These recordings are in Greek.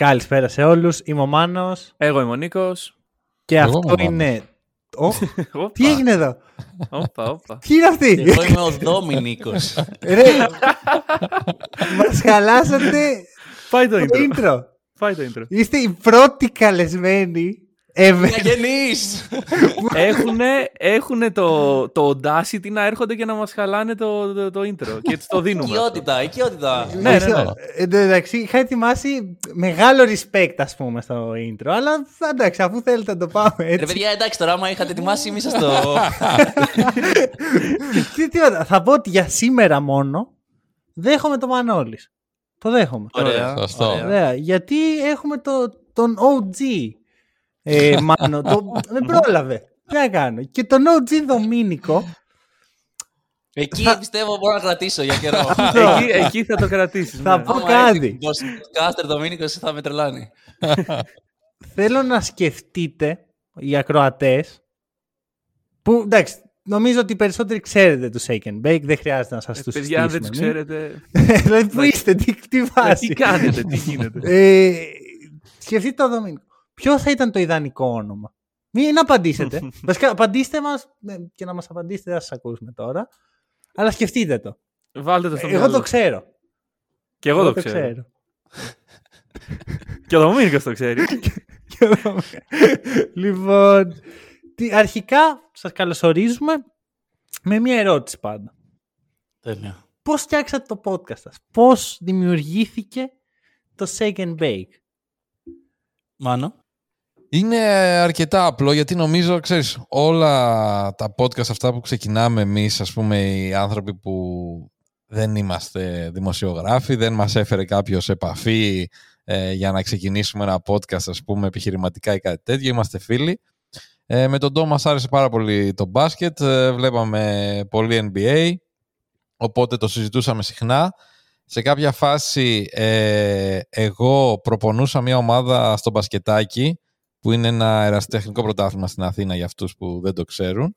Καλησπέρα σε όλους. Είμαι ο Μάνος Εγώ είμαι ο Νίκος. και Εγώ αυτό είμαι ο είναι... Ω, Όπα, τι έγινε εδώ; Όπα, όπα. Τι είναι αυτή; Εγώ είμαι ο Ντόμινίκος. Ρε, μας χαλάσατε Πάει το το intro. intro. Πάει το intro. Είστε οι πρώτοι καλεσμένοι ever. Αγενείς! έχουνε, έχουνε το, το audacity να έρχονται και να μας χαλάνε το, το, το intro. Και έτσι το δίνουμε. αυτό. Οικειότητα, οικειότητα. Ναι, ναι, ναι. Εν τω μεταξύ, είχα ετοιμάσει μεγάλο respect, ας πούμε, στο intro. Αλλά εντάξει, αφού θέλετε να το πάμε Ρε έτσι. παιδιά, εντάξει τώρα, άμα είχατε ετοιμάσει, μη σας το... Τι- τίποτα. Θα πω ότι για σήμερα μόνο δέχομαι το Μανώλης. Το δέχομαι. Ωραία. Σωστό. ωραία. Ωραία, γιατί έχουμε το, τον OG. Ε, μάνο, το, δεν πρόλαβε. Τι να κάνω. Και τον OG Δομήνικο. Εκεί πιστεύω μπορώ να κρατήσω για καιρό. εκεί, εκεί θα το κρατήσεις. Θα ναι. πω Άμα κάτι. έρθει ο Κάστερ Ντομίνικος θα με τρελάνει. Θέλω να σκεφτείτε οι ακροατές που εντάξει, νομίζω ότι οι περισσότεροι ξέρετε το Shake and Bake, δεν χρειάζεται να σας Ε, το παιδιά, αν δεν τους συστήσουμε. ξέρετε, δηλαδή, πού είστε, τι, τι ε, βάση. τι κάνετε, τι γίνεται. Ε, σκεφτείτε το Δομήνικο. Ποιο θα ήταν το ιδανικό όνομα; Μην απαντήσετε. Βασικά, απαντήστε μας ναι, και να μας απαντήσετε, δεν θα σας ακούσουμε τώρα. Αλλά σκεφτείτε το. Βάλτε το στο Εγώ μυαλό. το ξέρω. Και εγώ το ξέρω. Και ο Δομήνικος το ξέρει. λοιπόν, τι, αρχικά σας καλωσορίζουμε με μια ερώτηση πάντα. Τέλεια. Πώς φτιάξατε το podcast σας, πώς δημιουργήθηκε το Shake and Bake; Μάνο. Είναι αρκετά απλό γιατί νομίζω, ξέρεις, όλα τα podcast αυτά που ξεκινάμε εμείς, ας πούμε, οι άνθρωποι που δεν είμαστε δημοσιογράφοι, δεν μας έφερε κάποιος σε επαφή ε, για να ξεκινήσουμε ένα podcast, ας πούμε, επιχειρηματικά ή κάτι τέτοιο, είμαστε φίλοι. Ε, με τον Ντό μας άρεσε πάρα πολύ το μπάσκετ, ε, βλέπαμε πολύ NBA, οπότε το συζητούσαμε συχνά. Σε κάποια φάση ε, εγώ προπονούσα μια ομάδα στο μπασκετάκι που είναι ένα ερασιτεχνικό πρωτάθλημα στην Αθήνα για αυτούς που δεν το ξέρουν.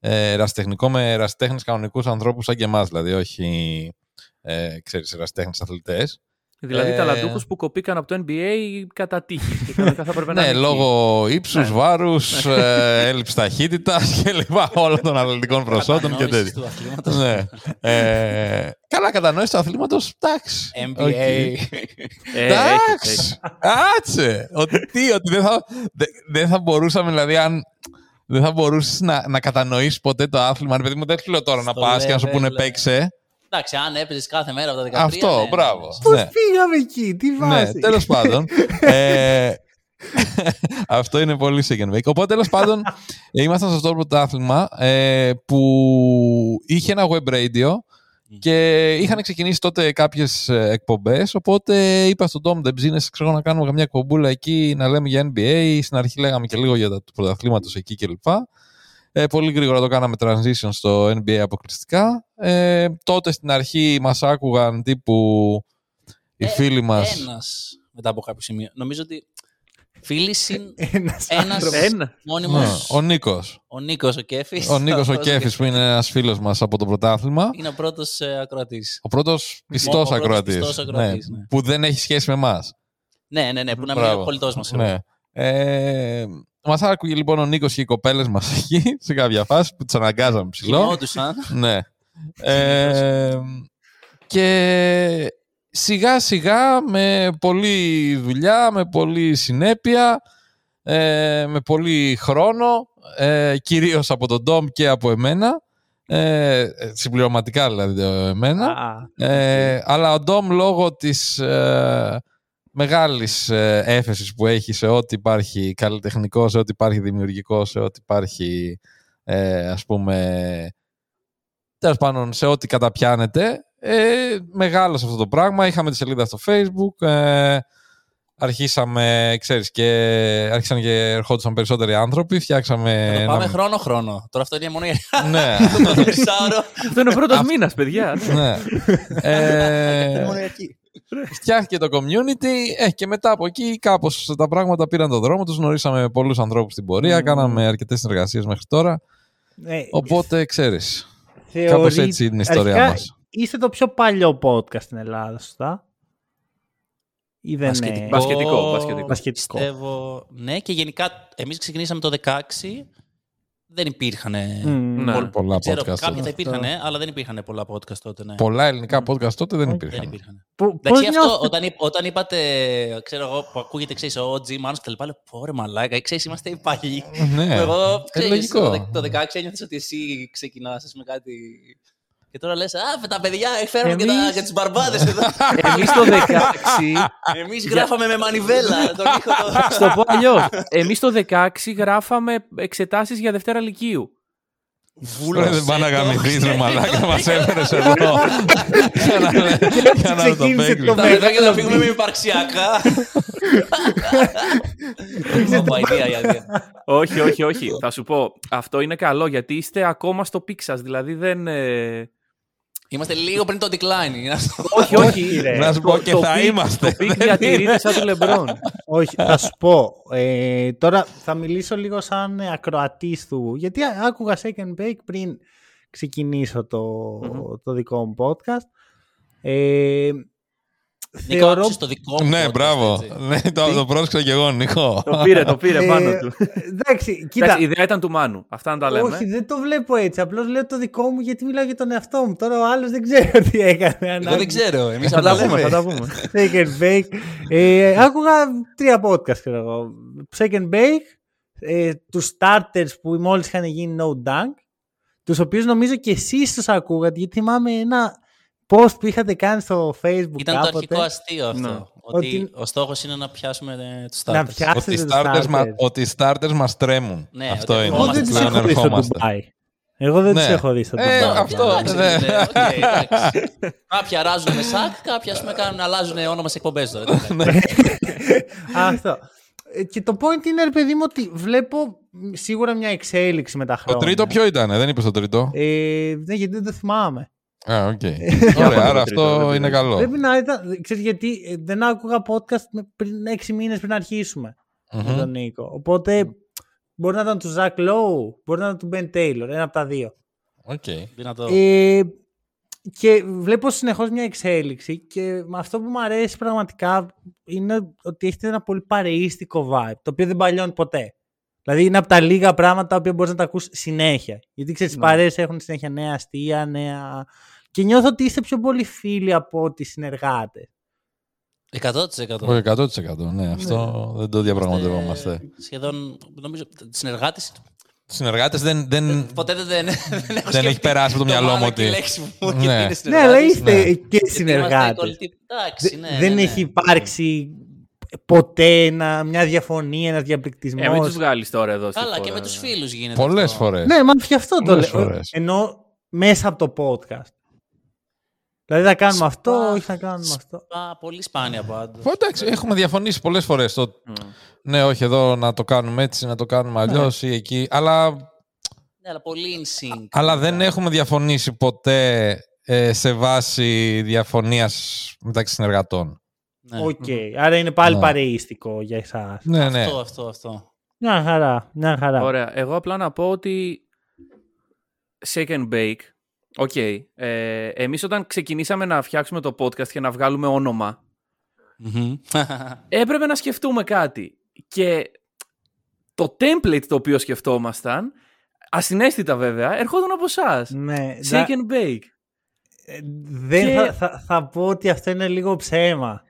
Ε, ερασιτεχνικό με ερασιτέχνες κανονικούς ανθρώπους σαν και εμάς, δηλαδή όχι ε, ξέρεις, ερασιτέχνες αθλητές. Δηλαδή Ε, ταλαντούχους που κοπήκαν από το NBA κατά τύχη. Και κανονικά θα έπρεπε να Ναι, είναι εκεί. λόγω ύψους, Ναι. βάρους, ε, έλλειψης ταχύτητας και λοιπά όλων των αθλητικών προσόντων και Κατανόησης τέτοια. του αθλήματος. ναι. ε, καλά κατανόηση του αθλήματος, εντάξει. NBA. Οκ. Ε, έχει, έχει. Εντάξει. Κάτσε. Ότι τι, ότι δεν θα, δε- δεν θα μπορούσαμε, δηλαδή, αν δεν θα μπορούσες να, να κατανοήσεις ποτέ το άθλημα. Αν παιδί μου, δεν σου λέω τώρα να Στο πας και να σου level, πούνε ε. παίξε. Εντάξει, αν έπαιζες κάθε μέρα από τα 13. Αυτό, ναι, μπράβο. ναι. Πώς Ναι. πήγαμε εκεί, τι Ναι, βάση. τέλος πάντων. ε, αυτό είναι πολύ second wake. Οπότε, τέλος πάντων, ε, ήμασταν σε αυτό το πρωτάθλημα ε, που είχε ένα web radio και είχαν ξεκινήσει τότε κάποιες εκπομπές. Οπότε είπα στον Tom Ντεμπζίνε, ξέρω να κάνουμε καμιά εκπομπούλα εκεί να λέμε για NBA. Στην αρχή λέγαμε και λίγο για τα του πρωταθλήματος εκεί κλπ. Ε, πολύ γρήγορα το κάναμε transition στο NBA αποκλειστικά. Ε, τότε στην αρχή μας άκουγαν τύπου οι Ε, φίλοι μας. Ένας μετά από κάποιο σημείο. Νομίζω ότι φίλοι συν Ένας ένας άνθρωπος. Ένα. μόνιμος, Ναι, ο Νίκος. ο Νίκος ο Κέφης. Ο Νίκος ο Αυτός Κέφης που είναι ένας φίλος μας από το πρωτάθλημα. Είναι ο πρώτος ε, ακροατής. Ο πρώτος πιστός πρώτος ακροατής. πιστός ακροατής, ναι. Που δεν έχει σχέση με εμάς. Ναι, ναι, ναι, που να μην Μπράβο. είναι ο κολλητός μας. Ναι. Ε, μας άκουγε λοιπόν ο Νίκος και οι κοπέλες μας εκεί σε κάποια φάση που τις αναγκάζαμε ψηλό. Κοιμόντουσαν. ναι. Ε, και σιγά σιγά με πολλή δουλειά, με πολλή συνέπεια, ε, με πολύ χρόνο, ε, κυρίως από τον Ντόμ και από εμένα, ε, συμπληρωματικά δηλαδή εμένα, Α, ε, αλλά ο Ντόμ λόγω της ε, μεγάλης ε, έφεσης που έχει σε ό,τι υπάρχει καλλιτεχνικό, σε ό,τι υπάρχει δημιουργικό, σε ό,τι υπάρχει ε, ας πούμε τέλος πάντων σε ό,τι καταπιάνεται ε, μεγάλο αυτό το πράγμα είχαμε τη σελίδα στο facebook ε, αρχίσαμε, ξέρεις, και άρχισαν και ερχόντουσαν περισσότεροι άνθρωποι, φτιάξαμε... Θα το ένα- πάμε χρόνο-χρόνο. Τώρα αυτό είναι μόνο για Ναι, το τρισάωρο. Αυτό είναι ο πρώτος μήνας, παιδιά. ναι. Ε, Μόνο για εκεί. Φτιάχτηκε το community ε, και μετά από εκεί κάπως τα πράγματα πήραν τον δρόμο τους, γνωρίσαμε πολλούς ανθρώπους στην πορεία, κάναμε αρκετές συνεργασίες μέχρι τώρα, Ναι, οπότε ξέρεις, θεωρεί- κάπως έτσι είναι η ιστορία αρχικά, μας. Είστε το πιο παλιό podcast στην Ελλάδα, σωστά; Ή δεν είναι; Μπασκετικό, Μπασκετικό, μπασκετικό. Μπασκετικό. Πιστεύω, ναι, και γενικά εμείς ξεκινήσαμε το 16. Δεν υπήρχαν. Μμμ. Ναι. Πολλά Ξέρω, podcast κάποια τότε. θα υπήρχαν, αλλά δεν υπήρχαν πολλά podcast τότε. Ναι. Πολλά ελληνικά podcast τότε δεν Δεν υπήρχαν. υπήρχαν. Πο- Εντάξει, πώς αυτό, νιώθετε- όταν, είπ- όταν είπατε, ξέρω εγώ, που ακούγεται, ξέρεις, ο OG, Manus και τα λοιπά, λέω, πω ρε μαλάκα, ξέρεις, είμαστε οι παλιοί. Ναι, Που εγώ, ε, ξέρεις, λογικό. το, δεκ- το 16 ένιωθες ότι εσύ ξεκινάς, ας πούμε, κάτι... Και τώρα λες, α, τα παιδιά, φέρνουν και, τα, Εμείς- και τους μπαρμπάδες εδώ. Εμεί το 16. Εμείς γράφαμε με μανιβέλα τον ήχο. Το... Στο πω αλλιώ. Εμεί το 16 γράφαμε εξετάσει για Δευτέρα Λυκείου. Ρε, δεν πάνε να γαμηθείς ρε μαλάκα, μας έφερες εδώ. Για να- για να το ξεκίνησε παίξεις. το Τα παιδιά και να φύγουμε με υπαρξιακά. Ωπα, ιδέα, η ιδέα. όχι, όχι, όχι. Θα σου πω. Αυτό είναι καλό γιατί είστε ακόμα στο peak σας, Δηλαδή δεν. Ε, Είμαστε λίγο πριν το decline. είναι αυτό. Όχι, όχι. ρε. Να σου πω και θα peak- είμαστε. Το peak διατηρείται σαν του Λεμπρόν. Όχι, θα σου πω. Ε, τώρα θα μιλήσω λίγο σαν ακροατής του. Γιατί ά- άκουγα Shake and Bake πριν ξεκινήσω το, το δικό μου podcast. Ε, Νίκο, θεωρώ... άκουσες το δικό μου. Ναι, podcast, μπράβο. έτσι. Ναι, το το πρόσεξα και εγώ, Νίκο. το πήρε, το πήρε πάνω Ε, του. Εντάξει, κοίτα. Εντάξει, η ιδέα ήταν του Μάνου. Αυτά να τα λέμε. Όχι, δεν το βλέπω έτσι. Απλώς λέω το δικό μου γιατί μιλάω για τον εαυτό μου. Τώρα ο άλλος δεν ξέρω τι έκανε. Εγώ δεν ξέρω. Εμείς Θα τα απλά πούμε, θα λέμε. τα πούμε. Second Bake. Ε, άκουγα τρία podcast, ξέρω εγώ. Second Bake, ε, τους starters που μόλις είχαν γίνει No Dunk, τους οποίους νομίζω και εσείς τους ακούγατε, γιατί θυμάμαι ένα post που είχατε κάνει στο Facebook Ήταν το κάποτε. αρχικό αστείο Ναι. αυτό. Ότι Ότι- ο στόχος είναι να πιάσουμε ε, τους Να starters. πιάσετε Ότι οι τους starters, μα- starters. ότι οι starters μας τρέμουν. Ναι, Αυτό ότι είναι. Εγώ ερχόμαστε δεν τους Πλέον έχω δει στο ερχόμαστε. Dubai. Εγώ δεν Ναι. τους έχω δει στο Ε, Dubai. αυτό, Εντάξει, ναι. ναι, οκ, εντάξει. Κάποιοι αράζουν με Shaq, κάποιοι ας πούμε, κάνουν, αλλάζουν όνομα σε εκπομπές τώρα. Αυτό. Ε, Και το point είναι, ρε παιδί μου, ότι βλέπω μ, σίγουρα μια εξέλιξη με τα Το χρόνια. τρίτο ποιο ήταν, δεν είπες το τρίτο. Ε, ναι, γιατί δεν το θυμάμαι. Α, οκ. Για Ωραία, πάμε άρα το τρίτο, αυτό δεν είναι πειράζει. καλό. Πρέπει να ήταν. Ξέρεις γιατί ε, δεν άκουγα podcast με- πριν έξι μήνες πριν αρχίσουμε με Μμμ. τον Νίκο. Οπότε μπορεί να ήταν του Ζακ Λόου, μπορεί να ήταν του Μπεν Τέιλορ, ένα από τα δύο. Οκ. Δυνατό. Ε, και βλέπω συνεχώς μια εξέλιξη και με αυτό που μου αρέσει πραγματικά είναι ότι έχετε ένα πολύ παρεΐστικο vibe, το οποίο δεν παλιώνει ποτέ. Δηλαδή είναι από τα λίγα πράγματα τα οποία μπορείς να τα ακούς συνέχεια. Γιατί ξέρεις, οι Ναι. παρέες έχουν συνέχεια νέα αστεία, νέα... Και νιώθω ότι είστε πιο πολύ φίλοι από ότι συνεργάτες. 100%. Όχι, 100%. Ναι, αυτό δεν το διαπραγματευόμαστε. Ε, Σχεδόν, νομίζω, συνεργάτες. Συνεργάτες δεν, δεν, Ποτέ δεν, δεν, δεν, έχω δεν έχει σκεφτεί περάσει από το μυαλό μου μάνα και η ότι. λέξη μου Ναι. γιατί είναι Ναι, αλλά συνεργάτες. είστε Ναι. και Γιατί είμαστε συνεργάτες. κολλητοί. Εντάξει, Δε- ναι, δεν ναι, έχει ναι. υπάρξει ποτέ ένα, μια διαφωνία, ένας διαπληκτισμός; Ε, μην τους βγάλεις τώρα εδώ. στη Καλά, χώρα. και με τους φίλους γίνεται Πολλές αυτό. φορές. Ναι, μα γι' αυτό το Πολλές λέω. φορές. Ενώ μέσα από το podcast. Δηλαδή θα κάνουμε αυτό, Σπα- όχι θα κάνουμε αυτό. Α, πολύ σπάνια πάντως. Εντάξει, έχουμε διαφωνήσει πολλές φορές. Το... Ναι, όχι εδώ να το κάνουμε έτσι, να το κάνουμε αλλιώς ή εκεί. Αλλά, Ναι, αλλά πολύ in sync. αλλά δεν έχουμε διαφωνήσει ποτέ ε, σε βάση διαφωνίας μεταξύ συνεργατών. Ναι. Οκ. Άρα είναι πάλι Ναι. παρεΐστικο για εσάς. Ναι, ναι. Αυτό, αυτό, αυτό. Μια χαρά. Μια χαρά. Ωραία. Εγώ απλά να πω ότι shake and bake. OK. Ε, εμείς όταν ξεκινήσαμε να φτιάξουμε το podcast και να βγάλουμε όνομα, Μμμ. έπρεπε να σκεφτούμε κάτι. Και το template το οποίο σκεφτόμασταν, ασυναίσθητα βέβαια, ερχόταν από εσάς. Ναι, Shake δα- and bake. ε, δεν Και- θα, θα, θα πω ότι αυτό είναι λίγο ψέμα.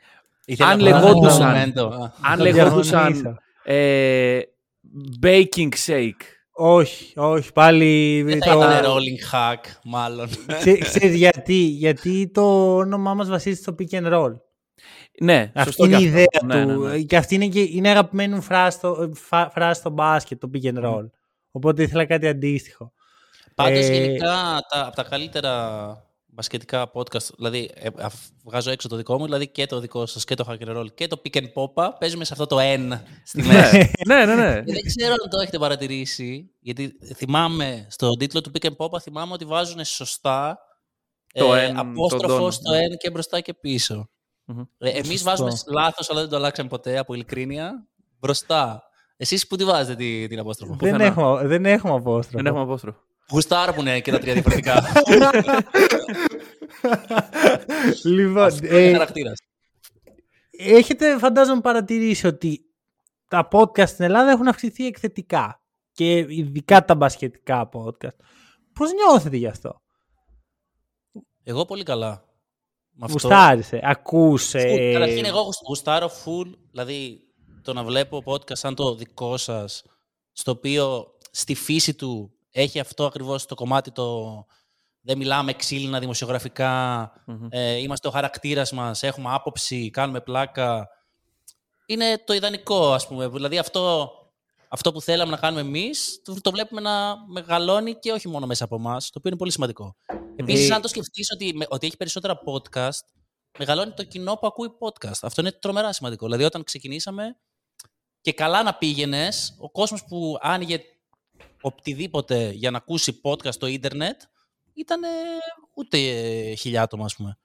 Ήθελα Αν να βάλω λεγόντουσαν- ένα μομέντο. Α. Αν Θα λεγόντουσαν διαφωνήσω. ε, baking shake. Όχι, όχι, πάλι. Δεν θα το- ήταν rolling hack, μάλλον. Ξέ- Ξέρεις γιατί, γιατί το όνομά μας βασίζεται στο pick and roll. Ναι, Αυτή σωστό είναι η και ιδέα αυτό. Ναι, του. ναι, ναι. Και αυτή είναι, και, είναι αγαπημένη μου φράση στο, φα- φράση στο μπάσκετ, το pick and roll. Οπότε ήθελα κάτι αντίστοιχο. Πάντως, Ε, γενικά, τα, από τα καλύτερα μπασκετικά podcast, δηλαδή ε, αφ- βγάζω έξω το δικό μου, δηλαδή και το δικό σας και το Hack and Roll και το Pick and Popa, παίζουμε σε αυτό το N στη μέση. ναι, ναι, ναι. Και δεν ξέρω αν το έχετε παρατηρήσει, γιατί θυμάμαι στον τίτλο του Pick and Popa θυμάμαι ότι βάζουν σωστά Το ε, N, τον απόστροφο τόνο. στο N και μπροστά και πίσω. Μμμ. Ε, εμείς Σωστό. βάζουμε λάθος, αλλά δεν το αλλάξαμε ποτέ από ειλικρίνεια, μπροστά. Εσείς που τη βάζετε τη- την απόστροφο; δεν, πουθενά. έχουμε, δεν έχουμε απόστροφο. Δεν έχουμε απόστροφο. Γουστάρα που είναι και τα τρία διαφορετικά. λοιπόν, Αυτός είναι ε, χαρακτήρας. έχετε φαντάζομαι παρατηρήσει ότι τα podcast στην Ελλάδα έχουν αυξηθεί εκθετικά. Και ειδικά τα μπασκετικά podcast. Πώς νιώθετε γι' αυτό; Εγώ πολύ καλά. Με αυτό. Γουστάρισε, ακούσε. Full. Καταρχήν εγώ γουσ- γουστάρω full, δηλαδή το να βλέπω podcast σαν το δικό σας, στο οποίο στη φύση του έχει αυτό ακριβώς το κομμάτι το δεν μιλάμε ξύλινα δημοσιογραφικά, Μμμ. ε, είμαστε ο χαρακτήρας μας, έχουμε άποψη, κάνουμε πλάκα. Είναι το ιδανικό, ας πούμε. Δηλαδή αυτό, αυτό που θέλαμε να κάνουμε εμείς, το, το βλέπουμε να μεγαλώνει και όχι μόνο μέσα από εμάς, το οποίο είναι πολύ σημαντικό. Επίσης, Ε, αν το σκεφτείς ότι, με- ότι έχει περισσότερα podcast, μεγαλώνει το κοινό που ακούει podcast. Αυτό είναι τρομερά σημαντικό. Δηλαδή, όταν ξεκινήσαμε και καλά να πήγαινες, ο κόσμος που άνοιγε οτιδήποτε για να ακούσει podcast στο ίντερνετ, ήταν ούτε ε, χιλιά άτομα, ας πούμε.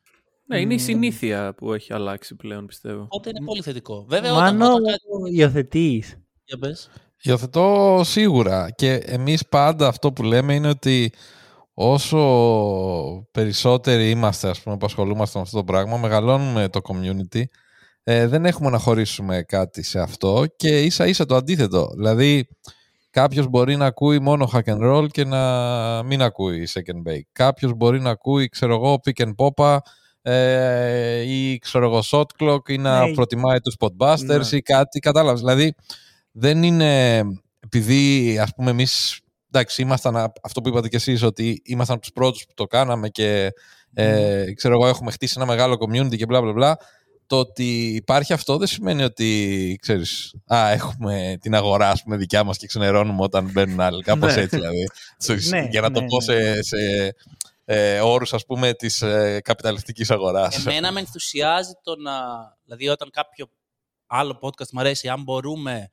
Ναι, είναι η συνήθεια που έχει αλλάξει πλέον, πιστεύω. Οπότε είναι πολύ θετικό. Βέβαια, όταν, Μάνο, όταν κάτι... υιοθετείς. Για πες. Υιοθετώ σίγουρα και εμείς πάντα αυτό που λέμε είναι ότι όσο περισσότεροι είμαστε ας πούμε που ασχολούμαστε με αυτό το πράγμα μεγαλώνουμε το community ε, δεν έχουμε να χωρίσουμε κάτι σε αυτό και ίσα ίσα το αντίθετο δηλαδή κάποιος μπορεί να ακούει μόνο hack and roll και να μην ακούει second bake κάποιος μπορεί να ακούει ξέρω εγώ pick and popa ε, ή ξέρω εγώ shot clock ή να Ναι. προτιμάει τους podbusters Ναι. ή κάτι κατάλαβες δηλαδή δεν είναι επειδή ας πούμε εμείς εντάξει ήμασταν α- αυτό που είπατε κι εσείς ότι ήμασταν από τους πρώτους που το κάναμε και ε, ξέρω εγώ έχουμε χτίσει ένα μεγάλο community και μπλα μπλα μπλα το ότι υπάρχει αυτό δεν σημαίνει ότι ξέρεις α, έχουμε την αγορά ας πούμε δικιά μας και ξενερώνουμε όταν μπαίνουν άλλοι κάπως Ναι. έτσι δηλαδή Στο- Ναι, για να το ναι, πω ναι. σε, σε ε, όρους ας πούμε της ε, καπιταλιστικής αγοράς Εμένα με ενθουσιάζει το να. Δηλαδή, όταν κάποιο άλλο podcast μου αρέσει, αν μπορούμε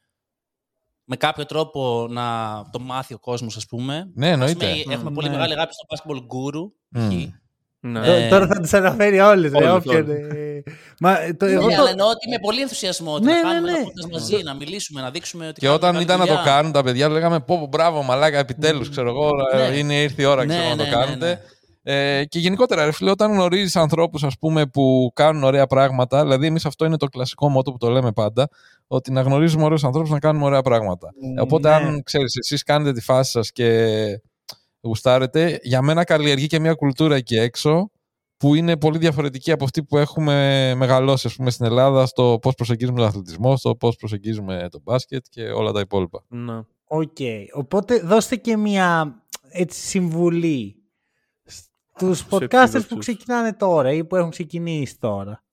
με κάποιο τρόπο να το μάθει ο κόσμος, ας πούμε. ναι Ας πούμε, εννοείται έχουμε πολύ Ναι. μεγάλη αγάπη στο Basketball Guru. Μμ. π.χ. Ναι. Ε, Τώρα θα τις αναφέρει όλες. ρε, όλες, όποιον, όλες. ε, Μα, το, εγώ Ναι, το- αλλά εννοώ ότι με πολύ ενθουσιασμό ότι Ναι, να ναι, κάνουμε ναι. ένα podcast μαζί, να μιλήσουμε, να δείξουμε ότι. Και κάνουμε όταν καλή ήταν να το δουλειά. κάνουν τα παιδιά, λέγαμε πω, πω μπράβο, μαλάκα, επιτέλους, ξέρω εγώ, Ναι. είναι ήρθε η ώρα Ναι, ξέρω, να ναι, το ναι, κάνετε. ναι. Ε, και γενικότερα, ρε φίλε, όταν γνωρίζεις ανθρώπους που κάνουν ωραία πράγματα, δηλαδή εμείς αυτό είναι το κλασικό μότο που το λέμε πάντα, ότι να γνωρίζουμε ωραίους ανθρώπους να κάνουμε ωραία πράγματα. Οπότε, ναι. αν ξέρεις, εσείς κάνετε τη φάση σας και γουστάρετε, για μένα καλλιεργεί και μια κουλτούρα εκεί έξω που είναι πολύ διαφορετική από αυτή που έχουμε μεγαλώσει ας πούμε, στην Ελλάδα στο πώς προσεγγίζουμε τον αθλητισμό, στο πώς προσεγγίζουμε το μπάσκετ και όλα τα υπόλοιπα. Ναι. Οκ. Οπότε δώστε και μια έτσι, συμβουλή στους podcasters που επίδοξους. ξεκινάνε τώρα ή που έχουν ξεκινήσει τώρα.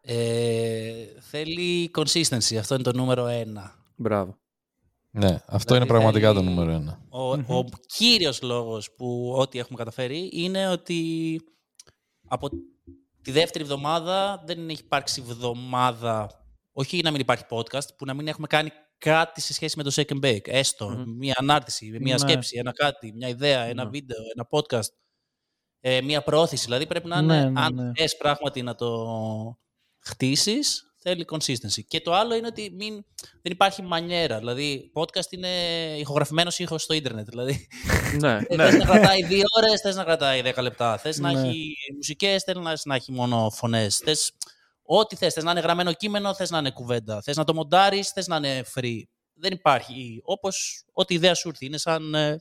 Ε, θέλει consistency. Αυτό είναι το νούμερο ένα. Μπράβο. Ναι, αυτό Δηλαδή είναι πραγματικά το θέλει- νούμερο ένα. Ο, ο κύριος λόγος που ό,τι έχουμε καταφέρει είναι ότι από τη δεύτερη εβδομάδα δεν έχει υπάρξει εβδομάδα, όχι να μην υπάρχει podcast, που να μην έχουμε κάνει κάτι σε σχέση με το Second Bake. Έστω, Μμμ. μία ανάρτηση, μία Ναι. σκέψη, ένα κάτι, μια ιδέα, ένα Ναι. βίντεο, ένα podcast, ε, μία πρόθεση. Δηλαδή πρέπει να Ναι, είναι, ναι, αν ναι. θες πράγματι να το χτίσεις, θέλει consistency. Και το άλλο είναι ότι μην, δεν υπάρχει μανιέρα. Δηλαδή, podcast είναι ηχογραφημένος ήχος στο ίντερνετ. Δηλαδή, ναι, ε, ναι. Θες να κρατάει δύο ώρες, θες να κρατάει δέκα λεπτά. Θες να Ναι. έχει μουσικές, θες να έχει μόνο φωνές. Θες ό,τι θες. Θες να είναι γραμμένο κείμενο, θες να είναι κουβέντα. Θες να το μοντάρεις, θες να είναι free. Δεν υπάρχει. Όπως ό,τι ιδέα σου έρθει. Είναι σαν... ε,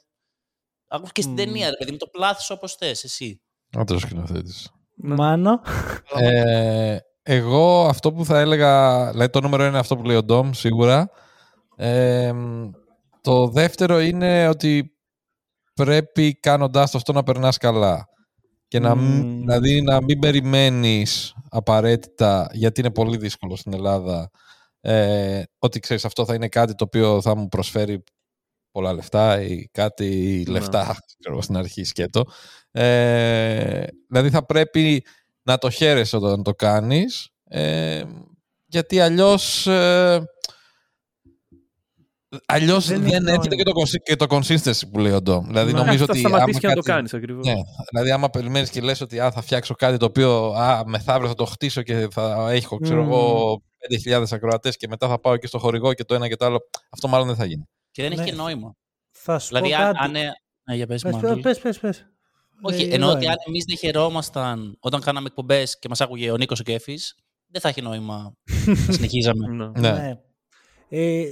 ακόμα και στην Μμμ. ταινία, ρε παιδί μου, το πλάθεις όπως θες, εσύ. Να το σκηνοθέτης. Μάνο. Ε, εγώ αυτό που θα έλεγα, δηλαδή το νούμερο είναι αυτό που λέει ο Ντόμ, σίγουρα. Ε, το δεύτερο είναι ότι πρέπει κάνοντάς το αυτό να περνάς καλά. Και να, μην- Μμμ. δηλαδή να μην περιμένεις απαραίτητα, γιατί είναι πολύ δύσκολο στην Ελλάδα, ε, ότι ξέρεις αυτό θα είναι κάτι το οποίο θα μου προσφέρει πολλά λεφτά ή κάτι ή Ναι. λεφτά ξέρω, εγώ, στην αρχή σκέτο. Ε, δηλαδή θα πρέπει να το χαίρεσαι όταν το κάνεις ε, γιατί αλλιώς ε, αλλιώς Δεν δεν, έχει έρχεται και νόημα. το, consi- και το consistency που λέει ο Ντόμ. Δηλαδή Ναι. νομίζω θα ότι σταματήσει άμα και να το κάτι- κάνεις ακριβώς. ναι, δηλαδή άμα περιμένεις και λες ότι α, θα φτιάξω κάτι το οποίο α, μεθαύριο θα το χτίσω και θα έχω ξέρω Μμμ. εγώ 5.000 ακροατές και μετά θα πάω και στο χορηγό και το ένα και το άλλο. Αυτό μάλλον δεν θα γίνει. Και δεν έχει Ναι. και νόημα. Θα σου Δηλαδή, πω αν. κάτι. αν ε, ναι, για πες, Πες, Μάγκλ. πες, πες, πες. Όχι, Ε, εννοώ εδώ ότι είναι. αν εμείς δεν χαιρόμασταν όταν κάναμε εκπομπές και μας άκουγε ο Νίκος ο Κέφης, δεν θα έχει νόημα να συνεχίζαμε. Ναι. Ναι. Ναι. Ε,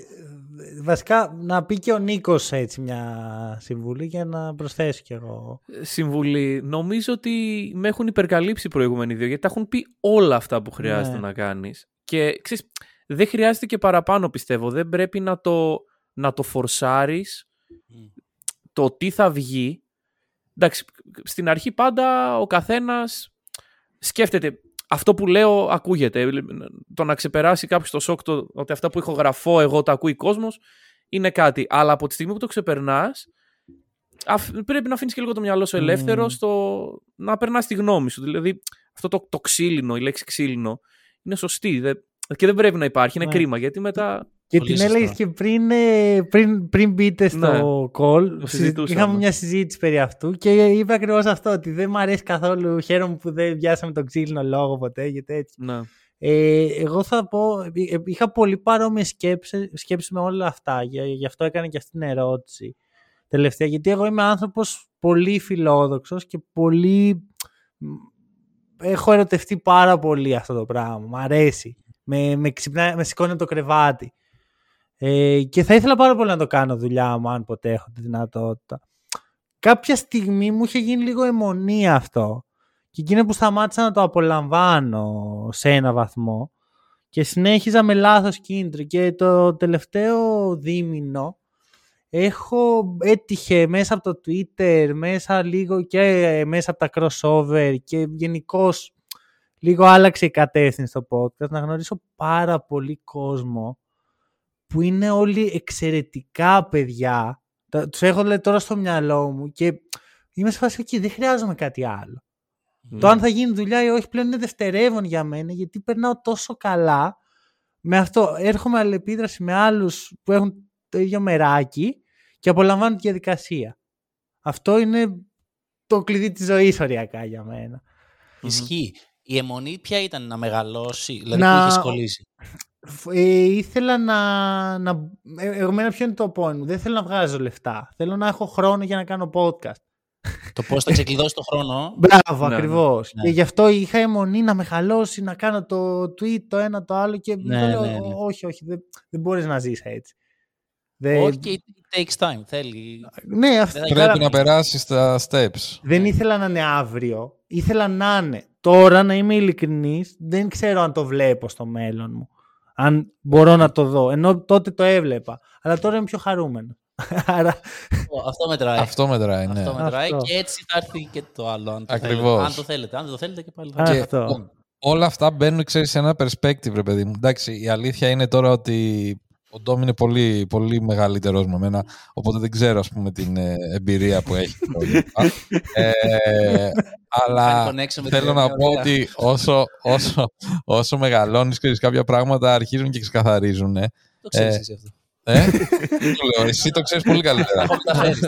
βασικά, να πει και ο Νίκος έτσι μια συμβουλή για να προσθέσω κι εγώ. Συμβουλή. Νομίζω ότι με έχουν υπερκαλύψει οι προηγούμενοι δύο γιατί τα έχουν πει όλα αυτά που χρειάζεται Ναι. να κάνεις. Και ξέρεις, δεν χρειάζεται και παραπάνω πιστεύω. Δεν πρέπει να το, να το φορσάρεις το τι θα βγει. Εντάξει, στην αρχή πάντα ο καθένας σκέφτεται αυτό που λέω ακούγεται. Το να ξεπεράσει κάποιος το σοκ το, ότι αυτά που ηχογραφώ εγώ τα ακούει κόσμος είναι κάτι. Αλλά από τη στιγμή που το ξεπερνάς πρέπει να αφήνεις και λίγο το μυαλό σου ελεύθερο Μμμ. στο να περνάς τη γνώμη σου. Δηλαδή αυτό το, το ξύλινο, η λέξη ξύλινο είναι σωστή δεν- και δεν πρέπει να υπάρχει. Είναι Ναι. κρίμα γιατί μετά Και Πολύ την σωστά. έλεγε και πριν, ε, πριν, πριν μπείτε στο Ναι. call. Το συζη- συζητούσαμε. Είχαμε μια συζήτηση περί αυτού και είπε ακριβώς αυτό. Ότι δεν μου αρέσει καθόλου. Χαίρομαι που δεν πιάσαμε τον ξύλινο λόγο ποτέ και τέτοια. ναι. Ε, εγώ θα πω, ε, είχα πολύ παρόμοιες σκέψεις, σκέψεις με όλα αυτά, γι' γι' αυτό έκανα και αυτή την ερώτηση τελευταία, γιατί εγώ είμαι άνθρωπος πολύ φιλόδοξος και πολύ... Έχω ερωτευτεί πάρα πολύ αυτό το πράγμα, μου αρέσει, με, με, ξυπνά, με σηκώνει από το κρεβάτι. Ε, και θα ήθελα πάρα πολύ να το κάνω δουλειά μου, αν ποτέ έχω τη δυνατότητα. Κάποια στιγμή μου είχε γίνει λίγο αιμονή αυτό. Και εκείνο που σταμάτησα να το απολαμβάνω σε ένα βαθμό και συνέχιζα με λάθος κίνητρο και το τελευταίο δίμηνο έχω έτυχε μέσα από το Twitter, μέσα λίγο και ε, μέσα από τα crossover και γενικώς λίγο άλλαξε η κατεύθυνση στο podcast να γνωρίσω πάρα πολύ κόσμο που είναι όλοι εξαιρετικά παιδιά. Τα- Τους έχω λέει, τώρα στο μυαλό μου και είμαι σε φάση εκεί, δεν χρειάζομαι κάτι άλλο. Το αν θα γίνει δουλειά ή όχι πλέον είναι δευτερεύον για μένα γιατί περνάω τόσο καλά με αυτό. Έρχομαι αλληλεπίδραση με άλλους που έχουν το ίδιο μεράκι και απολαμβάνω τη διαδικασία. Αυτό είναι το κλειδί της ζωής οριακά για μένα. Ισχύει. Η αιμονή ποια ήταν να μεγαλώσει, δηλαδή Να- που είχες κολλήσει; Φ- Ε, ήθελα να... να ε, εμένα ποιο είναι το point μου. Δεν θέλω να βγάζω λεφτά. Θέλω να έχω χρόνο για να κάνω podcast. το πώς θα ξεκλειδώσει το χρόνο. Μπράβο, Ναι, ακριβώς. ναι. Και γι' αυτό είχα αιμονή να μεγαλώσει, να κάνω το tweet, το ένα, το άλλο και Ναι, το λέω, ναι, ναι. όχι, όχι, δεν, δεν μπορείς να ζεις έτσι. Δεν- Όχι, και it takes time. Θέλει. Ναι, αυτό Δεν θα Πρέπει Καλά. να περάσεις τα steps. Δεν ήθελα να είναι αύριο. Ήθελα να είναι. Τώρα, να είμαι ειλικρινής, δεν ξέρω αν το βλέπω στο μέλλον μου. Αν μπορώ να το δω. Ενώ τότε το έβλεπα. Αλλά τώρα είμαι πιο χαρούμενος. Άρα, Αυτό μετράει. Αυτό μετράει, ναι. Αυτό μετράει Αυτό. και έτσι θα έρθει και το άλλο. Αν το, Ακριβώς. θέλετε. αν το θέλετε. Αν δεν το θέλετε και πάλι θα Α, έρθει. αυτό. Όλα αυτά μπαίνουν, ξέρεις, σε ένα perspective, ρε παιδί μου. Εντάξει, η αλήθεια είναι τώρα ότι ο Ντόμ είναι πολύ, πολύ μεγαλύτερος με μένα, οπότε δεν ξέρω, ας πούμε, την ε, εμπειρία που έχει. και όλα αυτά. ε, αλλά Κάνει connection με θέλω την να ωραία. πω ότι όσο, όσο, όσο μεγαλώνεις, ξέρεις, κάποια πράγματα αρχίζουν και ξεκαθαρίζουν. Ε. Το ξέρεις Ε, εσύ αυτό. Ε; Του λέω, εσύ το ξέρεις πολύ καλύτερα. Έχω μεταφέρει.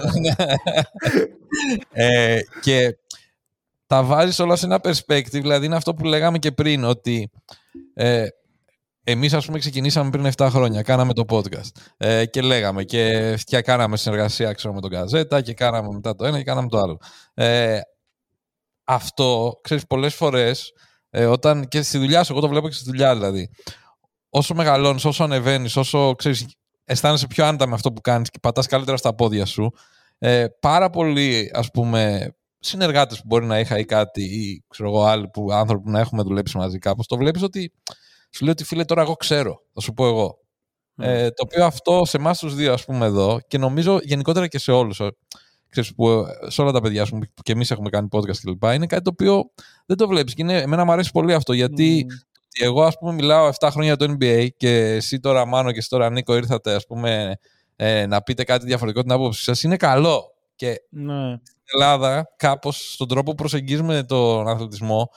ε, και τα βάζεις όλα σε ένα perspective, δηλαδή είναι αυτό που λέγαμε και πριν, ότι ε, εμείς ας πούμε ξεκινήσαμε πριν 7 χρόνια, κάναμε το podcast ε, και λέγαμε και φτιά κάναμε συνεργασία ξέρω, με τον Καζέτα και κάναμε μετά το ένα και κάναμε το άλλο. Ε, αυτό, ξέρεις, πολλές φορές ε, όταν και στη δουλειά σου, εγώ το βλέπω και στη δουλειά δηλαδή, όσο μεγαλώνεις, όσο ανεβαίνεις, όσο ξέρεις, αισθάνεσαι πιο άνετα με αυτό που κάνεις και πατάς καλύτερα στα πόδια σου, ε, πάρα πολλοί ας πούμε συνεργάτες που μπορεί να είχα ή κάτι ή ξέρω εγώ άλλοι που, άνθρωποι που να έχουμε δουλέψει μαζί κάπως, το βλέπεις ότι σου λέει ότι φίλε τώρα εγώ ξέρω, θα σου πω εγώ. Ε, το οποίο αυτό σε εμάς τους δύο ας πούμε εδώ και νομίζω γενικότερα και σε όλους ε, ξέρεις, που, ε, σε όλα τα παιδιά ας πούμε, που και εμείς έχουμε κάνει podcast κλπ. Είναι κάτι το οποίο δεν το βλέπεις και είναι, εμένα μου αρέσει πολύ αυτό γιατί ότι εγώ ας πούμε μιλάω 7 χρόνια για το NBA και εσύ τώρα Μάνο και εσύ τώρα Νίκο ήρθατε ας πούμε ε, να πείτε κάτι διαφορετικό την άποψή σας, είναι καλό. Και Ναι. στην Ελλάδα, κάπως στον τρόπο που προσεγγίζουμε τον αθλητισμό,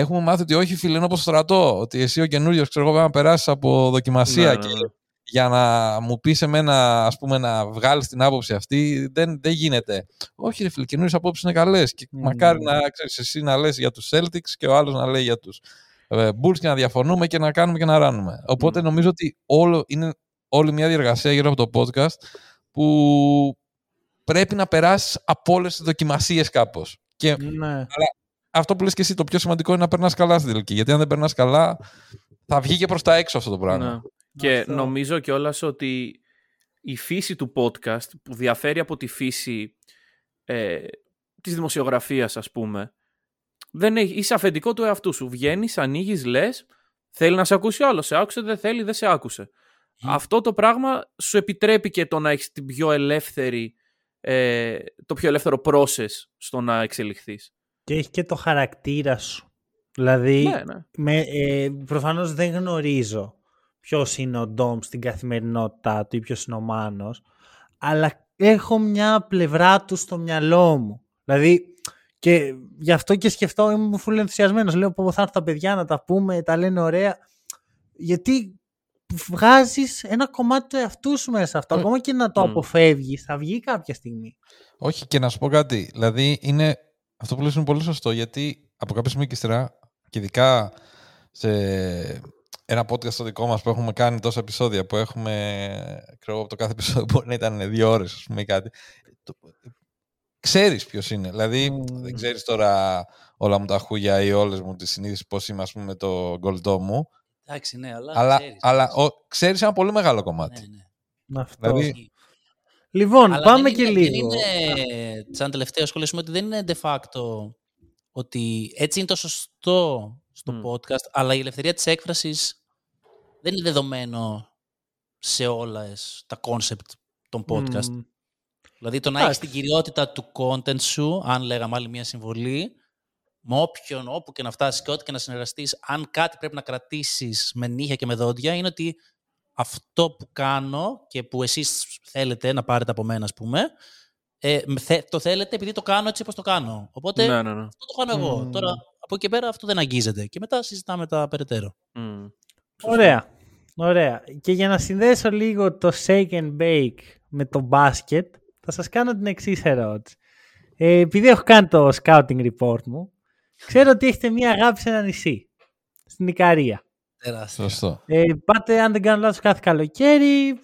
έχουμε μάθει ότι όχι φίλε, είναι όπως στο στρατό. Ότι εσύ ο καινούριος ξέρω εγώ, πρέπει να περάσεις από δοκιμασία Ναι, ναι, και ναι. για να μου πεις εμένα, ας πούμε, να βγάλεις την άποψη αυτή, δεν, δεν γίνεται. Όχι, ρε φίλε, καινούριες απόψεις είναι καλές. Και Μμμ. μακάρι να ξέρεις εσύ να λες για τους Celtics και ο άλλος να λέει για τους ε, Bulls και να διαφωνούμε και να κάνουμε και να ράνουμε. Οπότε νομίζω ότι όλο, είναι όλη μια διεργασία γύρω από το podcast που πρέπει να περάσεις από όλες τις δοκιμασίες κάπως. Και ναι. Αυτό που λες και εσύ, το πιο σημαντικό είναι να περνάς καλά στην τελική. Γιατί αν δεν περνάς καλά, θα βγει και προς τα έξω αυτό το πράγμα. Ναι. Και Αυτό. νομίζω κιόλας ότι η φύση του podcast που διαφέρει από τη φύση ε, της δημοσιογραφίας ας πούμε δεν έχει, είσαι αφεντικό του εαυτού σου. Βγαίνεις, ανοίγεις, λες, θέλει να σε ακούσει ο άλλος. Σε άκουσε, δεν θέλει, δεν σε άκουσε. Αυτό το πράγμα σου επιτρέπει και το να έχεις την πιο ελεύθερη, ε, το πιο ελεύθερο process στο να εξελιχθείς. Και έχει και το χαρακτήρα σου. Δηλαδή, Ναι, ναι. με, ε, προφανώς δεν γνωρίζω ποιος είναι ο Ντόμ στην καθημερινότητά του ή ποιος είναι ο Μάνος, αλλά έχω μια πλευρά του στο μυαλό μου. Δηλαδή, και γι' αυτό και σκεφτώ, είμαι φουλ ενθουσιασμένος. Λέω, πω θα έρθουν τα παιδιά να τα πούμε, τα λένε ωραία. Γιατί βγάζεις ένα κομμάτι του εαυτού σου μέσα σε αυτό. Ε, Ακόμα και να το μ. αποφεύγεις, θα βγει κάποια στιγμή. Όχι, και να σου πω κάτι. Δηλαδή, είναι, αυτό που λες είναι πολύ σωστό, γιατί από κάποια στιγμή και ύστερα, και ειδικά σε ένα podcast στο δικό μας που έχουμε κάνει τόσα επεισόδια, που έχουμε, ξέρω, από το κάθε επεισόδιο μπορεί να ήταν δύο ώρες, ας πούμε, ή κάτι. Το, ξέρεις ποιος είναι. Δηλαδή, Μμμ. δεν ξέρεις τώρα όλα μου τα χούγια ή όλες μου τις συνήθειες πώς είμαι, ας πούμε, με το γκολτό μου, Εντάξει, ναι, αλλά. αλλά, ξέρεις, αλλά ξέρεις. ο, ξέρεις ένα πολύ μεγάλο κομμάτι. Ναι, ναι. Αυτό. Δηλαδή, Λοιπόν, Αλλά πάμε δεν και είναι, λίγο. Δεν είναι, σαν τελευταίο σχολείο, ότι δεν είναι de facto ότι έτσι είναι το σωστό στο Μμ. podcast, αλλά η ελευθερία της έκφρασης δεν είναι δεδομένο σε όλα τα concept των podcast. Μμ. Δηλαδή το να έχεις Εντάξει. την κυριότητα του content σου, αν λέγαμε άλλη μια συμβολή, με όποιον, όπου και να φτάσεις και ό,τι και να συνεργαστείς, αν κάτι πρέπει να κρατήσεις με νύχια και με δόντια, είναι ότι αυτό που κάνω και που εσείς θέλετε να πάρετε από μένα, ας πούμε, ε, με θε- το θέλετε επειδή το κάνω έτσι όπως το κάνω. Οπότε Ναι, ναι, ναι. αυτό το κάνω εγώ. Μμμ. Τώρα από εκεί και πέρα αυτό δεν αγγίζεται. Και μετά συζητάμε τα περαιτέρω. Μμ. Ωραία. Ωραία. Και για να συνδέσω λίγο το shake and bake με το μπάσκετ, θα σας κάνω την εξής ερώτηση. Ε, επειδή έχω κάνει το scouting report μου, ξέρω ότι έχετε μία αγάπη σε ένα νησί. Στην Ικαρία. Τεράστια. σωστό. Ε, πάτε, αν δεν κάνω λάθος, κάθε καλοκαίρι.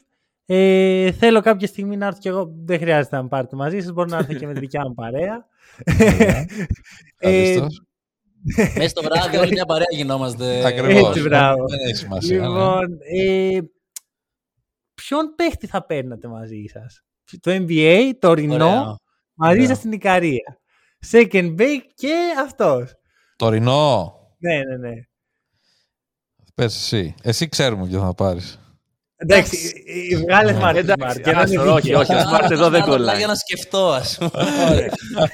Ε, θέλω κάποια στιγμή να έρθω κι εγώ. Δεν χρειάζεται να με πάρετε μαζί σας. Μπορώ να έρθω και με τη δικιά μου παρέα. ε, Ευχαριστώς. Μέσα στο βράδυ όλη μια παρέα γινόμαστε. Ακριβώς. έτσι, μπράβο. Δεν έχει σημασία. ναι. Λοιπόν, ε, ποιον παίχτη θα παίρνατε μαζί σας; Το NBA, το ορεινό, Ωραία. μαζί Ωραία. σας στην Ικαρία. Second bake και αυτός. Τωρινό. Ναι, ναι, ναι. Πες εσύ. Εσύ ξέρουμε ποιο θα πάρεις. Εντάξει, ε, ε, βγάλε smart. Εντάξει, smart, και να άστο, είναι όχι, δίκαιο. όχι, smart εδώ δεν Απλά κολλάει. Για να σκεφτώ, ας πούμε.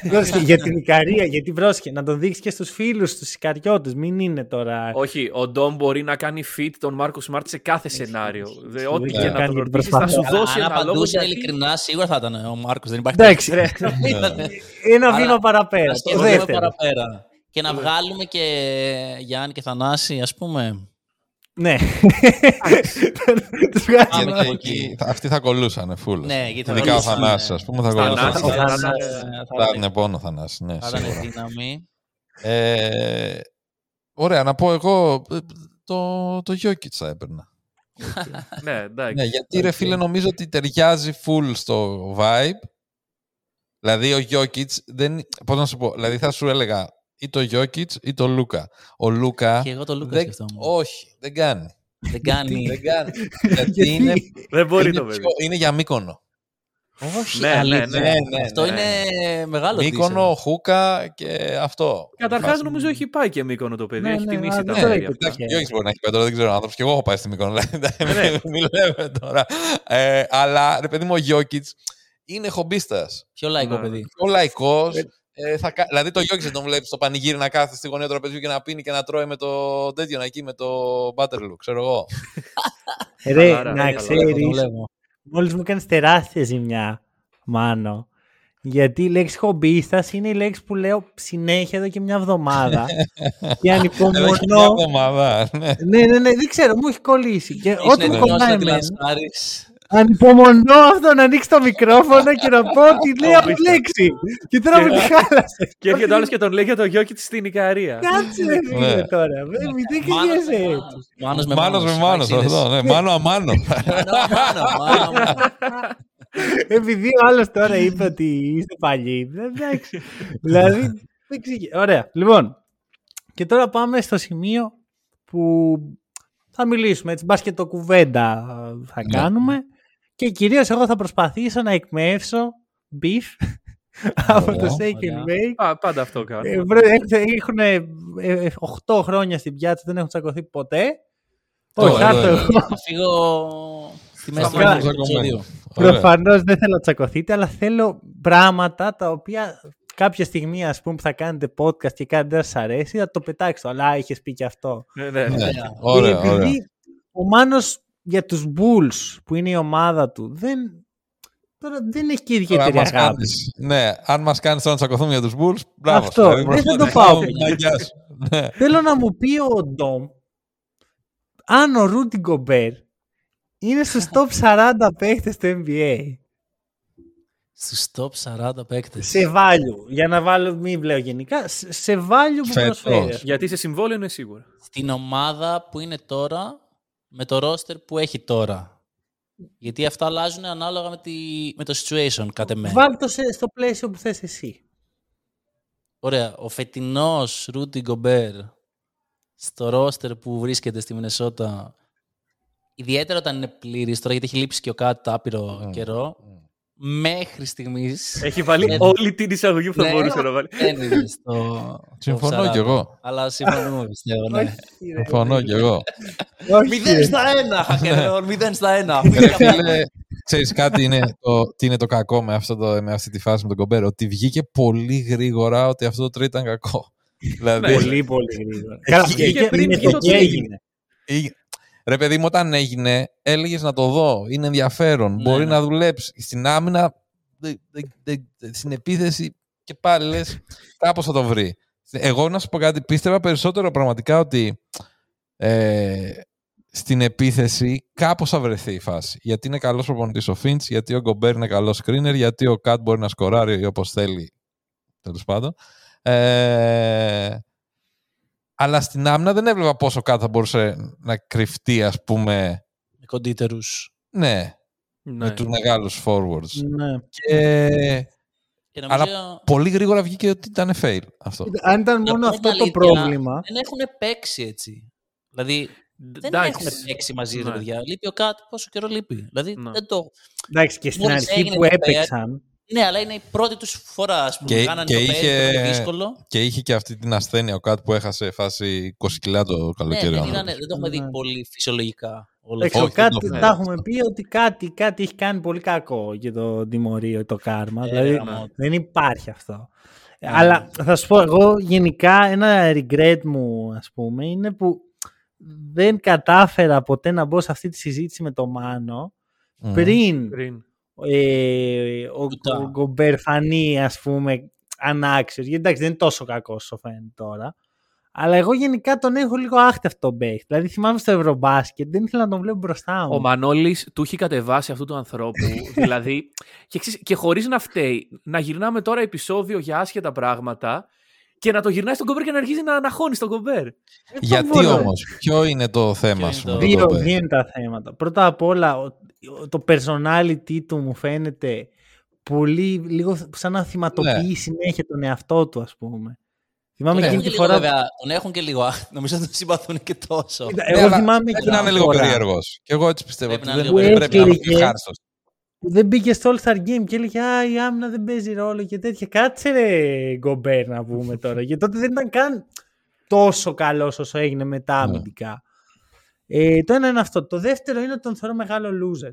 Πρόσεχε, για την Ικαρία, γιατί πρόσχε, να τον δείξεις και στους φίλους, στους Ικαριώτες. Μην είναι τώρα... Όχι, ο Ντόμ μπορεί να κάνει fit τον Μάρκο Σμαρτ σε κάθε σενάριο. Δε, ό,τι έχει και να κάνει τον την ρωτήσεις, θα προσπάθεια. σου Αλλά δώσει αν ένα λόγο. απαντούσε γιατί- ειλικρινά, σίγουρα θα ήταν ο Μάρκος. Δεν υπάρχει Εντάξει, περίπτωση. Ήτανε. ένα Άρα, βήμα παραπέρα. Να Το σκεφτούμε δεύτερο. παραπέρα. Και να βγάλουμε και Γιάννη και Θανάση, ας πούμε. Ναι. Τους βγάζει Πάμε ένα- και Εκεί, εκεί. θα- αυτοί θα κολούσαν, φούλ. Ναι, γιατί θα Ειδικά ο κολούσαν, Θανάσης, ναι. ας πούμε, θα Θανάσης, κολούσαν. ο Θα Θανάσης. ήταν- Θα έδινε πόνο ο Θανάσης, ναι, Θα ήταν σίγουρα. δύναμη. Ε, Ωραία, να πω εγώ, ε, το, το Jokic θα έπαιρνα. Ναι, εντάξει. Ναι, γιατί ρε φίλε νομίζω ότι ταιριάζει full στο vibe. Δηλαδή ο Jokic δεν... Πώς να σου πω, δηλαδή θα σου έλεγα ή το Jokic ή το Λούκα. Ο Λούκα... Και εγώ το Λούκα δεν... σκεφτόμουν. Όχι, δεν κάνει. Δεν κάνει. δεν κάνει. γιατί είναι, Δεν μπορεί είναι, το παιδί. πιο- είναι για Μύκονο. Όχι, Ναι, ναι, αλήθεια. ναι, ναι, Αυτό ναι. είναι μεγάλο Μύκονο, Χούκα και αυτό. Καταρχάς, Μας- νομίζω έχει πάει και μήκονο το παιδί. Ναι, έχει ναι, τιμήσει α, τα ναι, παιδιά ναι, αυτά. Εντάξει, ο Γιώργης μπορεί να έχει πάει τώρα, δεν ξέρω άνθρωπος. Και εγώ έχω πάει στη Μύκονο. δηλαδή, Ναι. Μην λέμε τώρα. Ε, αλλά ρε παιδί μου, ο Γιώκητ είναι χομπίστας. Πιο λαϊκό Ναι. παιδί. Ο λαϊκός. Ε, θα, κα- δηλαδή το Γιώκητ δεν τον βλέπεις στο πανηγύρι να κάθεται στη γωνία του τραπεζιού και να πίνει και να τρώει με το τέτοιο εκεί με το Butterloo, ξέρω εγώ. Ρε, Χαλάρα, να χαλάρα. Το ξέρεις, βλέπω. μόλις μου έκανες τεράστια ζημιά, Μάνο. Γιατί η λέξη χομπίστας είναι η λέξη που λέω συνέχεια εδώ και μια εβδομάδα. και Εδώ έχει μια ανυπομονώ. εβδομάδα. ναι. ναι, ναι, ναι, δεν ξέρω, μου έχει κολλήσει. Και ό,τι Είναι μου κολλάει γνώστο εμένα, ότι Άρης. Ανυπομονώ αυτό να ανοίξει το μικρόφωνο και να πω τη λέω λέξη. Και τώρα με τη χάλασε. Και έρχεται άλλος και τον λέει για το γιο της στην Ικαρία. Κάτσε ρε φίλε Ναι. τώρα. Μην δεν Μάνος με κρυβέσαι Μάνος. έτσι. Μάνος με Μάνος με Μάνος Μάξινες. αυτό. ναι. Μάνο αμάνο. Μάνο, Μάνο, Μάνο. Επειδή ο άλλος τώρα είπε ότι είστε παλιοί. δεν- Εντάξει. δηλαδή. δεν ξηγεί. Ωραία. Λοιπόν. Και τώρα πάμε στο σημείο που θα μιλήσουμε. Έτσι, μπας και το κουβέντα θα Ναι. κάνουμε. Και κυρίως εγώ θα προσπαθήσω να εκμεύσω beef από το Ωραία. Shake and Ωραία. Bake. Α, πάντα αυτό κάνω. Ε, βρε, Έχουν 8 χρόνια στην πιάτσα, δεν έχουν τσακωθεί ποτέ. Ωραία, Όχι, θα έρθω ωραία. εγώ. Θα φύγω στη μέση του Σταματάμε επεισοδίου. Ωραία. Προφανώς δεν θέλω να τσακωθείτε, αλλά θέλω πράγματα τα οποία κάποια στιγμή ας πούμε, που θα κάνετε podcast και κάτι δεν σας αρέσει, θα το πετάξω. Αλλά είχες πει και αυτό. Ναι, ναι. Ναι. Ωραία. Ωραία, Και επειδή ωραία. ο Μάνος για τους Bulls που είναι η ομάδα του δεν, τώρα δεν έχει και Τώρα, αν ιδιαίτερη μας αγάπης. κάνεις- Ναι, αν μας κάνεις τώρα να τσακωθούμε για τους Bulls, μπράβο. Αυτό, δηλαδή, δεν θα το προσπαθώ πάω. να αγκιάσω. Ναι. Θέλω να μου πει ο Ντόμ αν ο Ρούτι Γκομπέρ είναι στους top 40 παίχτες του NBA. Στους top 40 παίκτες. Σε value. Για να βάλω, μην λέω γενικά, σε σε value που Φέτος. προσφέρει. Γιατί σε συμβόλαιο είναι σίγουρα. Στην ομάδα που είναι τώρα, με το roster που έχει τώρα. Γιατί αυτά αλλάζουν ανάλογα με, τη, με το situation, κατ' εμέ. Βάλ το σε- στο πλαίσιο που θες εσύ. Ωραία. Ο φετινός Ρούντι Γκομπέρ στο roster που βρίσκεται στη Μινεσότα, ιδιαίτερα όταν είναι πλήρης, τώρα γιατί έχει λείψει και ο κάτι άπειρο καιρό, μέχρι στιγμής Έχει βάλει Ναι. όλη την εισαγωγή που θα Ναι. μπορούσε να βάλει. δεν είναι στο Συμφωνώ top 40. κι εγώ. Αλλά συμφωνούμε, πιστεύω, ναι. Συμφωνώ κι εγώ. Μηδέν στα ένα, Χακερόν, μηδέν στα ένα. Ρε φίλε, ξέρεις κάτι είναι το, τι είναι το κακό με, αυτό το, με αυτή τη φάση με τον Κομπέρ, ότι βγήκε πολύ γρήγορα ότι αυτό το trade ήταν κακό. δηλαδή, Πολύ, πολύ γρήγορα. Καλά, Είχε βγήκε πριν με βγει το το τι trade. έγινε. Ή- ρε παιδί μου, όταν έγινε, έλεγες να το δω. Είναι ενδιαφέρον. Ναι, Μπορεί ναι. να δουλέψεις. Στην άμυνα, δε- δε- δε- στην επίθεση και πάλι λες, κάπως θα το βρει. Εγώ να σου πω κάτι, πίστευα περισσότερο πραγματικά ότι ε, στην επίθεση κάπως θα βρεθεί η φάση. Γιατί είναι καλός προπονητής ο Φίντς, γιατί ο Γκομπέρ είναι καλός screener, γιατί ο Κατ μπορεί να σκοράρει όπως θέλει, τέλος πάντων. Ε, αλλά στην άμυνα δεν έβλεπα πόσο Κατ θα μπορούσε να κρυφτεί, ας πούμε, Με κοντίτερους. ναι, Ναι. με τους μεγάλους forwards. Ναι. Και Και νομίζω, Αλλά πολύ γρήγορα βγήκε ότι ήταν fail αυτό. Αν ήταν να μόνο πούμε αυτό την το αλήθεια, πρόβλημα. Δεν έχουν παίξει έτσι. Δηλαδή, δεν Εντάξει. έχουν παίξει μαζί, ρε Ναι. παιδιά. Λείπει ο Κάτ, πόσο καιρό λείπει. Δηλαδή, Ναι. δεν το... Εντάξει, και στην Μόλις αρχή έγινε που το έπαιξαν. Ναι, αλλά είναι η πρώτη τους φορά, ας πούμε. Και- Κάνανε και το είχε- είχε... δύσκολο. Και είχε και αυτή την ασθένεια ο Κατ που έχασε φάση 20 κιλά το Ναι, καλοκαίρι. δεν, ο ήταν, άνθρωπος. δεν το έχουμε δει Ναι. πολύ φυσιολογικά. Όλο Εντάξει, αυτό. ο κάτι το τα έχουμε πει ότι κάτι, κάτι έχει κάνει πολύ κακό για το τιμωρίο, το κάρμα. Ε, δηλαδή γαμώ. δεν υπάρχει αυτό. Αλλά θα σου πω, εγώ γενικά ένα regret μου, ας πούμε, είναι που δεν κατάφερα ποτέ να μπω σε αυτή τη συζήτηση με το Μάνο Μμμ. πριν Πριν. Ε, ο, Ουτά. ο Γκομπέρ φανεί, ας πούμε, ανάξιος. Γιατί εντάξει, δεν είναι τόσο κακός όσο φαίνεται τώρα. Αλλά εγώ γενικά τον έχω λίγο άχτη τον παίχτη. Δηλαδή θυμάμαι στο Ευρωμπάσκετ, δεν ήθελα να τον βλέπω μπροστά μου. Ο Μανώλης του έχει κατεβάσει αυτού του ανθρώπου. δηλαδή. Και, ξέρεις, και χωρίς να φταίει, να γυρνάμε τώρα επεισόδιο για άσχετα πράγματα και να το γυρνάει στον κομπέρ και να αρχίζει να αναχώνει στον κομπέρ. Γιατί μπορώ. όμως, ποιο είναι το θέμα είναι σου το- με τον Δύο, Γκομπέρ; δύο είναι τα θέματα. Πρώτα απ' όλα, ο- το personality του μου φαίνεται πολύ, λίγο σαν να θυματοποιεί Ναι. συνέχεια τον εαυτό του, ας πούμε. Θυμάμαι Τον εκείνη έχουν τη και λίγο, φορά... βέβαια, τον έχουν και λίγο. άχ, Νομίζω ότι τον συμπαθούν και τόσο. Κοίτα, Ναι, Εγώ αλλά θυμάμαι Πρέπει εκείνη να είναι τη λίγο φορά περίεργος. Και εγώ έτσι πιστεύω Πρέπει ότι να δεν είναι λίγο δεν πρέπει να είναι περίεργο. ευχάριστος. που δεν μπήκε στο All-Star Game και έλεγε Α, η άμυνα δεν παίζει ρόλο και τέτοια. Κάτσε ρε Γκομπέρ να πούμε τώρα. γιατί τότε δεν ήταν καν τόσο καλός όσο έγινε μετά Ναι. αμυντικά. Ε, το ένα είναι αυτό. Το δεύτερο είναι ότι τον θεωρώ μεγάλο loser.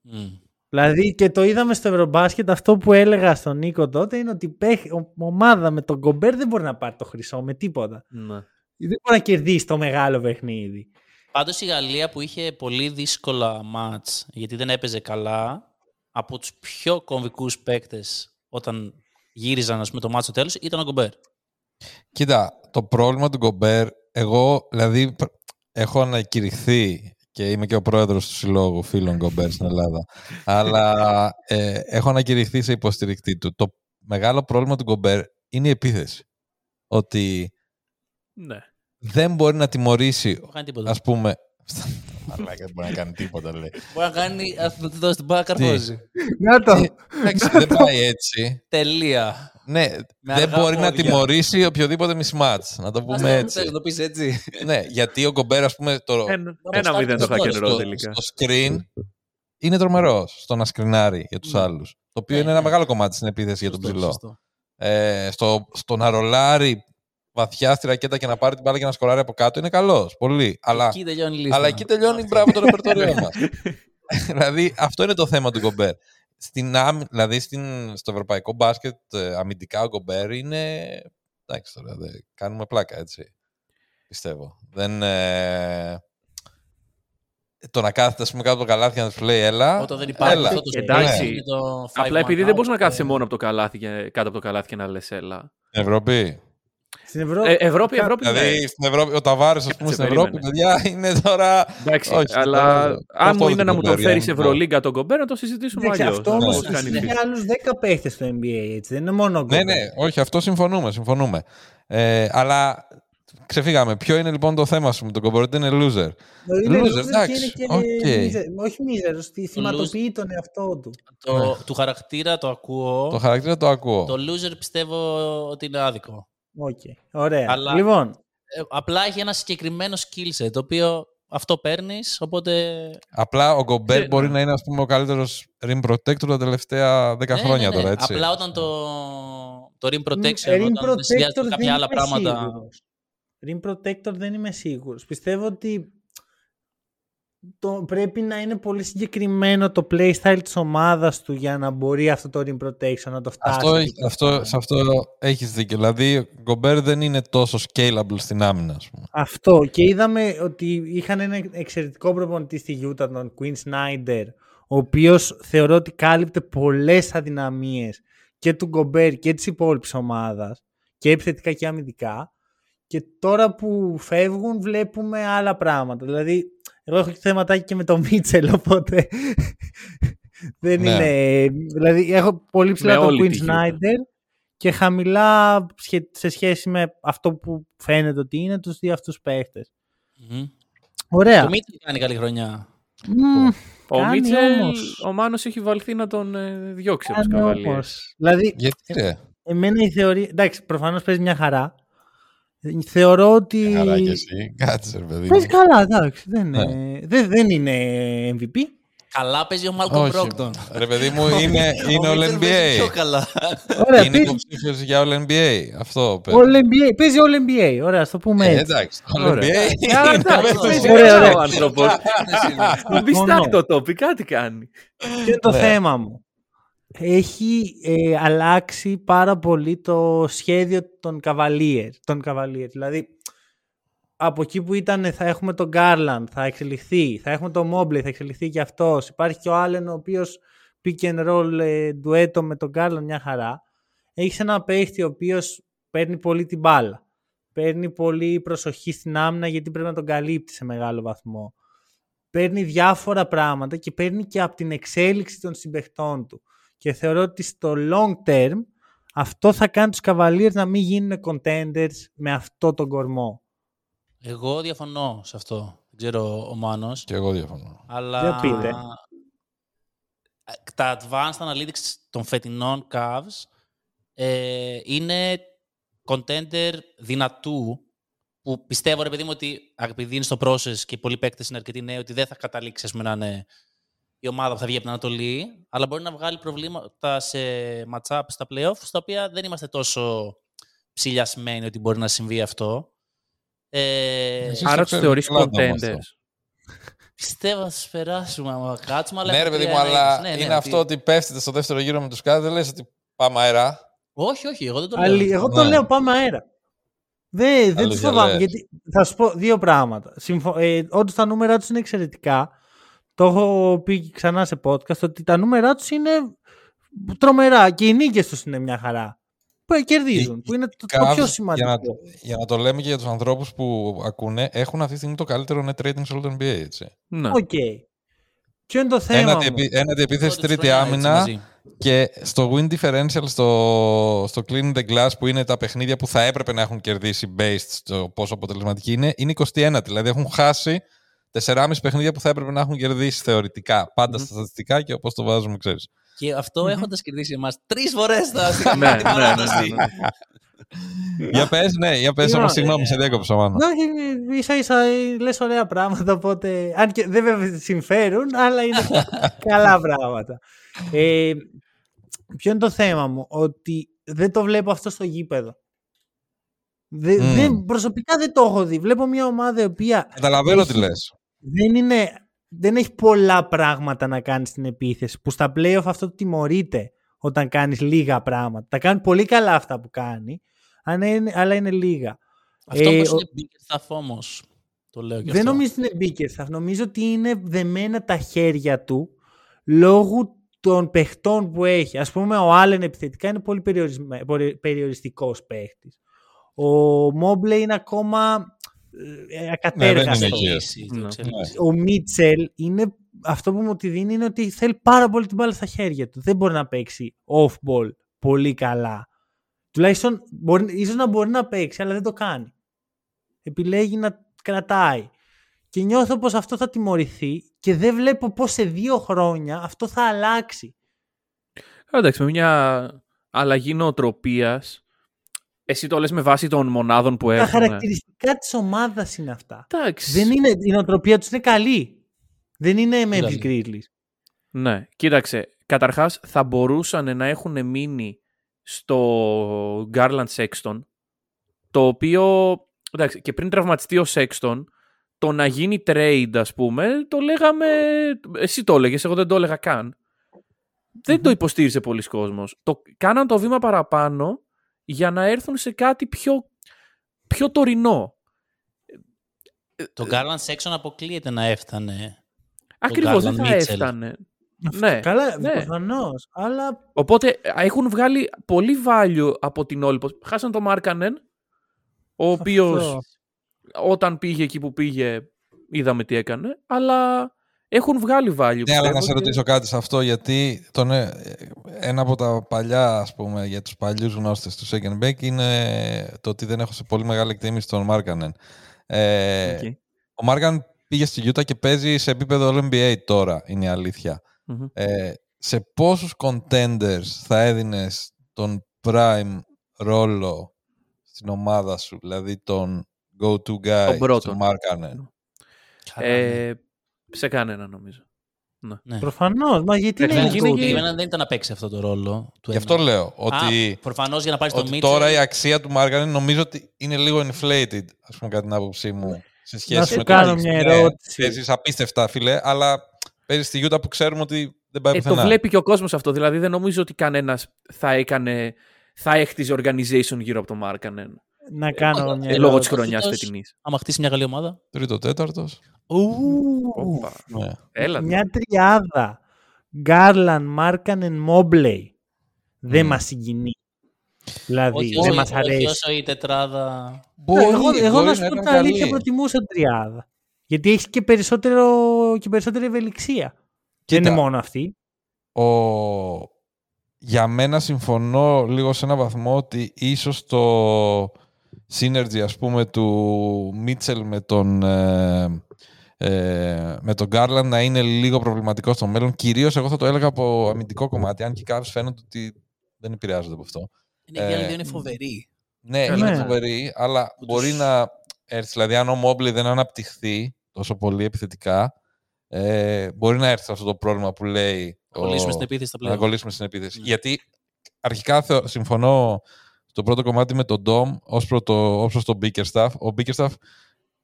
Μμ. Δηλαδή και το είδαμε στο Ευρωμπάσκετ αυτό που έλεγα στον Νίκο τότε είναι ότι η παίχ- ο- ομάδα με τον Γκομπέρ δεν μπορεί να πάρει το χρυσό με τίποτα. Ναι. Δεν μπορεί να κερδίσει το μεγάλο παιχνίδι. Πάντως η Γαλλία που είχε πολύ δύσκολα μάτς, γιατί δεν έπαιζε καλά, από τους πιο κομβικούς παίκτες όταν γύριζαν ας πούμε, το μάτς στο τέλος, ήταν ο Γκομπέρ. Κοίτα, το πρόβλημα του Γκομπέρ, εγώ δηλαδή π- έχω ανακηρυχθεί και είμαι και ο πρόεδρος του Συλλόγου Φίλων Γκομπέρ στην Ελλάδα, αλλά ε, έχω ανακηρυχθεί σε υποστηρικτή του. Το μεγάλο πρόβλημα του Γκομπέρ είναι η επίθεση. Ότι Ναι. δεν μπορεί να τιμωρήσει, Δεν κάνει τίποτα. ας πούμε... Μαλάκα, δεν μπορεί να κάνει τίποτα, λέει. Μπορεί να κάνει αυτό το δώσει την μπάλα καρφώζει. Να το. Εντάξει, δεν πάει έτσι. Τελεία. Ναι, Με δεν αργά μπορεί να πόδια. τιμωρήσει οποιοδήποτε mismatch. Να το πούμε Θες έτσι. να το πεις έτσι. ναι, γιατί ο Γκομπέρ, ας πούμε, το, Ένα, Όπως ένα τα μηδέν το στο- hack and roll στο, τελικά. στο screen είναι τρομερό στο να σκρινάρει για τους άλλους. Το οποίο Ναι, είναι ένα ναι. μεγάλο κομμάτι στην επίθεση για τον Σωστό, ψηλό. σωστό. Ε, στο, στο να ρολάρει βαθιά στη ρακέτα και να πάρει την μπάλα και να σκοράρει από κάτω είναι καλός. Πολύ. Αλλά, Εκεί τελειώνει η λίστα. αλλά εκεί τελειώνει μπράβο το ρεπερτόριό μας. δηλαδή αυτό είναι το θέμα του Γκομπέρ. Στην, άμυ- δηλαδή στην, στο ευρωπαϊκό μπάσκετ ε, αμυντικά ο Γκομπέρ είναι... Εντάξει τώρα, δεν, κάνουμε πλάκα έτσι. Πιστεύω. Δεν... Ε, το να κάθεται ας πούμε, κάτω από το καλάθι και να του λέει έλα. Όταν δεν υπάρχει έλα. αυτό το Εντάξει. space και το five Απλά man επειδή δεν out, μπορεί να κάθεσαι ε, μόνο από το καλάθι και, κάτω από το καλάθι και να λες έλα. Ευρώπη. Στην Ευρώπη. Ε, Ευρώπη, Ευρώπη. ναι. Δηλαδή στην Ευρώπη, ο Ταβάρε, ας πούμε, Σε στην Ευρώπη, περίμενε. παιδιά, είναι τώρα. Εντάξει, Όχι, αλλά τώρα- αν αυτό μου δεν είναι το να μου τον Γκομπέρ, φέρεις είναι το- Ευρωλίγκα τον Γκομπέρ, να το συζητήσουμε Εντάξει, αλλιώς. αυτό όμως Όπως κάνει είναι φίλος. άλλους 10 παίχτες στο NBA, έτσι. Δεν είναι μόνο ο Ναι, Γκομπέρ. ναι, όχι, αυτό συμφωνούμε. συμφωνούμε. Ε, αλλά ξεφύγαμε. Ποιο είναι λοιπόν το θέμα σου με τον Γκομπέρ, ότι είναι loser; Είναι Loser, loser και εντάξει, είναι και οκ. μίζε- όχι μίζερο, θυματοποιεί τον εαυτό του. Το, του χαρακτήρα το ακούω. Το χαρακτήρα το ακούω. Το loser πιστεύω ότι είναι άδικο. Οκ, Ωραία. Αλλά- Λοιπόν, Ε, απλά έχει ένα συγκεκριμένο skill set, το οποίο αυτό παίρνεις, οπότε. Απλά ο Γκομπέρ Ναι, μπορεί ναι. να είναι ας πούμε, ο καλύτερος rim protector τα τελευταία 10 Ναι, χρόνια ναι, ναι. τώρα, έτσι. Απλά όταν το, το rim protection, Rim όταν protector συνδυάζεται με δεν κάποια άλλα είμαι πράγματα. σίγουρος. Rim protector δεν είμαι σίγουρος. Πιστεύω ότι το, πρέπει να είναι πολύ συγκεκριμένο το playstyle της ομάδας του για να μπορεί αυτό το rim protection να το φτάσει. Αυτό, εκεί έχει- που αυτό, φτάνει. σε αυτό έχεις δίκιο. Δηλαδή, ο Γκομπέρ δεν είναι τόσο scalable στην άμυνα, ας πούμε. Αυτό. Και είδαμε ότι είχαν ένα εξαιρετικό προπονητή στη Utah, τον Quinn Snyder, ο οποίος θεωρώ ότι κάλυπτε πολλές αδυναμίες και του Γκομπέρ και της υπόλοιπης ομάδας και επιθετικά και αμυντικά και τώρα που φεύγουν βλέπουμε άλλα πράγματα. Δηλαδή, εγώ έχω και θεματάκι και με τον Μίτσελ, οπότε δεν Ναι. είναι... Δηλαδή, έχω πολύ ψηλά Με τον όλη Quinn τη Utah. Snyder και χαμηλά σχε- σε σχέση με αυτό που φαίνεται ότι είναι τους δύο αυτούς παίχτες. Μμμ. Ωραία. Το Μίτσελ κάνει καλή χρονιά. Μμμ, Ο Κάνει Μίτσελ, όμως. ο Μάνος έχει βαλθεί να τον ε, διώξει από τους κάνει καβαλίες. όμως. Δηλαδή, Γιατί, ρε; εμένα η θεωρία... Εντάξει, προφανώς παίζει μια χαρά. Θεωρώ ότι... Χαρά κι εσύ. Κάτσε, ρε παιδί. Παίζει μου. καλά, εντάξει. Δεν, Ναι. είναι- δεν, δεν είναι MVP. Καλά παίζει ο Μάλκομ Όχι. Μπρόγκτον. Ρε παιδί μου, είναι, είναι Ο All Μίτσελ παίζει πιο NBA. καλά. Ωραία, Είναι παίζει υποψήφιος για All NBA. Αυτό παίζει. All NBA. Παίζει All NBA. Ωραία, ας το πούμε Ε, έτσι. εντάξει. All Ωραία. NBA. Άρα, είναι εντάξει, μέσα παίζει στο- ωραία, ωραία. Ο άνθρωπος. Τον πιστάει το τόπι, κάτι κάνει. Και το Ναι. θέμα μου. Έχει ε, αλλάξει πάρα πολύ το σχέδιο των Cavaliers. Των Cavaliers. Δηλαδή, από εκεί που ήταν θα έχουμε τον Garland, θα εξελιχθεί. Θα έχουμε τον Mobley, θα εξελιχθεί και αυτός. Υπάρχει και ο Allen, ο οποίος pick and roll ε, ντουέτο με τον Garland μια χαρά. Έχεις ένα παίχτη ο οποίος παίρνει πολύ την μπάλα. Παίρνει πολύ προσοχή στην άμυνα γιατί πρέπει να τον καλύπτει σε μεγάλο βαθμό. Παίρνει διάφορα πράγματα και παίρνει και από την εξέλιξη των συμπαιχτών του. Και θεωρώ ότι στο long term αυτό θα κάνει τους Cavaliers να μην γίνουν contenders με αυτό τον κορμό. Εγώ διαφωνώ σε αυτό. Δεν ξέρω ο Μάνος. Και εγώ διαφωνώ. Αλλά Για πείτε. τα advanced analytics των φετινών Cavs ε, είναι contender δυνατού που πιστεύω ρε παιδί μου ότι επειδή είναι στο process και πολλοί παίκτες είναι αρκετοί νέοι ότι δεν θα καταλήξεις ας πούμε, να είναι η ομάδα που θα βγει από την Ανατολή αλλά μπορεί να βγάλει προβλήματα σε match-up στα playoff στα οποία δεν είμαστε τόσο ψηλιασμένοι ότι μπορεί να συμβεί αυτό. Ε, Εσείς Άρα το τους ξέρετε θεωρείς καλά το όμως contenders. αυτό. Πιστεύω θα τους περάσουμε άμα κάτσουμε. Αλλά Ναι, ρε έχουμε παιδί μου, τρία αλλά innings. Ναι, ναι, είναι αυτό ότι πέφτετε στο δεύτερο γύρο με τους κάτω, δεν λες ότι πάμε αέρα. Όχι, όχι, εγώ δεν το λέω. Άλλη, εγώ το Ναι. λέω πάμε αέρα. Δεν, δεν τους Αλήθεια φοβάμαι. λες. Γιατί θα σου πω δύο πράγματα. Συμφω... Ε, Όντως τα νούμερα τους είναι εξαιρετικά. Το έχω πει και ξανά σε podcast ότι τα νούμερα τους είναι τρομερά και οι νίκες τους είναι μια χαρά. Που κερδίζουν, Οι- που είναι το, οι το πιο Cavs, σημαντικό. Για να, για να το λέμε και για τους ανθρώπους που ακούνε, έχουν αυτή τη στιγμή το καλύτερο net rating σε όλο το NBA, έτσι. Ναι. Οκ. Ποιο είναι το θέμα Ένατη, μου. επί, ένατη επίθεση, Πρώτη τρίτη χρονιά, έτσι, άμυνα μαζί. και στο win differential, στο, στο clean the glass που είναι τα παιχνίδια που θα έπρεπε να έχουν κερδίσει based στο πόσο αποτελεσματική είναι, είναι 21. Δηλαδή έχουν χάσει 4,5 παιχνίδια που θα έπρεπε να έχουν κερδίσει θεωρητικά. Πάντα στα στατιστικά και όπως το βάζουμε, ξέρεις. Και αυτό έχοντας κερδίσει εμάς τρεις φορές τα στην Ναι, καμία ναι, ναι, ναι, παράταση. ναι. για πες, ναι, για πες, Λοιπόν, όμως συγγνώμη, ε, σε διέκοψα μάλλον. Ναι, ίσα ίσα λες ωραία πράγματα, οπότε, αν και δεν βέβαια συμφέρουν, αλλά είναι καλά πράγματα. Ε, ποιο είναι το θέμα μου, ότι δεν το βλέπω αυτό στο γήπεδο. Δε- Μμμ. δεν, προσωπικά δεν το έχω δει. Βλέπω μια ομάδα η οποία Καταλαβαίνω έχει- τι λες. Δεν, είναι, δεν έχει πολλά πράγματα να κάνεις στην επίθεση. Που στα playoff αυτό το τιμωρείται όταν κάνεις λίγα πράγματα. Τα κάνει πολύ καλά αυτά που κάνει, αλλά είναι, αλλά είναι λίγα. Αυτό Ε, όμως ο- είναι bigger stuff όμως. Το λέω και Δεν αυτό. νομίζω ότι είναι Bickerstaff. Νομίζω ότι είναι δεμένα τα χέρια του λόγω των παιχτών που έχει. Ας πούμε ο Άλεν επιθετικά είναι πολύ περιορισμέ- πολυ- περιοριστικός παίχτης. Ο Μόμπλε είναι ακόμα ε, Ναι, ακατέργαστος. δεν είναι εκεί. Εξελίσσει, το Ναι. εξελίσσει. ο Μίτσελ είναι αυτό που μου τη δίνει είναι ότι θέλει πάρα πολύ την μπάλα στα χέρια του. Δεν μπορεί να παίξει off-ball πολύ καλά. Τουλάχιστον μπορεί, ίσως να μπορεί να παίξει, αλλά δεν το κάνει. Επιλέγει να κρατάει. Και νιώθω πως αυτό θα τιμωρηθεί και δεν βλέπω πως σε δύο χρόνια αυτό θα αλλάξει. Εντάξει, με μια αλλαγή νοοτροπίας. Εσύ το λες με βάση των μονάδων που Τα έχουν. χαρακτηριστικά της ομάδας είναι αυτά. Εντάξει. Δεν είναι, η νοοτροπία τους είναι καλή. Δεν είναι Memphis Καλή. Grizzlies. Ναι, κοίταξε. Καταρχάς θα μπορούσαν να έχουν μείνει στο Garland Sexton, το οποίο, εντάξει, και πριν τραυματιστεί ο Sexton, το να γίνει trade, ας πούμε, το λέγαμε, εσύ το έλεγες, εγώ δεν το έλεγα καν. Δεν το υποστήριζε πολλοί κόσμος. Το, κάναν το βήμα παραπάνω για να έρθουν σε κάτι πιο, πιο τωρινό. Το Garland Sexton αποκλείεται να έφτανε. Ακριβώς, δεν Garland θα Mitchell. έφτανε. Ναι, Καλά, ναι. προφανώς. Αλλά Οπότε α, έχουν βγάλει πολύ value από την όλη. υπο- Χάσαν τον Μάρκανεν, ο οποίος Αυτό. όταν πήγε εκεί που πήγε, είδαμε τι έκανε, αλλά έχουν βγάλει value. Ναι, αλλά να πιστεύω, σε και- ρωτήσω κάτι σε αυτό, γιατί τον, ε, ένα από τα παλιά, ας πούμε, για τους παλιούς γνώστες του Second Bake είναι το ότι δεν έχω σε πολύ μεγάλη εκτίμηση τον Μάρκανεν. Ε, Οκ. Ο Μάρκανεν πήγε στη Utah και παίζει σε επίπεδο All-NBA τώρα, είναι η αλήθεια. Μμμ. Ε, σε πόσους contenders θα έδινες τον prime ρόλο στην ομάδα σου, δηλαδή τον go-to guy Τον πρώτον. στον Μάρκανεν. Καλά, ναι. Ε, σε κανένα νομίζω. Ναι. προφανώς. Μα γιατί Εντάξει, είναι είναι αυτό. και- Εμένα δεν ήταν να παίξει αυτό το ρόλο. Του Γι' αυτό Έμενα. λέω ότι... Α, προφανώς για να πάρεις τον ότι Μίτσελ. τώρα η αξία του Μάργανεν νομίζω ότι είναι λίγο inflated, ας πούμε, κατά την άποψή μου. Σε σχέση Να σου με κάνω το μια Ναι, ερώτηση. παίζεις απίστευτα, φίλε, αλλά παίζεις στη Utah που ξέρουμε ότι δεν πάει Ε, το πουθενά. βλέπει και ο κόσμος αυτό. Δηλαδή δεν νομίζω ότι κανένας θα έκανε, θα έχτιζε organization γύρω από τον Μάρκανεν. Να κάνω μια Ε, λόγω ερώτηση. της χρονιάς αυτός- φετινής. Άμα χτίσει μια καλή ομάδα. Τρίτο, τέταρτος. Όπα. Ναι. Έλα. Μια τριάδα. Γκάρλαν, Μάρκανεν, Μόμπλεϊ. Δεν Μμ. μας συγκινεί. Δηλαδή, Όχι δεν όσο, μας όχι αρέσει. όσο η τετράδα. Μπορεί, εγώ εγώ μπορεί να σου πω ήταν την αλήθεια καλή. προτιμούσα τριάδα. Γιατί έχει και, περισσότερο, και περισσότερη ευελιξία. Δεν Κοίτα, είναι μόνο αυτή. ο... Για μένα συμφωνώ λίγο σε ένα βαθμό ότι ίσως το synergy ας πούμε του Μίτσελ με τον ε, ε, με τον Garland να είναι λίγο προβληματικό στο μέλλον. Κυρίως εγώ θα το έλεγα από αμυντικό κομμάτι, αν και κάποιοι φαίνονται ότι δεν επηρεάζονται από αυτό. Είναι, Ε, οι άλλοι δύο είναι φοβεροί. Ναι, Ε, είναι ναι. φοβερή, αλλά Που μπορεί τους- να έρθει. Δηλαδή, αν ο Μόμπλε δεν αναπτυχθεί τόσο πολύ επιθετικά, ε, μπορεί να έρθει σε αυτό το πρόβλημα που λέει. Θα κολλήσουμε ο- στην επίθεση στα να πλέον. κολλήσουμε στην επίθεση. Ναι. Γιατί αρχικά θεω- συμφωνώ στο πρώτο κομμάτι με τον Ντόμ ως προς το, ως προς τον Bickerstaff. Ο Bickerstaff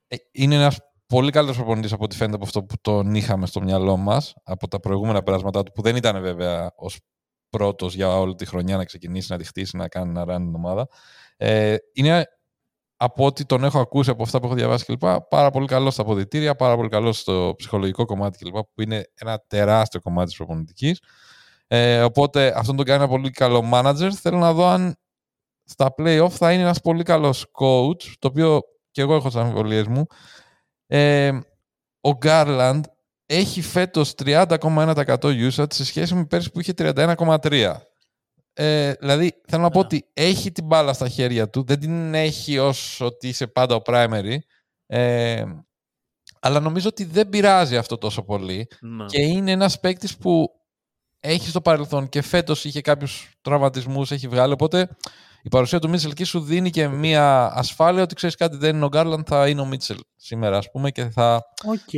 ε, είναι ένας πολύ καλύτερος προπονητής από ό,τι φαίνεται από αυτό που τον είχαμε στο μυαλό μας από τα προηγούμενα περάσματά του που δεν ήταν βέβαια ως πρώτος για όλη τη χρονιά να ξεκινήσει, να τη χτίσει, να κάνει να ράνει την ομάδα. Ε, είναι από ό,τι τον έχω ακούσει από αυτά που έχω διαβάσει κλπ. Πάρα πολύ καλό στα αποδητήρια, πάρα πολύ καλό στο ψυχολογικό κομμάτι κλπ. που είναι ένα τεράστιο κομμάτι της προπονητικής. Ε, οπότε αυτόν τον κάνει ένα πολύ καλό manager. Θέλω να δω αν στα playoff θα είναι ένας πολύ καλός coach, το οποίο και εγώ έχω τι αμφιβολίε μου. Ε, ο Garland έχει φέτος 30,1% usage σε σχέση με πέρσι που είχε 31,3%. Ε, δηλαδή, θέλω να πω ότι έχει την μπάλα στα χέρια του, δεν την έχει ως ότι είσαι πάντα ο primary, ε, αλλά νομίζω ότι δεν πειράζει αυτό τόσο πολύ Ναι. και είναι ένας παίκτης που έχει στο παρελθόν και φέτος είχε κάποιους τραυματισμούς, έχει βγάλει, οπότε η παρουσία του Μίτσελ εκεί σου δίνει και μία ασφάλεια ότι ξέρεις κάτι δεν είναι ο Γκάρλαντ, θα είναι ο Μίτσελ σήμερα ας πούμε και θα, Οκ.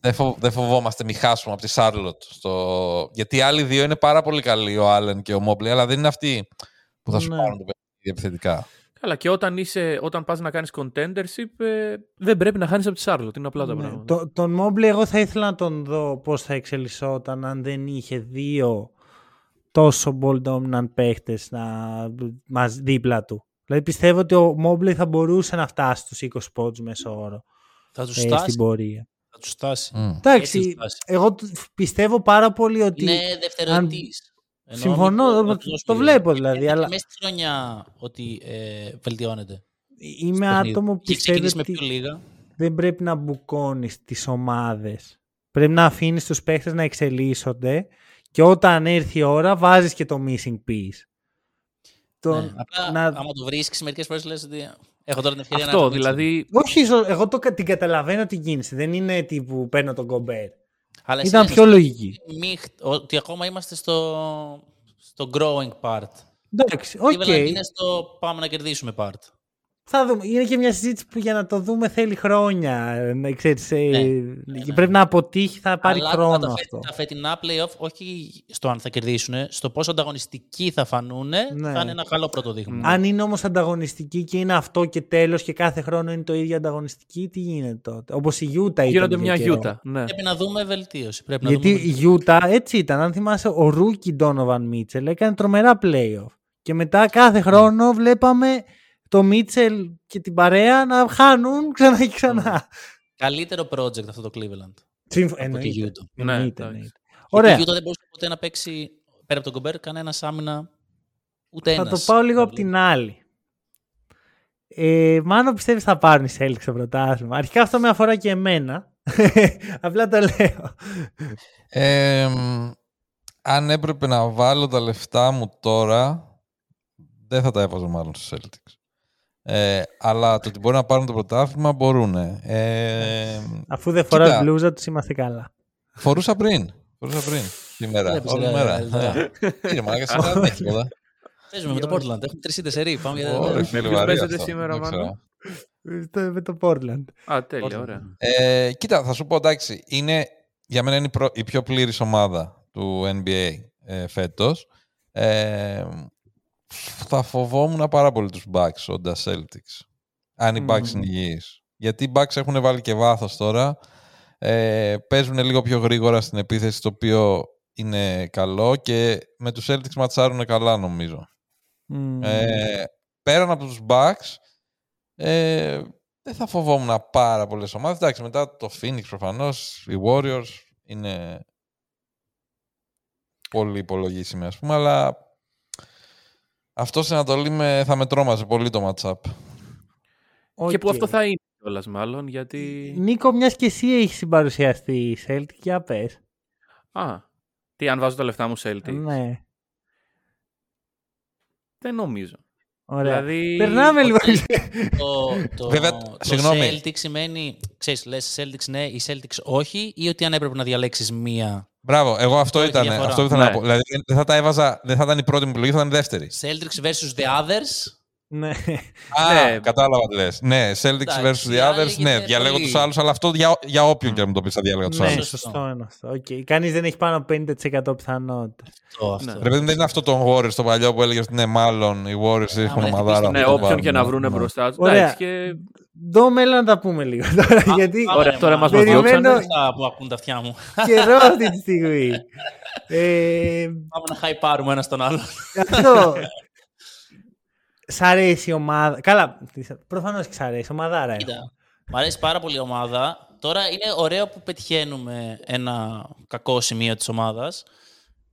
δεν, φο- δεν φοβόμαστε μη χάσουμε από τη Σάρλοτ. Στο... Γιατί οι άλλοι δύο είναι πάρα πολύ καλοί, ο Άλεν και ο Μόμπλε, αλλά δεν είναι αυτοί που θα σου Ναι. πάρουν το παιχνίδι επιθετικά. Καλά, και όταν, είσαι, όταν πας να κάνεις contendership, ε, δεν πρέπει να χάνεις από τη Charlotte. Είναι απλά τα Ναι. πράγματα. Το- τον Μόμπλε εγώ θα ήθελα να τον δω πώς θα εξελισσόταν αν δεν είχε δύο τόσο ball dominant παίχτες να, μας, δίπλα του. Δηλαδή πιστεύω ότι ο Μόμπλε θα μπορούσε να φτάσει στους 20 πόντους μέσω όρο Θα τους ε, στην στάσει. πορεία. Θα τους στάσει. Μμ. Έτσι Εντάξει, τους στάσει. εγώ τ- πιστεύω πάρα πολύ ότι Είναι δευτεροετής. Συμφωνώ, το βλέπω δηλαδή, αλλά- Μέσα στη χρονιά ότι ε, βελτιώνεται. είμαι στο παιχνίδι. άτομο που Είχε πιστεύει ξεκινήσει με ότι πιο λίγα. δεν πρέπει να μπουκώνεις τις ομάδες. Πρέπει να αφήνεις τους παίχτες να εξελίσσονται και όταν έρθει η ώρα βάζεις και το missing piece. Το, Ναι, Απλά, να- άμα το βρίσκεις, μερικές φορές λες ότι έχω τώρα την ευκαιρία να Αυτό, το δείξω. δηλαδή, Όχι, ζω- εγώ το, κα- την καταλαβαίνω την κίνηση. Δεν είναι τύπου παίρνω τον Γκομπέρ. Αλλά εσύ Ήταν λες πιο ότι λογική. μη- ότι ακόμα είμαστε στο, στο growing part. Εντάξει, OK. Okay. Είναι στο πάμε να κερδίσουμε part. Θα δούμε. Είναι και μια συζήτηση που για να το δούμε θέλει χρόνια. Να ξέρεις, ε, ναι. Πρέπει να αποτύχει, θα πάρει Αλλά χρόνο τα, φε- αυτό. τα φετινά playoff, όχι στο αν θα κερδίσουν, στο πόσο ανταγωνιστικοί θα φανούν, Ναι. θα είναι ένα καλό πρώτο δείγμα. Αν είναι όμως ανταγωνιστική και είναι αυτό και τέλος και κάθε χρόνο είναι το ίδιο ανταγωνιστική, τι γίνεται τότε; Όπως η Utah ήταν. γίνονται για μια καιρό. γιούτα. Ναι. Πρέπει να δούμε βελτίωση. Πρέπει να Γιατί δούμε... η Utah έτσι ήταν. Αν θυμάσαι, ο Ρούκι Donovan Mitchell έκανε τρομερά playoff. Και μετά κάθε χρόνο βλέπαμε το Μίτσελ και την παρέα να χάνουν ξανά και ξανά. Καλύτερο project αυτό το Cleveland. Συμφ- Από τη εννοείται. Utah. Ναι, εννοείται, εντάξει. εννοείται. Ωραία. Ωραία. Γιατί η Utah δεν μπορούσε ποτέ να παίξει πέρα από τον Κομπέρ κανένας άμυνα. Ούτε Θα ένας. το πάω λίγο από την άλλη. Ε, Μάνο πιστεύεις θα πάρουν οι Celtics στο πρωτάθλημα; Αρχικά αυτό με αφορά και εμένα. Απλά το λέω. Ε, μ, αν έπρεπε να βάλω τα λεφτά μου τώρα, δεν θα τα έβαζα μάλλον στους Celtics. Ε, αλλά το ότι μπορεί να πάρουν το πρωτάθλημα μπορούν. Ε, Αφού δεν φοράς Κοίτα. μπλούζα τους είμαστε καλά. φορούσα πριν. Φορούσα πριν. Σήμερα. Βλέπεις, Όλη ρε, μέρα. ρε, ρε. Ε, Κύριε Μάγκα, σήμερα δεν έχει τίποτα. Παίζουμε με το Portland. Έχουμε τρεις σερί. Πάμε για Ωραία, τα. φίλε, ποιους βαρύ παίζετε αυτό. σήμερα, Δεν Μάνο; ξέρω. Στο- Με το Portland. Α, τέλεια, Portland. ωραία. Ε, κοίτα, θα σου πω εντάξει, είναι, για μένα είναι η, προ- η πιο πλήρης ομάδα του NBA ε, φέτος. Ε, θα φοβόμουν πάρα πολύ τους Bucks όντας Celtics. Αν οι Bucks Μμμ. είναι υγιείς. Γιατί οι Bucks έχουν βάλει και βάθος τώρα. Ε, παίζουν λίγο πιο γρήγορα στην επίθεση, το οποίο είναι καλό και με τους Celtics ματσάρουν καλά νομίζω. Μμμ. Ε, πέραν από τους Bucks, ε, δεν θα φοβόμουν πάρα πολλές ομάδες. Εντάξει, μετά το Phoenix προφανώς, οι Warriors είναι πολύ υπολογίσιμοι ας πούμε, αλλά αυτός στην Ανατολή με, θα με τρόμαζε πολύ το matchup. Και που Οκ. αυτό θα είναι κιόλας μάλλον, γιατί. Νίκο, μιας και εσύ έχεις συμπαρουσιαστή Celtic, για πες. Α, τι, αν βάζω τα λεφτά μου Celtics. Ναι, Δεν νομίζω. ωραία. Δηλαδή, Περνάμε λίγο. Το, το, Βέβαια, το συγγνώμη. Celtics σημαίνει, ξέρεις, λες Celtics ναι ή Celtics όχι ή ότι αν έπρεπε να διαλέξεις μία. Μπράβο, εγώ αυτό έχει ήταν. διαφορά. Αυτό ήθελα Ναι. να πω. Δηλαδή δεν θα τα έβαζα, δεν θα ήταν η πρώτη μου επιλογή, θα ήταν η δεύτερη. Celtics versus the others. Ναι. Α, Ναι. κατάλαβα τι λες. Ναι, Celtics Εντάξει, versus the οι άλλοι others. Ναι, είναι διαλέγω πολύ- τους άλλους, αλλά αυτό για, για όποιον και να μου το πεις θα διαλέγω τους ναι, άλλους. σωστό είναι αυτό. Okay. Κανείς δεν έχει πάνω από 50% πιθανότητα. Αυτό, αυτό. Ρε παιδί, δεν είναι αυτό το Warriors το παλιό που έλεγες ότι ναι, μάλλον οι Warriors έχουν δεν ομαδάρα. χτυπήσει Ναι, θα το όποιον πάρουν. και να βρούνε Ναι. μπροστά τους. Ωραία. Εντάξει, και Ντό μέλλον να τα πούμε λίγο τώρα, γιατί Πάμε, Ωραία, ρε, τώρα μας. μας Περιμένω- διώξανε. Αυτά που ακούν τα αυτιά μου. καιρό αυτή τη στιγμή. ε, Πάμε να χαϊπάρουμε ένα τον άλλο. αυτό. Σ' αρέσει η ομάδα. Καλά, προφανώς και σ' αρέσει. Ομαδάρα έχω. Κοίτα, Μ' αρέσει πάρα πολύ η ομάδα. Τώρα είναι ωραίο που πετυχαίνουμε ένα κακό σημείο της ομάδας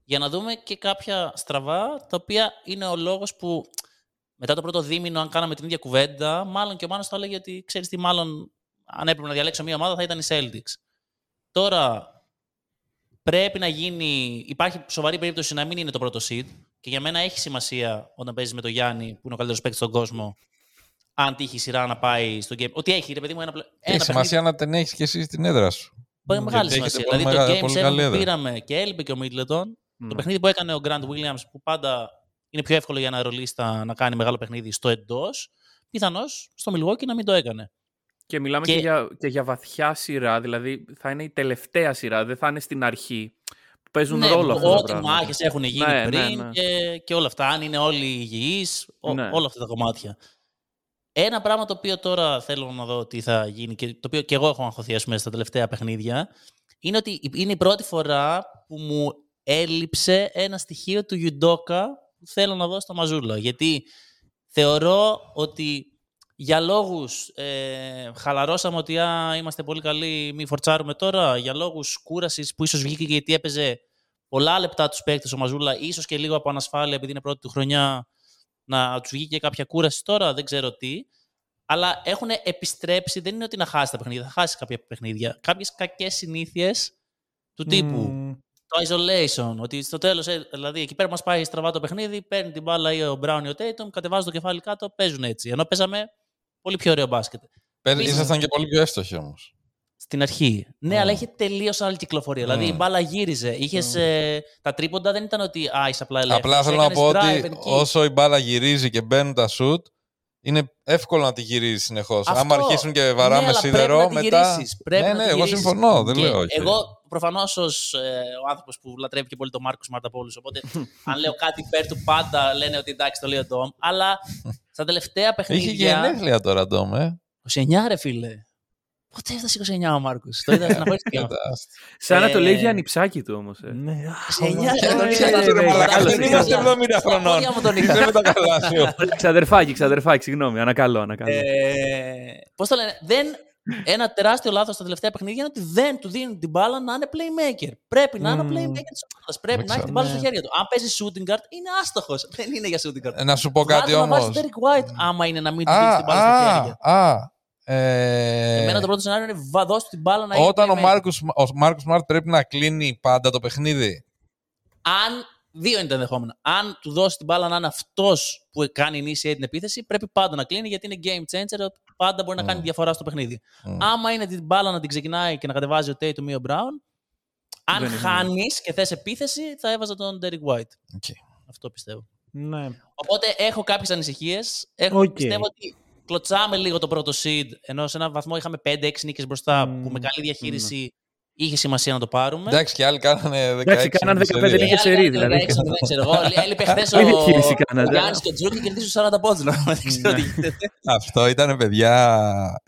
για να δούμε και κάποια στραβά, τα οποία είναι ο λόγος που μετά το πρώτο δίμηνο, αν κάναμε την ίδια κουβέντα, μάλλον και ο Μάνος θα έλεγε ότι ξέρεις τι, μάλλον αν έπρεπε να διαλέξω μια ομάδα θα ήταν η Celtics. Τώρα πρέπει να γίνει, υπάρχει σοβαρή περίπτωση να μην είναι το πρώτο seed και για μένα έχει σημασία όταν παίζεις με τον Γιάννη, που είναι ο καλύτερος παίκτης στον κόσμο, αν τύχει η σειρά να πάει στο game. Ότι έχει, ρε παιδί μου, ένα, πλε- ένα Έχει σημασία να την έχεις και εσύ στην έδρα σου. Πολύ μεγάλη Γιατί σημασία. έχετε πολύ Δηλαδή μεγα- το πολύ Game 7 καλή που έδρα. πήραμε και έλειπε και ο Μίτλετον. Το Ναι. παιχνίδι που έκανε ο Grant Williams, που πάντα είναι πιο εύκολο για ένα ρολίστα να κάνει μεγάλο παιχνίδι στο εντός, πιθανώς στο Milwaukee να μην το έκανε. Και μιλάμε και... Και- για, και για βαθιά σειρά, δηλαδή θα είναι η τελευταία σειρά, δεν θα είναι στην αρχή. Που παίζουν ναι, ρόλο αυτά τα ό,τι πράγματα. μάχες έχουν γίνει Ναι, ναι, πριν ναι. Και, και όλα αυτά. Αν είναι όλοι υγιείς, Ναι. όλα αυτά τα κομμάτια. Ένα πράγμα το οποίο τώρα θέλω να δω τι θα γίνει και το οποίο και εγώ έχω αγχωθεί ας πούμε, στα τελευταία παιχνίδια είναι ότι είναι η πρώτη φορά που μου έλειψε ένα στοιχείο του Ιουντόκα που θέλω να δω στο Μαζούλα. Γιατί θεωρώ ότι για λόγους ε, χαλαρώσαμε ότι α, είμαστε πολύ καλοί, μη φορτσάρουμε τώρα. Για λόγους κούρασης που ίσως βγήκε γιατί έπαιζε πολλά λεπτά τους παίκτες ο Μαζούλα, ίσως και λίγο από ανασφάλεια επειδή είναι πρώτη του χρονιά να τους βγήκε κάποια κούραση τώρα, δεν ξέρω τι. Αλλά έχουν επιστρέψει, δεν είναι ότι να χάσει τα παιχνίδια, θα χάσει κάποια παιχνίδια. Κάποιες κακές συνήθειες του τύπου Μμμ. το isolation. Ότι στο τέλος, δηλαδή εκεί πέρα που μας πάει στραβά το παιχνίδι, παίρνει την μπάλα ή ο Brown ή ο Tatum, κατεβάζει το κεφάλι κάτω, παίζουν έτσι. Ενώ παίζαμε πολύ πιο ωραίο μπάσκετ. Πε- Επίσης- Ήσασταν και πολύ πιο εύστοχοι όμως. Στην αρχή. Ναι, Mm. αλλά είχε τελείως άλλη κυκλοφορία. Δηλαδή η Mm. μπάλα γύριζε. Είχες, ε, τα τρίποντα δεν ήταν ότι α, είσαι απλά ελεύθερος. Απλά θέλω να Έκανες πω drive ότι and kick. όσο η μπάλα γυρίζει και μπαίνουν τα σουτ, είναι εύκολο να τη γυρίζει συνεχώς. Αυτό. Άμα αρχίσουν και Ναι, βαράμε αλλά σίδερο, πρέπει να τη μετά. γυρίσεις. Πρέπει ναι, να ναι, τη εγώ γυρίσεις. συμφωνώ. Δεν Και λέω όχι. Εγώ προφανώς ως ο άνθρωπος που λατρεύει και πολύ τον Μάρκος Μαρταπόλους. Οπότε, αν λέω κάτι υπέρ του, πάντα λένε ότι εντάξει, το λέει ο Ντόμ. Αλλά στα τελευταία Είχε παιχνίδια. γενέθλια τώρα, Ντόμ, ε. 29 ρε φίλε. Πότε έφτασε 29 ο Μάρκος. Το είδα να χωρί Σαν να το λέει Ε, για ανιψάκι του όμως. Ε. Ναι, α, 29 ε, τον ε, είχα ε, στον ε, μαλάκα. άλλος Δεν είναι. είμαστε 70 χρονών. Πόδια μου τον είχα. Είσαι με τα καλά σου. Ξαδερφάκι, ξαδερφάκι, συγγνώμη, ανακαλώ, ανακαλώ. Ε, Πώς το λένε, δεν, ένα τεράστιο λάθος στα τελευταία παιχνίδια είναι ότι δεν του δίνουν την μπάλα να είναι playmaker. Πρέπει να είναι ο Μμμ. playmaker της ομάδας. Πρέπει Δεν να έχει την ξέρω, μπάλα ναι. στα χέρια του. Αν παίζει shooting guard, είναι άστοχος. Δεν είναι για shooting guard. Ε, Να σου πω κάτι Βάλτε να βάζει όμως. τον Derek White, άμα είναι να μην του δίνει Α, την μπάλα στα χέρια. α, α. ε, Εμένα το πρώτο σενάριο είναι βα- δώσ' του την μπάλα να Όταν ο είναι playmaker. Μάρκος, ο Μάρκος Σμαρτ πρέπει να κλείνει πάντα το παιχνίδι. Αν. Δύο είναι τα ενδεχόμενα. Αν του δώσει την μπάλα να είναι αυτός που κάνει initiate την επίθεση, πρέπει πάντα να κλείνει γιατί είναι game changer. Πάντα μπορεί να κάνει Mm. διαφορά στο παιχνίδι. Mm. Άμα είναι την μπάλα να την ξεκινάει και να κατεβάζει ο Tatum ή ο Brown, αν Δεν είναι. χάνεις και θες επίθεση, θα έβαζα τον Derek White. Οκ. Αυτό πιστεύω. Ναι. Οπότε έχω κάποιες ανησυχίες. Οκ. Πιστεύω ότι κλωτσάμε λίγο το πρώτο seed, ενώ σε έναν βαθμό είχαμε 5-6 νίκες μπροστά, Μμμ. που με καλή διαχείριση είχε σημασία να το πάρουμε. Εντάξει, και άλλοι κάνανε 16. Εντάξει, κάνανε νίκες 15 σερί. νίκες. Ε, σερί, άλλοι δηλαδή. δεν ξέρω, δεν ξέρω. Εγώ έλειπε χθες ο, Τι διαχείριση κάνατε. ο Γιάννης και ο Τζρου και κερδίσουν 40 πόντους. να Δεν ξέρω τι γίνεται. Αυτό ήταν, παιδιά,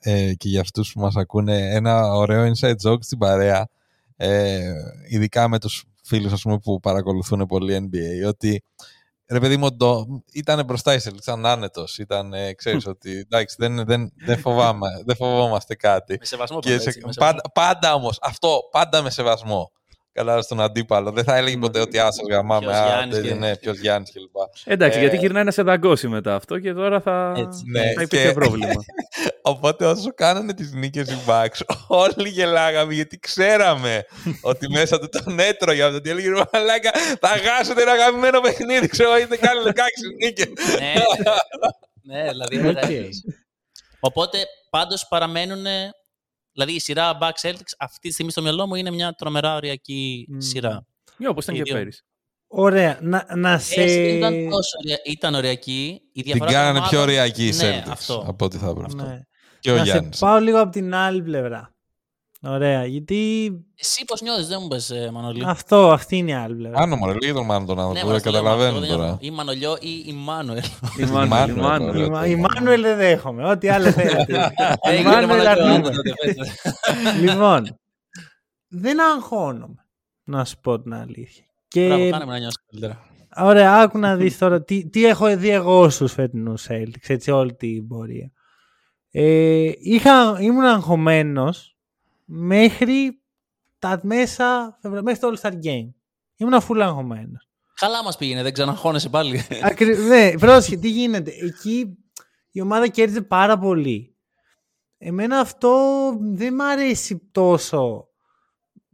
ε, και για αυτούς που μας ακούνε, ένα ωραίο inside joke στην παρέα, ε, ειδικά με τους φίλους ας πούμε, που παρακολουθούν πολύ NBA, ότι ρε παιδί μου, το, ήταν μπροστά η Celtics, ήταν άνετος, ήταν, ε, ξέρεις ότι εντάξει, δεν, δεν, δεν, φοβάμαι, δεν φοβόμαστε κάτι. Με σεβασμό Και πάντα, σε- έτσι, με σεβασμό. πάντα, πάντα όμως, αυτό, πάντα με σεβασμό. Καλά στον αντίπαλο. Δεν θα έλεγε ποτέ ότι άσος γαμάμε, Ποιος α, Γιάννης δεν- και- ναι, ποιος Γιάννης κλπ. Εντάξει, Ε, γιατί γυρνάει να σε δαγκώσει μετά αυτό και τώρα θα, Έτσι. Ναι, θα υπήρχε και- πρόβλημα. Οπότε όσο κάνανε τις νίκες οι Bucks, όλοι γελάγαμε γιατί ξέραμε ότι μέσα του τον έτρωγε αυτό. ότι έλεγε «Ρε μαλάκα, θα χάσετε ένα αγαπημένο παιχνίδι, ξέρω, είστε κάνει 16 νίκες. Ναι, ναι, δηλαδή. έλεγα Οκ. έτσι. Οπότε πάντως παραμένουν. Δηλαδή η σειρά Bucks Celtics αυτή τη στιγμή στο μυαλό μου είναι μια τρομερά οριακή Μμμ. σειρά. Ναι, όπως ήταν Οι και δύο. πέρυσι. Ωραία. Να, να σε... Έτσι, δεν ήταν τόσο ωραία. Ήταν ωριακή. Η Την διαφορά των κάνανε πιο ομάδων- ωριακή οι Ναι, Celtics αυτό. από ό,τι θα έπρεπε. Ναι. Και ο να σε Γιάννης. πάω λίγο από την άλλη πλευρά. Ωραία, γιατί Εσύ πώς νιώθεις, δεν μου πες, ε, Μανολί. αυτό, αυτή είναι η άλλη πλευρά. Άνω μωρέ, λίγε τον Μάνο τον Ναι, άνθρωπο, μωρέ, δεν στο λέω, καταλαβαίνω αυτό δεν τώρα. είναι- Ή Μανολιό ή η Μάνουελ. Η Μάνουελ, η Μάνουελ, Μάνουελ. ωραία. Η, Μα- η Μάνουελ δεν δέχομαι. Ό,τι άλλο θέλετε. η Έγινε, Μάνουελ Μανολιό, αρνούμε. άντε τότε, πες. λοιπόν, δεν αγχώνομαι. Να σου πω την αλήθεια. Και Μπράβο, κάνε με να νιώσω καλύτερα. Ωραία, άκου να δεις τώρα τι, τι έχω δει εγώ στους φετινούς Celtics, έτσι όλη την πορεία. Ε, είχα, ήμουν αγχωμένος μέχρι τα μέσα, μέχρι το All-Star Game. Ήμουν full αγχωμένος. Καλά μας πήγαινε, δεν ξαναχώνεσαι πάλι. Ακρι... ναι, πρόσχε, τι γίνεται. Εκεί η ομάδα κέρδιζε πάρα πολύ. Εμένα αυτό δεν μ' αρέσει τόσο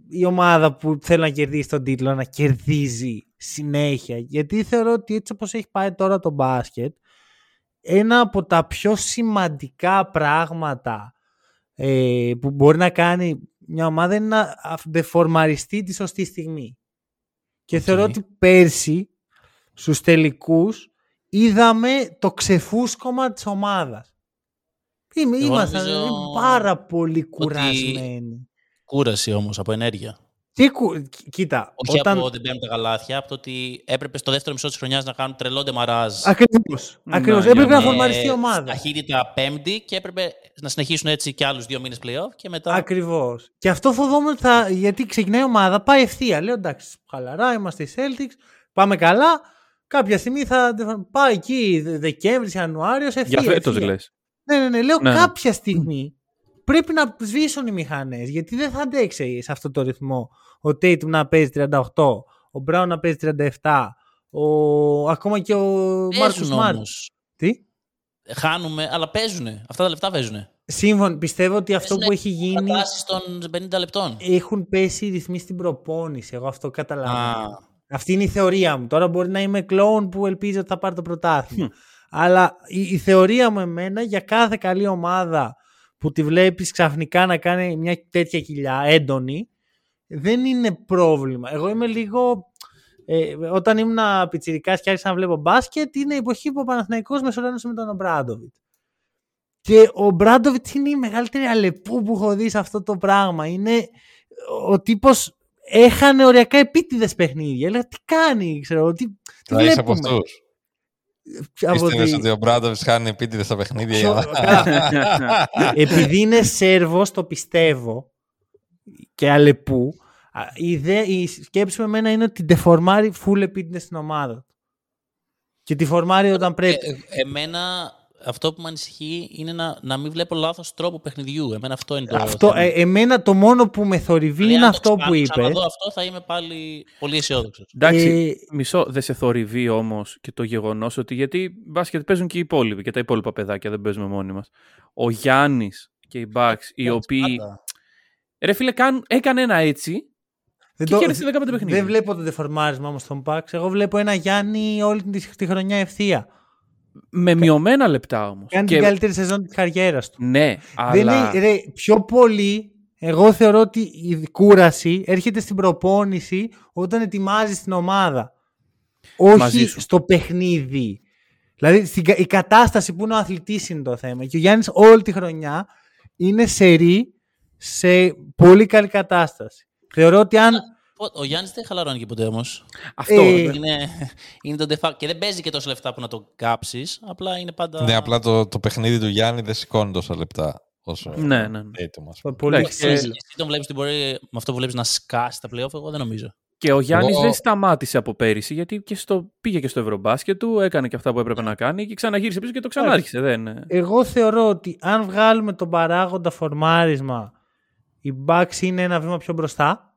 η ομάδα που θέλει να κερδίσει τον τίτλο να κερδίζει συνέχεια. Γιατί θεωρώ ότι έτσι όπως έχει πάει τώρα το μπάσκετ, ένα από τα πιο σημαντικά πράγματα ε, που μπορεί να κάνει μια ομάδα είναι να δεφορμαριστεί τη σωστή στιγμή. Και θεωρώ ότι πέρσι στους τελικούς είδαμε το ξεφούσκωμα της ομάδας. Είμαι, είμαστε πάρα πολύ κουρασμένοι. Κούραση όμως από ενέργεια. Τι κου... Κοίτα. Όχι όταν... από δεν παίρνουν τα καλάθια, από το ότι έπρεπε στο δεύτερο μισό της χρονιάς να κάνουν τρελό ντεμαράζ. Ακριβώς. Ακριβώς. Ναι, έπρεπε να φορμαριστεί η ομάδα. Ταχύτητα πέμπτη και έπρεπε να συνεχίσουν έτσι και άλλους δύο μήνες playoff και μετά. Ακριβώς. Και αυτό φοβόμουν θα... γιατί ξεκινάει η ομάδα, πάει ευθεία. Λέω εντάξει, χαλαρά, είμαστε οι Celtics, πάμε καλά. Κάποια στιγμή θα πάει εκεί Δεκέμβρης, Ιανουάριος, ευθεία. Για φέτο λες. Ναι, ναι, ναι. Λέω ναι. κάποια στιγμή πρέπει να σβήσουν οι μηχανές. Γιατί δεν θα αντέξει σε αυτό το ρυθμό ο Tatum να παίζει 38, ο Brown να παίζει 37, ο... ακόμα και ο Μάρκο Σμαρτ. Τι; Χάνουμε, αλλά παίζουν. Αυτά τα λεπτά παίζουν. Σύμφωνα, πιστεύω ότι αυτό που έχει γίνει. των 50 λεπτών. Έχουν πέσει οι ρυθμοί στην προπόνηση. Εγώ αυτό καταλαβαίνω. Αυτή είναι η θεωρία μου. Τώρα μπορεί να είμαι κλόουν που ελπίζει ότι θα πάρει το πρωτάθλημα. Αλλά η, η, θεωρία μου εμένα για κάθε καλή ομάδα που τη βλέπεις ξαφνικά να κάνει μια τέτοια κοιλιά έντονη, δεν είναι πρόβλημα. Εγώ είμαι λίγο... Ε, όταν ήμουν πιτσιρικάς και άρχισα να βλέπω μπάσκετ, είναι η εποχή που ο Παναθηναϊκός μεσολένωσε με τον Ομπράντοβιτ. Και ο Μπράντοβιτ είναι η μεγαλύτερη αλεπού που έχω δει σε αυτό το πράγμα. Είναι ο τύπος έχανε οριακά επίτηδες παιχνίδια. Έλεγα τι κάνει, ξέρω, τι, τι βλέπουμε; από αυτούς. Πίστευες ότι ο Μπράντοβιτς χάνει επίτηδες στα παιχνίδια. Επειδή είναι Σέρβος, το πιστεύω και αλεπού. Η, ιδέα, η σκέψη με εμένα είναι ότι τεφορμάρει full επίτηδες στην ομάδα. Και τη φορμάρει όταν πρέπει. Ε, ε, εμένα αυτό που με ανησυχεί είναι να, να μην βλέπω λάθος τρόπο παιχνιδιού. Εμένα αυτό είναι το αυτό, ε, εμένα το μόνο που με θορυβεί δηλαδή, είναι αυτό που είπες. Αν δω αυτό θα είμαι πάλι πολύ αισιόδοξος. Εντάξει, ε... μισό δεν σε θορυβεί όμως και το γεγονός ότι γιατί μπάσκετ παίζουν και οι υπόλοιποι και τα υπόλοιπα παιδάκια δεν παίζουμε μόνοι μας. Ο Γιάννης και οι Μπάξ, οι οποίοι. Ρε φίλε, καν, έκανε ένα έτσι δεν και το, 15 παιχνίδια. Δεν βλέπω το δεφορμάρισμα όμως στον Μπάξ. Εγώ βλέπω ένα Γιάννη όλη τη, τη χρονιά ευθεία. Με μειωμένα λεπτά όμως. Κάνει και... την καλύτερη σεζόν της καριέρας του. Ναι, αλλά. Είναι, ρε, πιο πολύ, εγώ θεωρώ ότι η κούραση έρχεται στην προπόνηση όταν ετοιμάζεις την ομάδα. Όχι στο παιχνίδι. Δηλαδή η κατάσταση που είναι ο αθλητής είναι το θέμα. Και ο Γιάννης όλη τη χρονιά είναι σερή σε πολύ καλή κατάσταση. Θεωρώ ότι αν ο Γιάννης δεν χαλαρώνει και ποτέ όμως. Αυτό ε, είναι, είναι το de Και δεν παίζει και τόσο λεφτά που να το κάψεις. Απλά είναι πάντα. Ναι, απλά το, το παιχνίδι του Γιάννη δεν σηκώνει τόσα λεπτά. Όσο ναι, ναι. ναι. Πολύ Εσύ τον βλέπεις ότι μπορεί με αυτό που βλέπεις να σκάσει τα playoff, εγώ δεν νομίζω. Και ο Γιάννης δεν σταμάτησε από πέρυσι, γιατί και στο, πήγε και στο Ευρωμπάσκετ του, έκανε και αυτά που έπρεπε να κάνει και ξαναγύρισε πίσω και το ξανάρχισε. Δεν... Εγώ θεωρώ ότι αν βγάλουμε τον παράγοντα φορμάρισμα, η Bucks είναι ένα βήμα πιο μπροστά.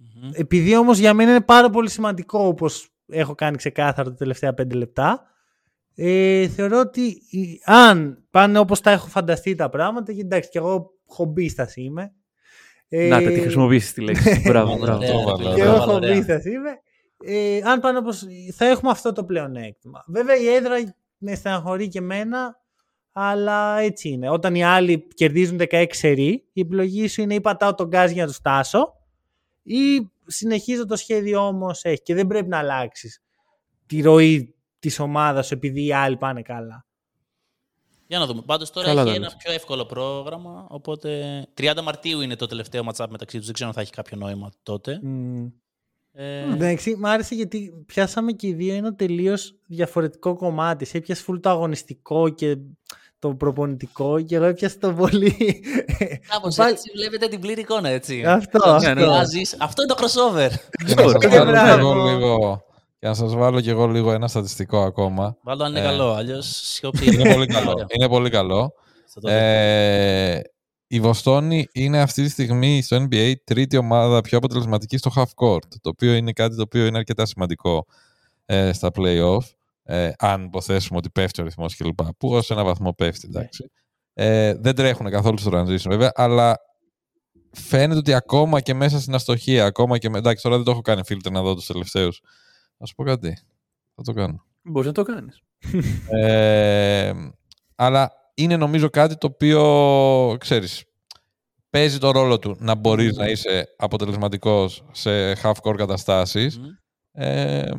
Mm-hmm. Επειδή όμως για μένα είναι πάρα πολύ σημαντικό, όπως έχω κάνει ξεκάθαρα τα τελευταία πέντε λεπτά, ε, θεωρώ ότι αν πάνε όπως τα έχω φανταστεί τα πράγματα, και εντάξει, και εγώ χομπίστας είμαι. Ε, Να, τη χρησιμοποιήσεις τη λέξη. μπράβο, μπράβο. Και εγώ χομπίστας είμαι. Ε, αν πάνε όπως θα έχουμε αυτό το πλεονέκτημα. Βέβαια η έδρα με στεναχωρεί και εμένα, αλλά έτσι είναι. Όταν οι άλλοι κερδίζουν 16 σερί, η επιλογή σου είναι ή πατάω τον γκάζ για να τους φτάσω ή συνεχίζω το σχέδιο όμω έχει και δεν πρέπει να αλλάξεις τη ροή της ομάδας σου επειδή οι άλλοι πάνε καλά. Για να δούμε. Πάντως τώρα έχει ένα πιο εύκολο πρόγραμμα. Οπότε 30 Μαρτίου είναι το τελευταίο matchup μεταξύ τους. Δεν ξέρω αν θα έχει κάποιο νόημα τότε. Mm. Ε... Εντάξει, μ' άρεσε γιατί πιάσαμε και οι δύο ένα τελείως διαφορετικό κομμάτι. Σε έπιασε φουλ το αγωνιστικό και το προπονητικό και εγώ έπιασα το πολύ. Κάπως Πάλι... έτσι βλέπετε την πλήρη εικόνα, έτσι. Αυτό, αυτό. αυτό είναι το crossover. Να λίγο Και να σας βάλω κι εγώ λίγο ένα στατιστικό ακόμα. Βάλω αν είναι Ε, καλό, αλλιώς σιώψη. Είναι πολύ καλό. Είναι πολύ καλό. Θα το δω. Ε, η Βοστόνη είναι αυτή τη στιγμή στο NBA τρίτη ομάδα πιο αποτελεσματική στο half court, το οποίο είναι κάτι το οποίο είναι αρκετά σημαντικό ε, στα play-off, ε, αν υποθέσουμε ότι πέφτει ο ρυθμός κλπ. Που ως ένα βαθμό πέφτει, εντάξει. Ε, δεν τρέχουν καθόλου στο transition βέβαια, αλλά φαίνεται ότι ακόμα και μέσα στην αστοχία, ακόμα και με... Εντάξει, τώρα δεν το έχω κάνει φίλτρο να δω τους τελευταίους. Να σου πω κάτι. Θα το κάνω. Μπορείς να το κάνεις. Ε, αλλά είναι νομίζω κάτι το οποίο, ξέρεις, παίζει το ρόλο του να μπορείς να είσαι αποτελεσματικός σε half-core καταστάσεις. Μμ. Ε,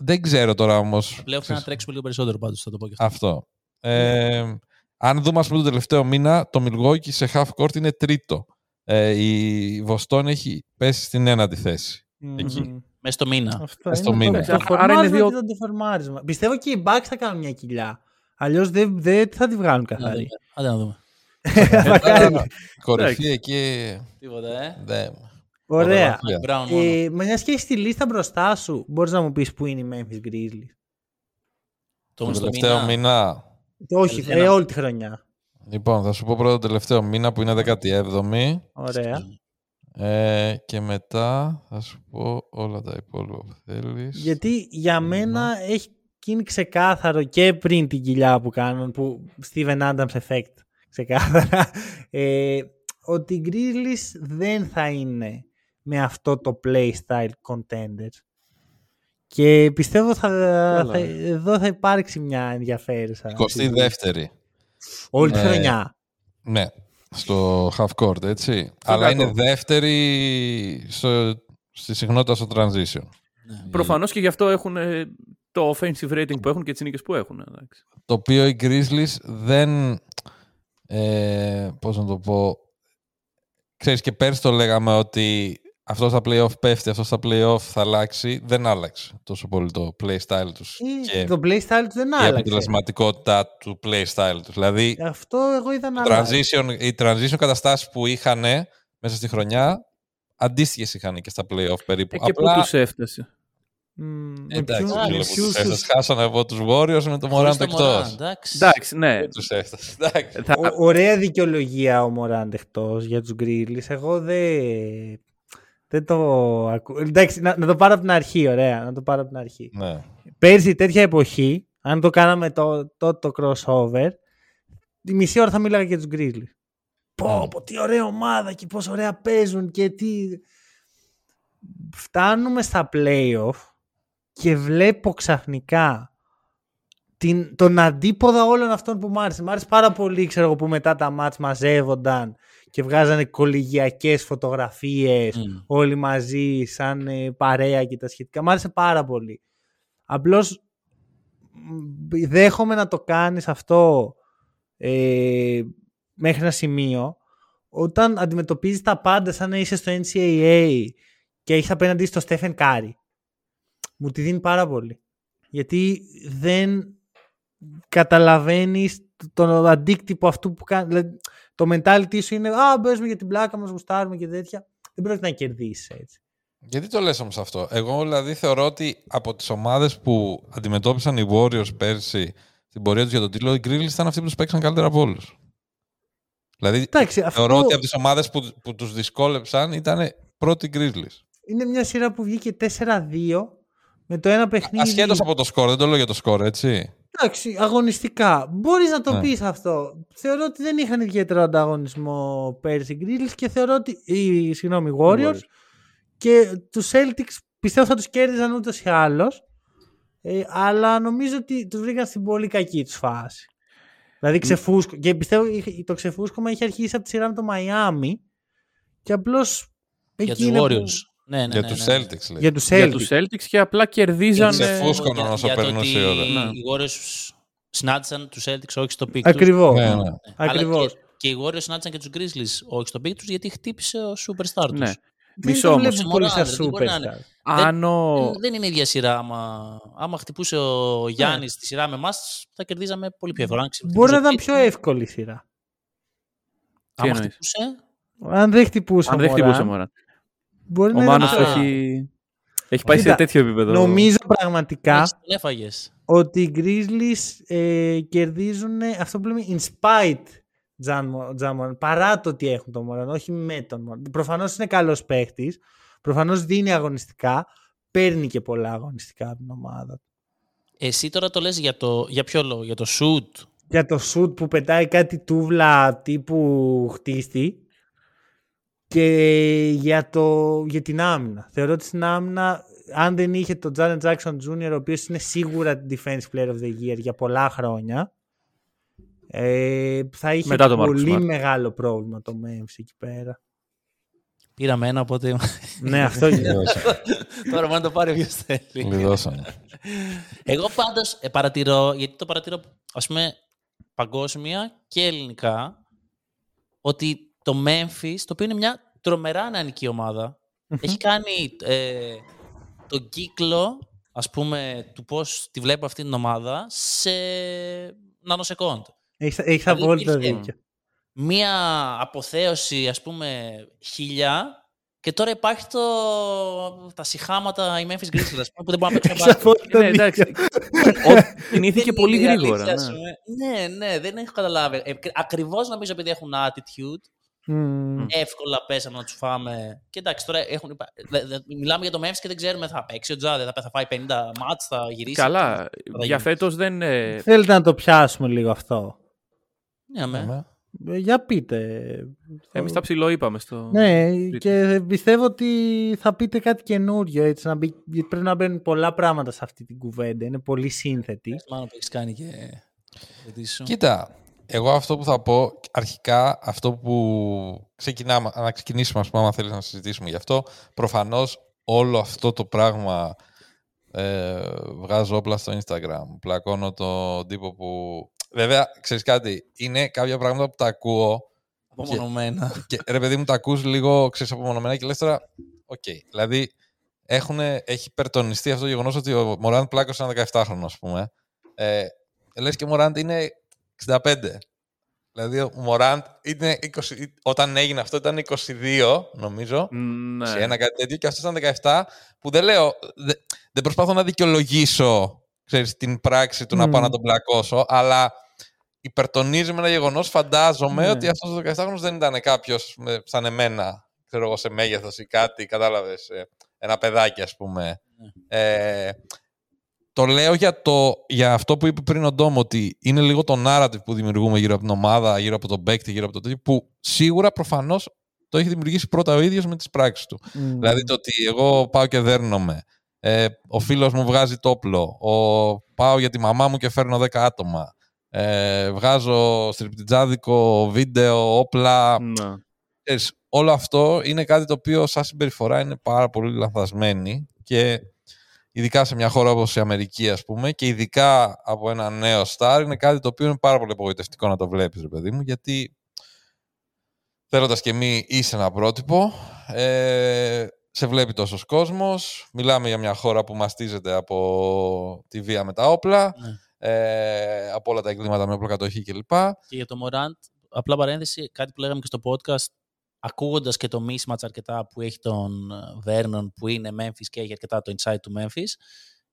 δεν ξέρω τώρα όμως Πλέον θα να τρέξουμε λίγο περισσότερο πάντως, θα το πω και αυτό. αυτό. Ε, αν δούμε ας πούμε τον τελευταίο μήνα, το Milwaukee σε half-court είναι τρίτο. Ε, η Βοστόνη έχει πέσει στην ένατη θέση. Εκεί. Μμμ. Μέσα στο μήνα. Αυτό Στο είναι μήνα. το, το Άρα είναι φορμάρισμα δύο- και το ντεφορμάρισμα. Πιστεύω και οι Bucks θα κάνουν μια κοιλιά. Αλλιώς δεν, δεν θα τη βγάλουν Να καθαρή. δούμε. Άντε να δούμε. Μακάρι. Κορυφή εκεί. Τίποτα, ε. Δεν. Ωραία. Ωραία. Brown μόνο. Ε, με μια σχέση στη λίστα μπροστά σου, μπορείς να μου πεις πού είναι η Memphis Grizzlies; Το Το στο τελευταίο μήνα. μήνα. Το όχι, Ένα. ε, όλη τη χρονιά. Λοιπόν, θα σου πω πρώτα το τελευταίο μήνα που είναι 17η. Ωραία. Ε, και μετά θα σου πω όλα τα υπόλοιπα που θέλεις. Γιατί για μένα έχει γίνει ξεκάθαρο και πριν την κοιλιά που κάνουν, που Steven Adams effect, ξεκάθαρα, ε, ότι οι Grizzlies δεν θα είναι με αυτό το playstyle contenders. Και πιστεύω θα, θα, εδώ θα υπάρξει μια ενδιαφέρουσα. 22η. Όλη τη Ε, χρονιά. Ναι, στο half court, έτσι. Αλλά κάτω. είναι δεύτερη στο, στη συχνότητα στο transition. Προφανώς και γι' αυτό έχουν ε, το offensive rating που έχουν και τις νίκες που έχουν. εντάξει. Το οποίο οι Grizzlies δεν... Ε, πώς να το πω... Ξέρεις και πέρσι το λέγαμε ότι αυτό στα play-off πέφτει, αυτό στα play-off θα αλλάξει. Δεν άλλαξε τόσο πολύ το play style τους Ε, και το playstyle τους δεν η άλλαξε. αποτελεσματικότητα του play style τους. Δηλαδή Αυτό εγώ είδα να το αλλάζει. transition, οι transition καταστάσεις που είχαν μέσα στη χρονιά αντίστοιχες είχαν και στα play-off περίπου. Ε, και Απλά, πού τους έφτασε; Μμ, με εντάξει, ποιους- φίλε, με που ποιους τους τους- έφτασες. Χάσανε από τους Warriors με το Χωρίς Morant το εκτός. Morant, εντάξει. Εντάξει, ναι. Δεν τους έφτασες. Εντάξει. Θα- Ο- ωραία δικαιολογία ο Μωράντ εκτός για τους Grizzlies. Εγώ δεν, δεν το ακούω. Εντάξει, να, να το πάρω από την αρχή, ωραία. Να το πάρω από την αρχή. Ναι. Πέρσι τέτοια εποχή, αν το κάναμε το, το, το crossover, τη μισή ώρα θα μίλαγα για τους Grizzlies. Πω, πω, τι ωραία ομάδα και πόσο ωραία παίζουν και τι... Φτάνουμε στα playoff και βλέπω ξαφνικά την, τον αντίποδα όλων αυτών που μου άρεσε. Μ' άρεσε πάρα πολύ, ξέρω εγώ, που μετά τα μάτς μαζεύονταν και βγάζανε κολυγιακές φωτογραφίες Μμ. όλοι μαζί σαν ε, παρέα και τα σχετικά. Μ' άρεσε πάρα πολύ. Απλώς μ, δέχομαι να το κάνεις αυτό ε, μέχρι ένα σημείο όταν αντιμετωπίζεις τα πάντα σαν να είσαι στο NCAA και έχεις απέναντι στο Στέφεν Κάρι. Μου τη δίνει πάρα πολύ. Γιατί δεν καταλαβαίνεις τον αντίκτυπο αυτού που κάνει. Δηλαδή, το mentality σου είναι «Α, παίζουμε για την πλάκα μας, γουστάρουμε και τέτοια». Δεν πρόκειται να κερδίσεις έτσι. Γιατί το λες όμως αυτό; Εγώ δηλαδή θεωρώ ότι από τις ομάδες που αντιμετώπισαν οι Warriors πέρσι στην πορεία τους για τον τίτλο, οι Grizzlies ήταν αυτοί που τους παίξαν καλύτερα από όλους. Δηλαδή Εντάξει, αυτό θεωρώ ότι από τις ομάδες που, που τους δυσκόλεψαν ήταν πρώτοι Grizzlies. είναι μια σειρά που βγήκε 4-2 με το ένα παιχνίδι. Ασχέτως από το σκορ, δεν το λέω για το σκορ, έτσι. Εντάξει, αγωνιστικά. Μπορείς να το Ναι. πεις αυτό. Θεωρώ ότι δεν είχαν ιδιαίτερο ανταγωνισμό πέρσι οι Grizzlies και θεωρώ ότι. Οι, συγγνώμη, οι Warriors. Και τους Celtics πιστεύω θα τους κέρδιζαν ούτως ή άλλως. Ε, αλλά νομίζω ότι τους βρήκαν στην πολύ κακή τους φάση. Δηλαδή ξεφούσκω. Και πιστεύω είχε- το ξεφούσκωμα είχε αρχίσει από τη σειρά με το Miami. Και απλώς. Για τους Warriors. Ναι, ναι, για ναι, τους ναι. Celtics, λέει. Για τους Για Celtics. τους Celtics και απλά κερδίζανε... Ξεφούσκω. Φούσκωναν Για- όσο για το περνούσε η ότι ώρα. Ναι. Οι Warriors συνάντησαν τους Celtics όχι στο peak Ακριβώς. Ναι, ναι. Αλλά Ακριβώς. και, και οι Warriors συνάντησαν και τους Grizzlies όχι στο peak τους γιατί χτύπησε ο superstar τους. Ναι. Δεν Μισό το όμως. βλέπω πολύ Morant, σαν δεν μπορεί να είναι. superstar. Αν ο... Δεν, δεν είναι η ίδια σειρά. Άμα, άμα χτυπούσε ο Γιάννης τη σειρά με εμάς, θα κερδίζαμε πολύ πιο εύκολα. Αν Μπορεί να χτυπούσε ήταν πιο εύκολη η σειρά. Τι Άμα εννοείς; χτυπούσε. Αν δεν χτυπούσε Αν ο δεν χτυπούσε ο Morant, Μωράν. Μπορεί Ο να Μάνος ήταν Α. έχει... Έχει πάει σε Κοίτα, τέτοιο επίπεδο. Νομίζω πραγματικά Έχεις, τον έφαγες. ότι οι Grizzlies ε, κερδίζουν αυτό που λέμε in spite Τζάμον, παρά το ότι έχουν τον Μωράν, όχι με τον Μωράν. Προφανώς είναι καλός παίχτης, προφανώς δίνει αγωνιστικά, παίρνει και πολλά αγωνιστικά από την ομάδα. Εσύ τώρα το λες για, το, για ποιο λόγο, για το shoot; Για το shoot που πετάει κάτι τούβλα τύπου χτίστη και για, το, για την άμυνα. Θεωρώ ότι στην άμυνα, αν δεν είχε τον Jalen Jackson Jr., ο οποίος είναι σίγουρα Defense Player of the Year για πολλά χρόνια, ε, θα είχε Μετά το Marcus πολύ Smart. μεγάλο πρόβλημα το Memphis εκεί πέρα. Πήραμε ένα, οπότε ναι, αυτό είναι. Λιδώσανε. τώρα μπορεί να το πάρει όποιος θέλει. Λιδώσανε. Εγώ πάντως ε, παρατηρώ, γιατί το παρατηρώ ας πούμε παγκόσμια και ελληνικά, ότι το Memphis, το οποίο είναι μια τρομερά νεανική ομάδα, έχει κάνει ε, τον κύκλο, ας πούμε, του πώς τη βλέπω αυτή την ομάδα σε νανοσεκόντ. Έχεις, έχεις Δηλαδή, απόλυτο υπήρχε- δίκιο. Μία αποθέωση, ας πούμε, χίλια και τώρα υπάρχει το, τα συχάματα η Memphis Grizzlies, ας πούμε, που δεν μπορούν να παίξουν Έχεις μπάσκετ. απόλυτο Ναι, εντάξει. δίκιο. Ο- Κινήθηκε Δεν πολύ είναι η γρήγορα. αλήθεια, ας ναι. πούμε. Ναι, ναι, δεν έχω καταλάβει. Ε, Ακριβώς νομίζω επειδή έχουν attitude, Μμμ. εύκολα πέσαμε να τους φάμε. Και εντάξει, τώρα έχουν, υπά- δε- δε- μιλάμε για το Memphis και δεν ξέρουμε θα παίξει ο Τζάδε, θα, θα φάει 50 μάτς, θα γυρίσει. Καλά, θα για γίνει. φέτος δεν... ε, Θέλετε να το πιάσουμε λίγο αυτό. Ναι, με. Ναι. Ε, Για πείτε. Εμείς τα ψηλό είπαμε στο... Ναι, και πιστεύω ότι θα πείτε κάτι καινούριο έτσι, να μπει, γιατί πρέπει να μπαίνουν πολλά πράγματα σε αυτή την κουβέντα. Είναι πολύ σύνθετη. Μάλλον που έχεις κάνει και ερωτήσεις σου. Κοίτα, εγώ αυτό που θα πω, αρχικά αυτό που ξεκινάμε, να ξεκινήσουμε, ας πούμε, άμα θέλεις να συζητήσουμε γι' αυτό, προφανώς όλο αυτό το πράγμα ε, βγάζω όπλα στο Instagram, πλακώνω τον τύπο που... Βέβαια, ξέρεις κάτι, είναι κάποια πράγματα που τα ακούω Απομονωμένα. και ρε παιδί μου τα ακούς λίγο, ξέρεις, απομονωμένα και λες τώρα, οκ. Δηλαδή, έχουνε, έχει υπερτονιστεί αυτό το γεγονός ότι ο Μωράντ πλάκωσε ένα 17χρονο, ας πούμε. Ε, λες και ο Μωράντ είναι 65. Δηλαδή, ο Μωράντ είναι 20, όταν έγινε αυτό ήταν 22, νομίζω. Ναι. Σε ένα κάτι τέτοιο και αυτός ήταν 17 που δεν λέω, δε- δεν προσπαθώ να δικαιολογήσω ξέρεις, την πράξη του να Μμμ. πάω να τον πλακώσω, αλλά υπερτονίζει με ένα γεγονός, φαντάζομαι Ναι. ότι αυτός ο 17χρονος δεν ήταν κάποιος με- σαν εμένα, ξέρω εγώ, σε μέγεθος ή κάτι, κατάλαβες, ε, ένα παιδάκι ας πούμε. Ε, το λέω για, το, για αυτό που είπε πριν ο Ντόμ, ότι είναι λίγο το narrative που δημιουργούμε γύρω από την ομάδα, γύρω από τον παίκτη, γύρω από το τέτοιο, που σίγουρα προφανώς το έχει δημιουργήσει πρώτα ο ίδιος με τις πράξεις του. Μμμ. Δηλαδή το ότι εγώ πάω και δέρνομαι, ε, ο φίλος μου βγάζει το όπλο, ο, πάω για τη μαμά μου και φέρνω 10 άτομα, ε, βγάζω στριπτιτζάδικο βίντεο, όπλα, Ναι. ξέρεις, όλο αυτό είναι κάτι το οποίο σαν συμπεριφορά είναι πάρα πολύ λανθασμένη και ειδικά σε μια χώρα όπως η Αμερική ας πούμε και ειδικά από ένα νέο στάρ είναι κάτι το οποίο είναι πάρα πολύ απογοητευτικό να το βλέπεις ρε παιδί μου γιατί θέλοντας και μη είσαι ένα πρότυπο ε, σε βλέπει τόσος κόσμος μιλάμε για μια χώρα που μαστίζεται από τη βία με τα όπλα Ναι. ε, από όλα τα εγκλήματα με όπλοκατοχή κλπ. Και για το Morant, απλά παρένθεση, κάτι που λέγαμε και στο podcast, ακούγοντας και το mismatch αρκετά που έχει τον ε, Vernon που είναι Memphis και έχει αρκετά το inside του Memphis,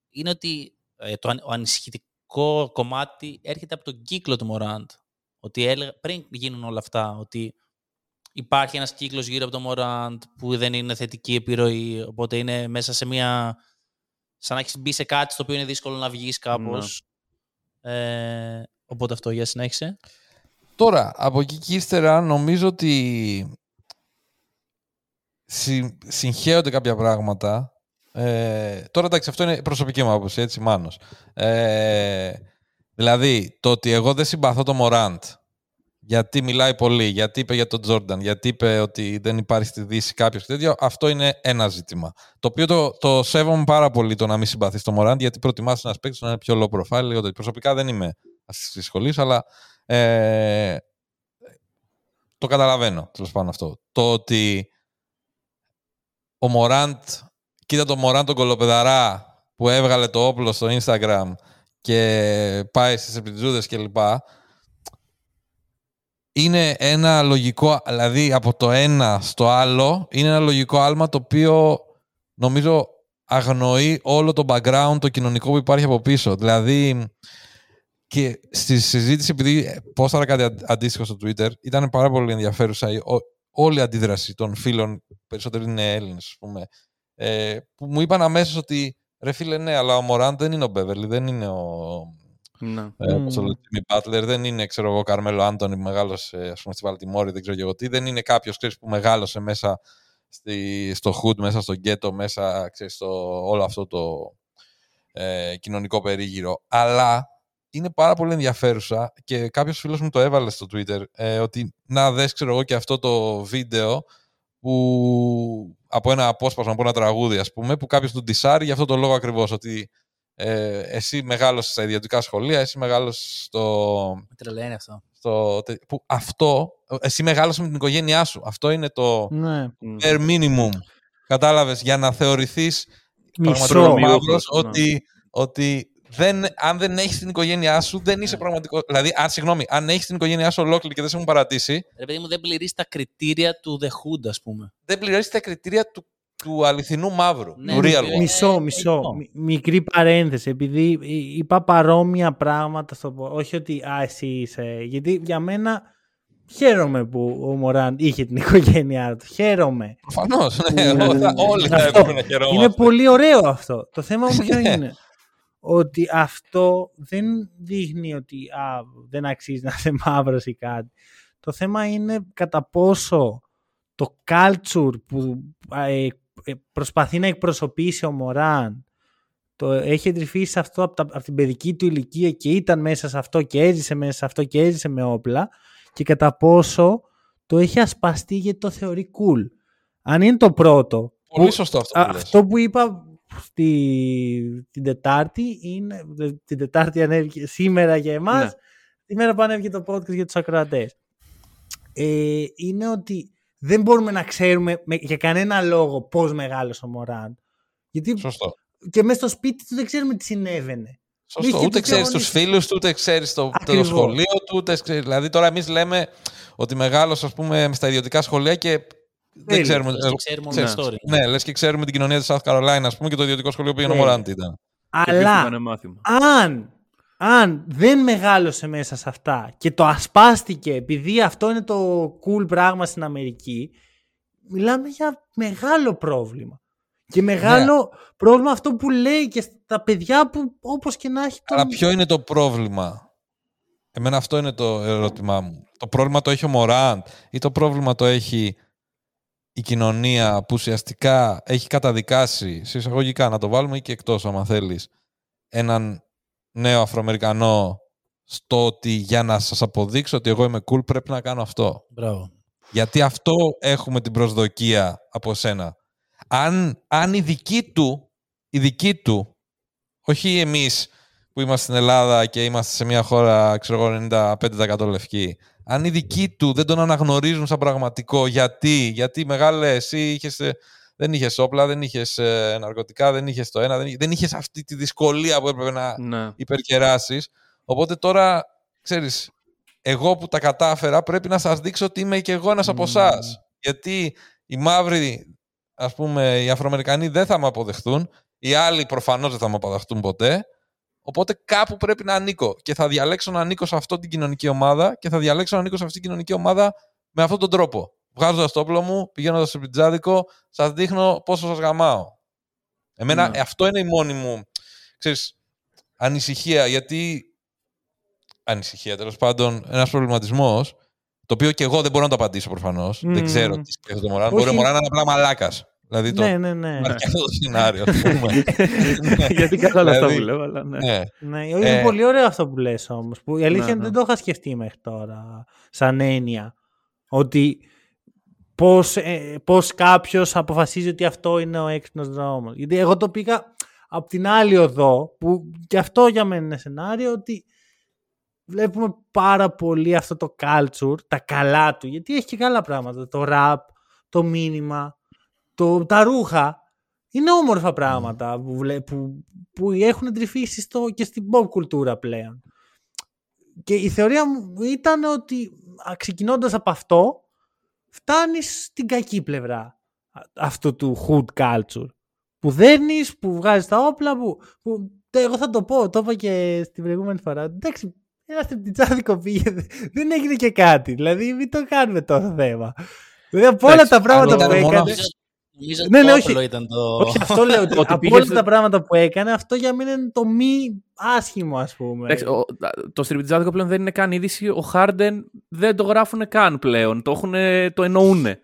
είναι ότι ε, το, αν- ο ανησυχητικό κομμάτι έρχεται από τον κύκλο του Morant. Ότι έλεγα, πριν γίνουν όλα αυτά, ότι υπάρχει ένας κύκλος γύρω από το Morant που δεν είναι θετική επιρροή, οπότε είναι μέσα σε μια... σαν να έχεις μπει σε κάτι στο οποίο είναι δύσκολο να βγεις κάπως. Ε, οπότε αυτό, για συνέχισε. Τώρα, από εκεί και ύστερα νομίζω ότι συ, συγχέονται κάποια πράγματα. Ε, τώρα εντάξει, αυτό είναι προσωπική μου άποψη, έτσι, Μάνος. Ε, δηλαδή, το ότι εγώ δεν συμπαθώ το Μωράντ, γιατί μιλάει πολύ, γιατί είπε για τον Τζόρνταν, γιατί είπε ότι δεν υπάρχει στη Δύση κάποιος και τέτοιο, αυτό είναι ένα ζήτημα. Το οποίο το, το σέβομαι πάρα πολύ το να μην συμπαθείς το Μωράντ, γιατί προτιμάς ένας παίκτης να είναι πιο low profile. λίγο τέτοιο. Προσωπικά δεν είμαι αυτή της σχολής, αλλά ε, το καταλαβαίνω τέλος πάντων αυτό. Το ότι ο Μωράντ, κοίτα το Μωράντ τον κολοπεδαρά που έβγαλε το όπλο στο Instagram και πάει στις επιτζούδες κλπ. Είναι ένα λογικό, δηλαδή από το ένα στο άλλο, είναι ένα λογικό άλμα το οποίο νομίζω αγνοεί όλο το background, το κοινωνικό που υπάρχει από πίσω. Δηλαδή, και στη συζήτηση, επειδή πόσταρα κάτι αντίστοιχο στο Twitter, ήταν πάρα πολύ ενδιαφέρουσα όλη η αντίδραση των φίλων, περισσότεροι είναι Έλληνες, ας πούμε, ε, που μου είπαν αμέσως ότι ρε φίλε, ναι, αλλά ο Μωράν δεν είναι ο Μπέβερλι, δεν είναι ο. Ναι. Ε, mm. το Butler, δεν είναι, ξέρω εγώ, Καρμέλο Άντωνη που μεγάλωσε ας πούμε, στη Βαλτιμόρη, δεν ξέρω εγώ τι. Δεν είναι κάποιος που μεγάλωσε μέσα στη, στο hood, μέσα στο γκέτο, μέσα ξέρεις, στο όλο αυτό το ε, κοινωνικό περίγυρο. Αλλά είναι πάρα πολύ ενδιαφέρουσα και κάποιος φίλος μου το έβαλε στο Twitter ε, ότι να δες ξέρω εγώ και αυτό το βίντεο που από ένα απόσπασμα από ένα τραγούδι ας πούμε που κάποιος του ντισάρει για αυτό το λόγο ακριβώς ότι ε, εσύ μεγάλωσες στα ιδιωτικά σχολεία, εσύ μεγάλωσες στο... Τρελαίνει αυτό. Στο, που αυτό, εσύ μεγάλωσες με την οικογένειά σου. Αυτό είναι το ναι. bare minimum. Κατάλαβες, για να θεωρηθείς Μισό. ότι, ότι δεν, αν δεν έχεις την οικογένειά σου, δεν είσαι ναι. πραγματικό. Δηλαδή, αν, συγγνώμη, αν έχεις την οικογένειά σου ολόκληρη και δεν σε έχουν παρατήσει. Ρε παιδί μου, δεν πληρείς τα κριτήρια του The Hood, ας πούμε. Δεν πληρεί τα κριτήρια του, του αληθινού μαύρου. Ναι, του real Μισό, μισό. Μικρή παρένθεση. Επειδή είπα παρόμοια πράγματα στο. Όχι ότι α, εσύ είσαι. Γιατί για μένα. Χαίρομαι που ο Μωράν είχε την οικογένειά του. Χαίρομαι. Προφανώς. Ναι, όλοι θα έπρεπε να χαιρόμαστε. Είναι πολύ ωραίο αυτό. Το θέμα μου ποιο είναι ότι αυτό δεν δείχνει ότι α, δεν αξίζει να είσαι μαύρος ή κάτι. Το θέμα είναι κατά πόσο το culture που ε, ε, προσπαθεί να εκπροσωπήσει ο Μωράν το έχει εντρυφήσει σε αυτό από, από την παιδική του ηλικία και ήταν μέσα σε αυτό και έζησε μέσα σε αυτό και έζησε με όπλα και κατά πόσο το έχει ασπαστεί γιατί το θεωρεί cool. Αν είναι το πρώτο. Πολύ σωστό αυτό που Αυτό που είπα στη, την Τετάρτη είναι, την Τετάρτη ανέβηκε σήμερα για εμάς, ναι. τη μέρα που ανέβηκε το podcast για τους ακροατές. Ε, είναι ότι δεν μπορούμε να ξέρουμε με, για κανένα λόγο πώς μεγάλωσε ο Μωράν. Γιατί Σωστό. και μέσα στο σπίτι του δεν ξέρουμε τι συνέβαινε. Σωστό. Ούτε ξέρεις τους φίλους του, ούτε ξέρεις το, το, σχολείο του. Ούτε ξέρεις. Δηλαδή, τώρα εμείς λέμε ότι μεγάλο, ας πούμε, στα ιδιωτικά σχολεία και δεν ξέρουμε. Λες και ξέρουμε ξέρεις, ναι, λες και ξέρουμε την κοινωνία της South Carolina, ας πούμε, και το ιδιωτικό σχολείο που πήγαινε ο Μωράντη ήταν. Αλλά, αν, αν δεν μεγάλωσε μέσα σε αυτά και το ασπάστηκε επειδή αυτό είναι το cool πράγμα στην Αμερική, μιλάμε για μεγάλο πρόβλημα. Και μεγάλο ναι. πρόβλημα αυτό που λέει και στα παιδιά που όπως και να έχει το... Αλλά ποιο είναι το πρόβλημα; Εμένα αυτό είναι το ερώτημά μου. Το πρόβλημα το έχει ο Μωράντ ή το πρόβλημα το έχει η κοινωνία που ουσιαστικά έχει καταδικάσει, σε εισαγωγικά να το βάλουμε και εκτός άμα θέλεις, έναν νέο Αφροαμερικανό στο ότι για να σας αποδείξω ότι εγώ είμαι cool πρέπει να κάνω αυτό. Μπράβο. Γιατί αυτό έχουμε την προσδοκία από σένα. Αν, αν η δική του, η δική του, όχι εμείς που είμαστε στην Ελλάδα και είμαστε σε μια χώρα, ξέρω εγώ, 95% λευκή, αν οι δικοί του δεν τον αναγνωρίζουν σαν πραγματικό, γιατί, γιατί μεγάλε εσύ είχες, ε, δεν είχες όπλα, δεν είχες ε, ναρκωτικά, δεν είχες το ένα, δεν, είχες αυτή τη δυσκολία που έπρεπε να ναι. υπερκεράσεις. Οπότε τώρα, ξέρεις, εγώ που τα κατάφερα πρέπει να σας δείξω ότι είμαι και εγώ ένας από εσάς. Γιατί οι μαύροι, ας πούμε, οι Αφροαμερικανοί δεν θα με αποδεχτούν, οι άλλοι προφανώς δεν θα με αποδεχτούν ποτέ. Οπότε κάπου πρέπει να ανήκω. Και θα διαλέξω να ανήκω σε αυτή την κοινωνική ομάδα και θα διαλέξω να ανήκω σε αυτή την κοινωνική ομάδα με αυτόν τον τρόπο. Βγάζοντας το όπλο μου, πηγαίνοντας στο πιτζάδικο, σας δείχνω πόσο σας γαμάω. Εμένα ναι. αυτό είναι η μόνη μου ξέρεις, ανησυχία. Γιατί. Ανησυχία, τέλος πάντων, ένας προβληματισμός. Το οποίο και εγώ δεν μπορώ να το απαντήσω προφανώς. Δεν ξέρω τι σκέφτεται ο Μωράν. Μπορεί ο Μωράν να είναι απλά μαλάκας. Δηλαδή το... Ναι, ναι, ναι. αυτό το σενάριο, Γιατί καλά όλα αυτά που λέω, αλλά ναι. ναι. ναι είναι ε... πολύ ωραίο αυτό που λες όμως. Που η αλήθεια ναι, ναι. δεν το είχα σκεφτεί μέχρι τώρα σαν έννοια. Ότι πώς, ε, πώς κάποιος αποφασίζει ότι αυτό είναι ο έξυπνος δρόμος. Γιατί εγώ το πήγα από την άλλη οδό, που και αυτό για μένα είναι σενάριο, ότι βλέπουμε πάρα πολύ αυτό το culture, τα καλά του, γιατί έχει και καλά πράγματα. Το rap, το μήνυμα, το, τα ρούχα είναι όμορφα πράγματα που, που, που έχουν τρυφήσει στο, και στην pop κουλτούρα πλέον. Και η θεωρία μου ήταν ότι ξεκινώντας από αυτό φτάνεις στην κακή πλευρά αυτού του hood culture που δέρνεις, που βγάζεις τα όπλα, που, που εγώ θα το πω, το είπα και στην προηγούμενη φορά. Εντάξει, ένα στριπτιτσάδικο πήγε, δεν έγινε και κάτι. Δηλαδή, μην το κάνουμε το θέμα. Δηλαδή, από όλα τα πράγματα που έκανε. Νομίζω ναι, ναι, όχι. Ήταν το... όχι, αυτό λέω. ότι από όλα τα πράγματα που έκανε, αυτό για μένα είναι το μη άσχημο, ας πούμε. ο, το στριπτιζάδικο πλέον δεν είναι καν είδηση. Ο Χάρντεν δεν το γράφουν καν πλέον. Το, έχουν, το εννοούν. ναι,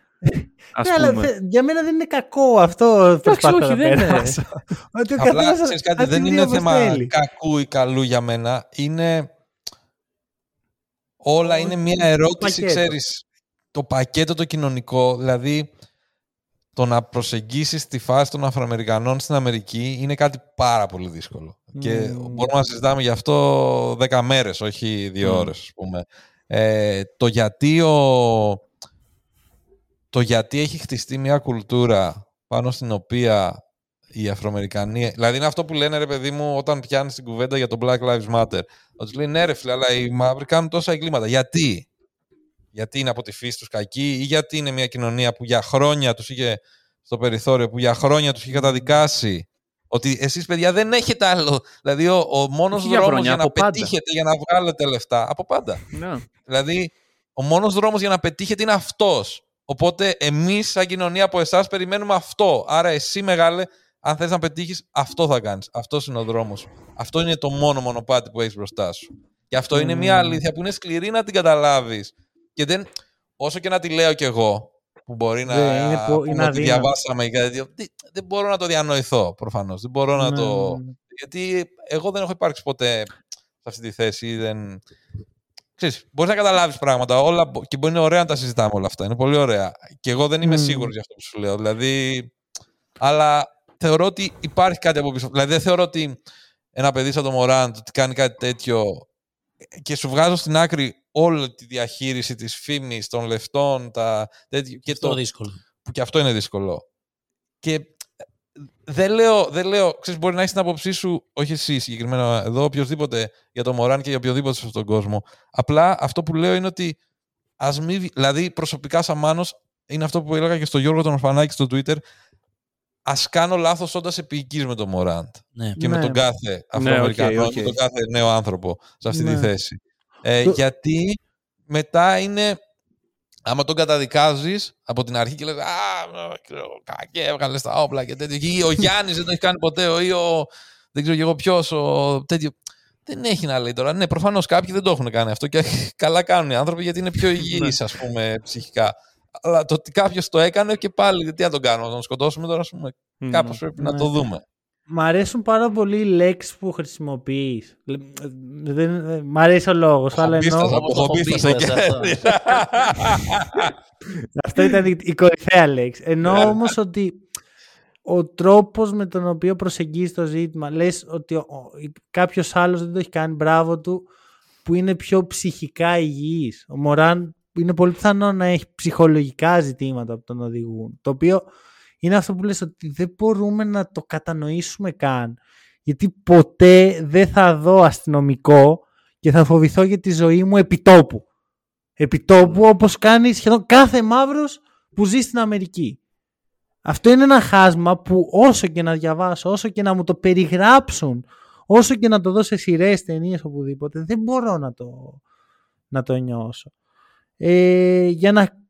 αλλά για μένα δεν είναι κακό αυτό. Εντάξει, όχι, δεν είναι. ότι Απλά, ξέρεις κάτι, δεν είναι θέμα κακού ή καλού για μένα. Είναι... Όλα είναι μια ερώτηση, ξέρεις, το πακέτο το κοινωνικό, δηλαδή το να προσεγγίσεις τη φάση των Αφροαμερικανών στην Αμερική είναι κάτι πάρα πολύ δύσκολο. Και μπορούμε να συζητάμε γι' αυτό δέκα μέρες, όχι δύο mm. ώρες, ας πούμε. Ε, το γιατί το γιατί έχει χτιστεί μια κουλτούρα πάνω στην οποία οι Αφροαμερικανοί. Δηλαδή είναι αυτό που λένε ρε παιδί μου όταν πιάνεις την κουβέντα για το Black Lives Matter. Ότι λέει ναι, ρε φίλε, αλλά οι μαύροι κάνουν τόσα εγκλήματα. Γιατί; Γιατί είναι από τη φύση τους κακοί ή γιατί είναι μια κοινωνία που για χρόνια τους είχε στο περιθώριο, που για χρόνια τους είχε καταδικάσει. Ότι εσείς, παιδιά, δεν έχετε άλλο. Δηλαδή, ο, ο μόνος δρόμος για να πετύχετε, για να βγάλετε λεφτά. Από πάντα. Ναι. Δηλαδή, ο μόνος δρόμος για να πετύχετε είναι αυτός. Οπότε, εμείς, σαν κοινωνία από εσάς, περιμένουμε αυτό. Άρα, εσύ, μεγάλε, αν θες να πετύχεις, αυτό θα κάνεις. Αυτός είναι ο δρόμος. Αυτό είναι το μόνο μονοπάτι που έχεις μπροστά σου. Και αυτό είναι μια αλήθεια που είναι σκληρή να την καταλάβεις. Και δεν, όσο και να τη λέω κι εγώ, που μπορεί να ναι, είναι, που, είναι ότι διαβάσαμε δεν μπορώ να το διανοηθώ προφανώς. Δεν μπορώ να το... Ναι. Γιατί εγώ δεν έχω υπάρξει ποτέ σε αυτή τη θέση. Δεν... Ξέρεις, μπορείς να καταλάβεις πράγματα όλα, και μπορεί να είναι ωραία να τα συζητάμε όλα αυτά. Είναι πολύ ωραία. Και εγώ δεν είμαι mm. σίγουρος για αυτό που σου λέω. Δηλαδή, αλλά θεωρώ ότι υπάρχει κάτι από πίσω. Δηλαδή δεν θεωρώ ότι ένα παιδί σαν το Μωράντ ότι κάνει κάτι τέτοιο και σου βγάζω στην άκρη όλη τη διαχείριση της φήμης, των λεφτών, τα τέτοια. Και αυτό το δύσκολο. Που και αυτό είναι δύσκολο. Και ε, δεν λέω, δεν λέω ξέρεις, μπορεί να έχεις την άποψή σου, όχι εσύ συγκεκριμένα εδώ, οποιοδήποτε για το Μωράν και για οποιοδήποτε σε αυτόν τον κόσμο. Απλά αυτό που λέω είναι ότι ας μην, δηλαδή προσωπικά σαν Μάνος, είναι αυτό που έλεγα και στο Γιώργο τον Ορφανάκη στο Twitter, ας κάνω λάθος όντας επίοικη με τον Μωράντ. Ναι. Και με τον κάθε Αφροαμερικανό ναι, okay, okay. και τον κάθε νέο άνθρωπο σε αυτή ναι. τη θέση. Ε, γιατί μετά είναι. Άμα τον καταδικάζεις από την αρχή και λες Α, κακέ, έβγαλες τα όπλα και τέτοιο. Ή ο Γιάννης δεν το έχει κάνει ποτέ, ή ο. Δεν ξέρω και εγώ ποιος, ο τέτοιο. Δεν έχει να λέει τώρα. Ναι, προφανώς κάποιοι δεν το έχουν κάνει αυτό και καλά κάνουν οι άνθρωποι γιατί είναι πιο υγιείς, ας πούμε, ψυχικά. Αλλά το ότι κάποιος το έκανε και πάλι, τι να τον κάνουμε, να τον σκοτώσουμε τώρα, ας πούμε. Mm. Κάπως πρέπει να το δούμε. Μ' αρέσουν πάρα πολύ οι λέξεις που χρησιμοποιείς. Μ' αρέσει ο λόγος, αλλά εννοώ. Αυτό ήταν η κορυφαία λέξη. Εννοώ όμως ότι ο τρόπος με τον οποίο προσεγγίζεις το ζήτημα, λες ότι κάποιος άλλος δεν το έχει κάνει μπράβο του, που είναι πιο ψυχικά υγιής. Ο Μωράν είναι πολύ πιθανό να έχει ψυχολογικά ζητήματα που τον οδηγούν. Το οποίο είναι αυτό που λες ότι δεν μπορούμε να το κατανοήσουμε καν. Γιατί ποτέ δεν θα δω αστυνομικό και θα φοβηθώ για τη ζωή μου επιτόπου. Επιτόπου ναι. όπως κάνει σχεδόν κάθε μαύρος που ζει στην Αμερική. Αυτό είναι ένα χάσμα που όσο και να διαβάσω, όσο και να μου το περιγράψουν, όσο και να το δω σε σειρές, ταινίες, οπουδήποτε, δεν μπορώ να το, να το νιώσω. Ε, για να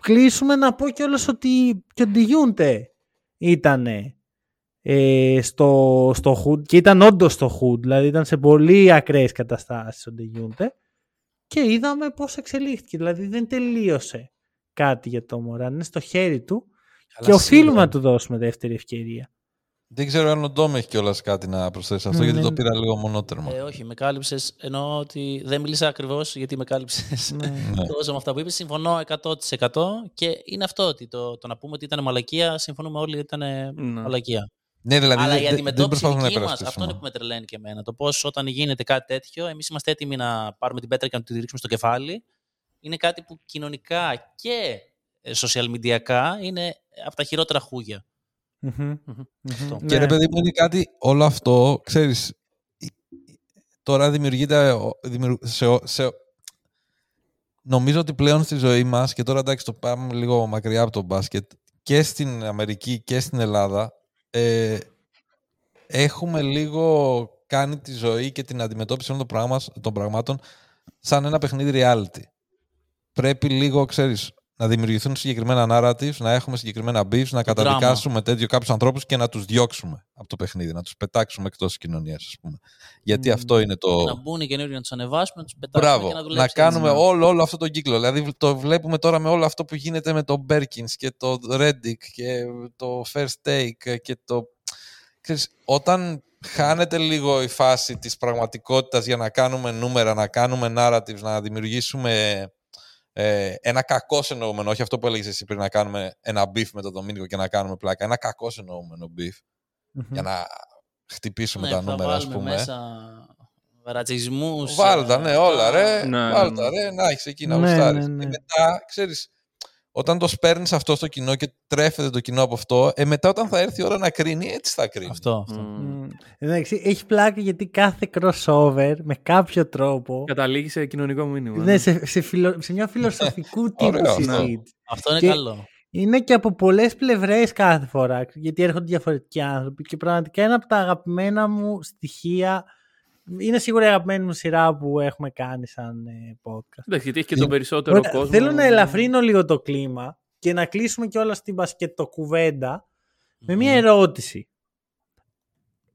κλείσουμε να πω κιόλας ότι και ο Ντιγιούντε ήταν ε, στο, στο Hood και ήταν όντως στο Hood, δηλαδή ήταν σε πολύ ακραίες καταστάσεις ο Ντιγιούντε και είδαμε πώς εξελίχθηκε, δηλαδή δεν τελείωσε κάτι για το Μωράν, είναι στο χέρι του και οφείλουμε να του δώσουμε δεύτερη ευκαιρία. Δεν ξέρω αν ο Ντόμ έχει κιόλας κάτι να προσθέσει αυτό, γιατί το πήρα λίγο μονότερμα. Ε, όχι, με κάλυψες. Ενώ ότι δεν μίλησα ακριβώς γιατί με κάλυψες ναι. τόσο με αυτά που είπες. Συμφωνώ 100% και είναι αυτό ότι το, το να πούμε ότι ήταν μαλακία, συμφωνούμε όλοι ότι ήταν ναι. μαλακία. Ναι, δηλαδή, Αλλά η αντιμετώπιση δική μας, αυτό είναι που με τρελαίνει και εμένα. Το πώς όταν γίνεται κάτι τέτοιο, εμείς είμαστε έτοιμοι να πάρουμε την πέτρα και να τη ρίξουμε στο κεφάλι. Είναι κάτι που κοινωνικά και ε, social media είναι από τα χειρότερα χούγια. Και ρε ναι. παιδί μου είναι κάτι, όλο αυτό, ξέρεις, τώρα δημιουργείται σε, σε, νομίζω ότι πλέον στη ζωή μας, και τώρα εντάξει το πάμε λίγο μακριά από το μπάσκετ, και στην Αμερική και στην Ελλάδα, ε, έχουμε λίγο κάνει τη ζωή και την αντιμετώπιση όλων των, πράγμα, των πραγμάτων σαν ένα παιχνίδι reality. Πρέπει λίγο, ξέρεις, να δημιουργηθούν συγκεκριμένα narratives, να έχουμε συγκεκριμένα beefs, να καταδικάσουμε τέτοιο κάποιους ανθρώπους και να τους διώξουμε από το παιχνίδι, να τους πετάξουμε εκτός της κοινωνίας, ας πούμε. Γιατί αυτό είναι το. Να μπουν οι καινούριοι να τους ανεβάσουμε, να τους πετάξουμε Μπράβο, και να να δουλέψουν. κάνουμε έτσι, ναι. όλο, όλο αυτό το κύκλο. Δηλαδή το βλέπουμε τώρα με όλο αυτό που γίνεται με το Berkins και το Reddick και το First Take και το... Ξέρεις, όταν χάνεται λίγο η φάση της πραγματικότητας για να κάνουμε νούμερα, να κάνουμε narratives, να δημιουργήσουμε ε, ένα κακό εννοούμενο, όχι αυτό που έλεγες εσύ πριν να κάνουμε ένα beef με τον Δομήνικο και να κάνουμε πλάκα, ένα κακό εννοούμενο beef για να χτυπήσουμε Ναι, τα θα νούμερα, ας βάλουμε πούμε. μέσα ρατσισμούς. Βάλτα, ναι, όλα ρε. Ναι, ναι, Βάλτα, ναι. ρε, να έχεις εκεί να Ναι, γουστάρεις. ναι, ναι. Και μετά, ξέρεις, όταν το σπέρνεις αυτό στο κοινό και τρέφεται το κοινό από αυτό, ε, μετά όταν θα έρθει η ώρα να κρίνει, έτσι θα κρίνει. Αυτό, αυτό. Μμ. Εντάξει, έχει πλάκα γιατί κάθε crossover με κάποιο τρόπο Καταλήγει σε κοινωνικό μήνυμα. ναι, σε, σε, φιλο- σε μια φιλοσοφικού τύπου Ωραίο αυτό. συζήτηση. Αυτό είναι Και- καλό. Είναι και από πολλές πλευρές κάθε φορά, γιατί έρχονται διαφορετικοί άνθρωποι και πραγματικά είναι από τα αγαπημένα μου στοιχεία. Είναι σίγουρα η αγαπημένη μου σειρά που έχουμε κάνει σαν ε, podcast. Εντάξει, γιατί έχει και τον περισσότερο Ωραία, κόσμο. Θέλω να ελαφρύνω λίγο το κλίμα και να κλείσουμε και όλα στην μπασκετοκουβέντα με μια ερώτηση.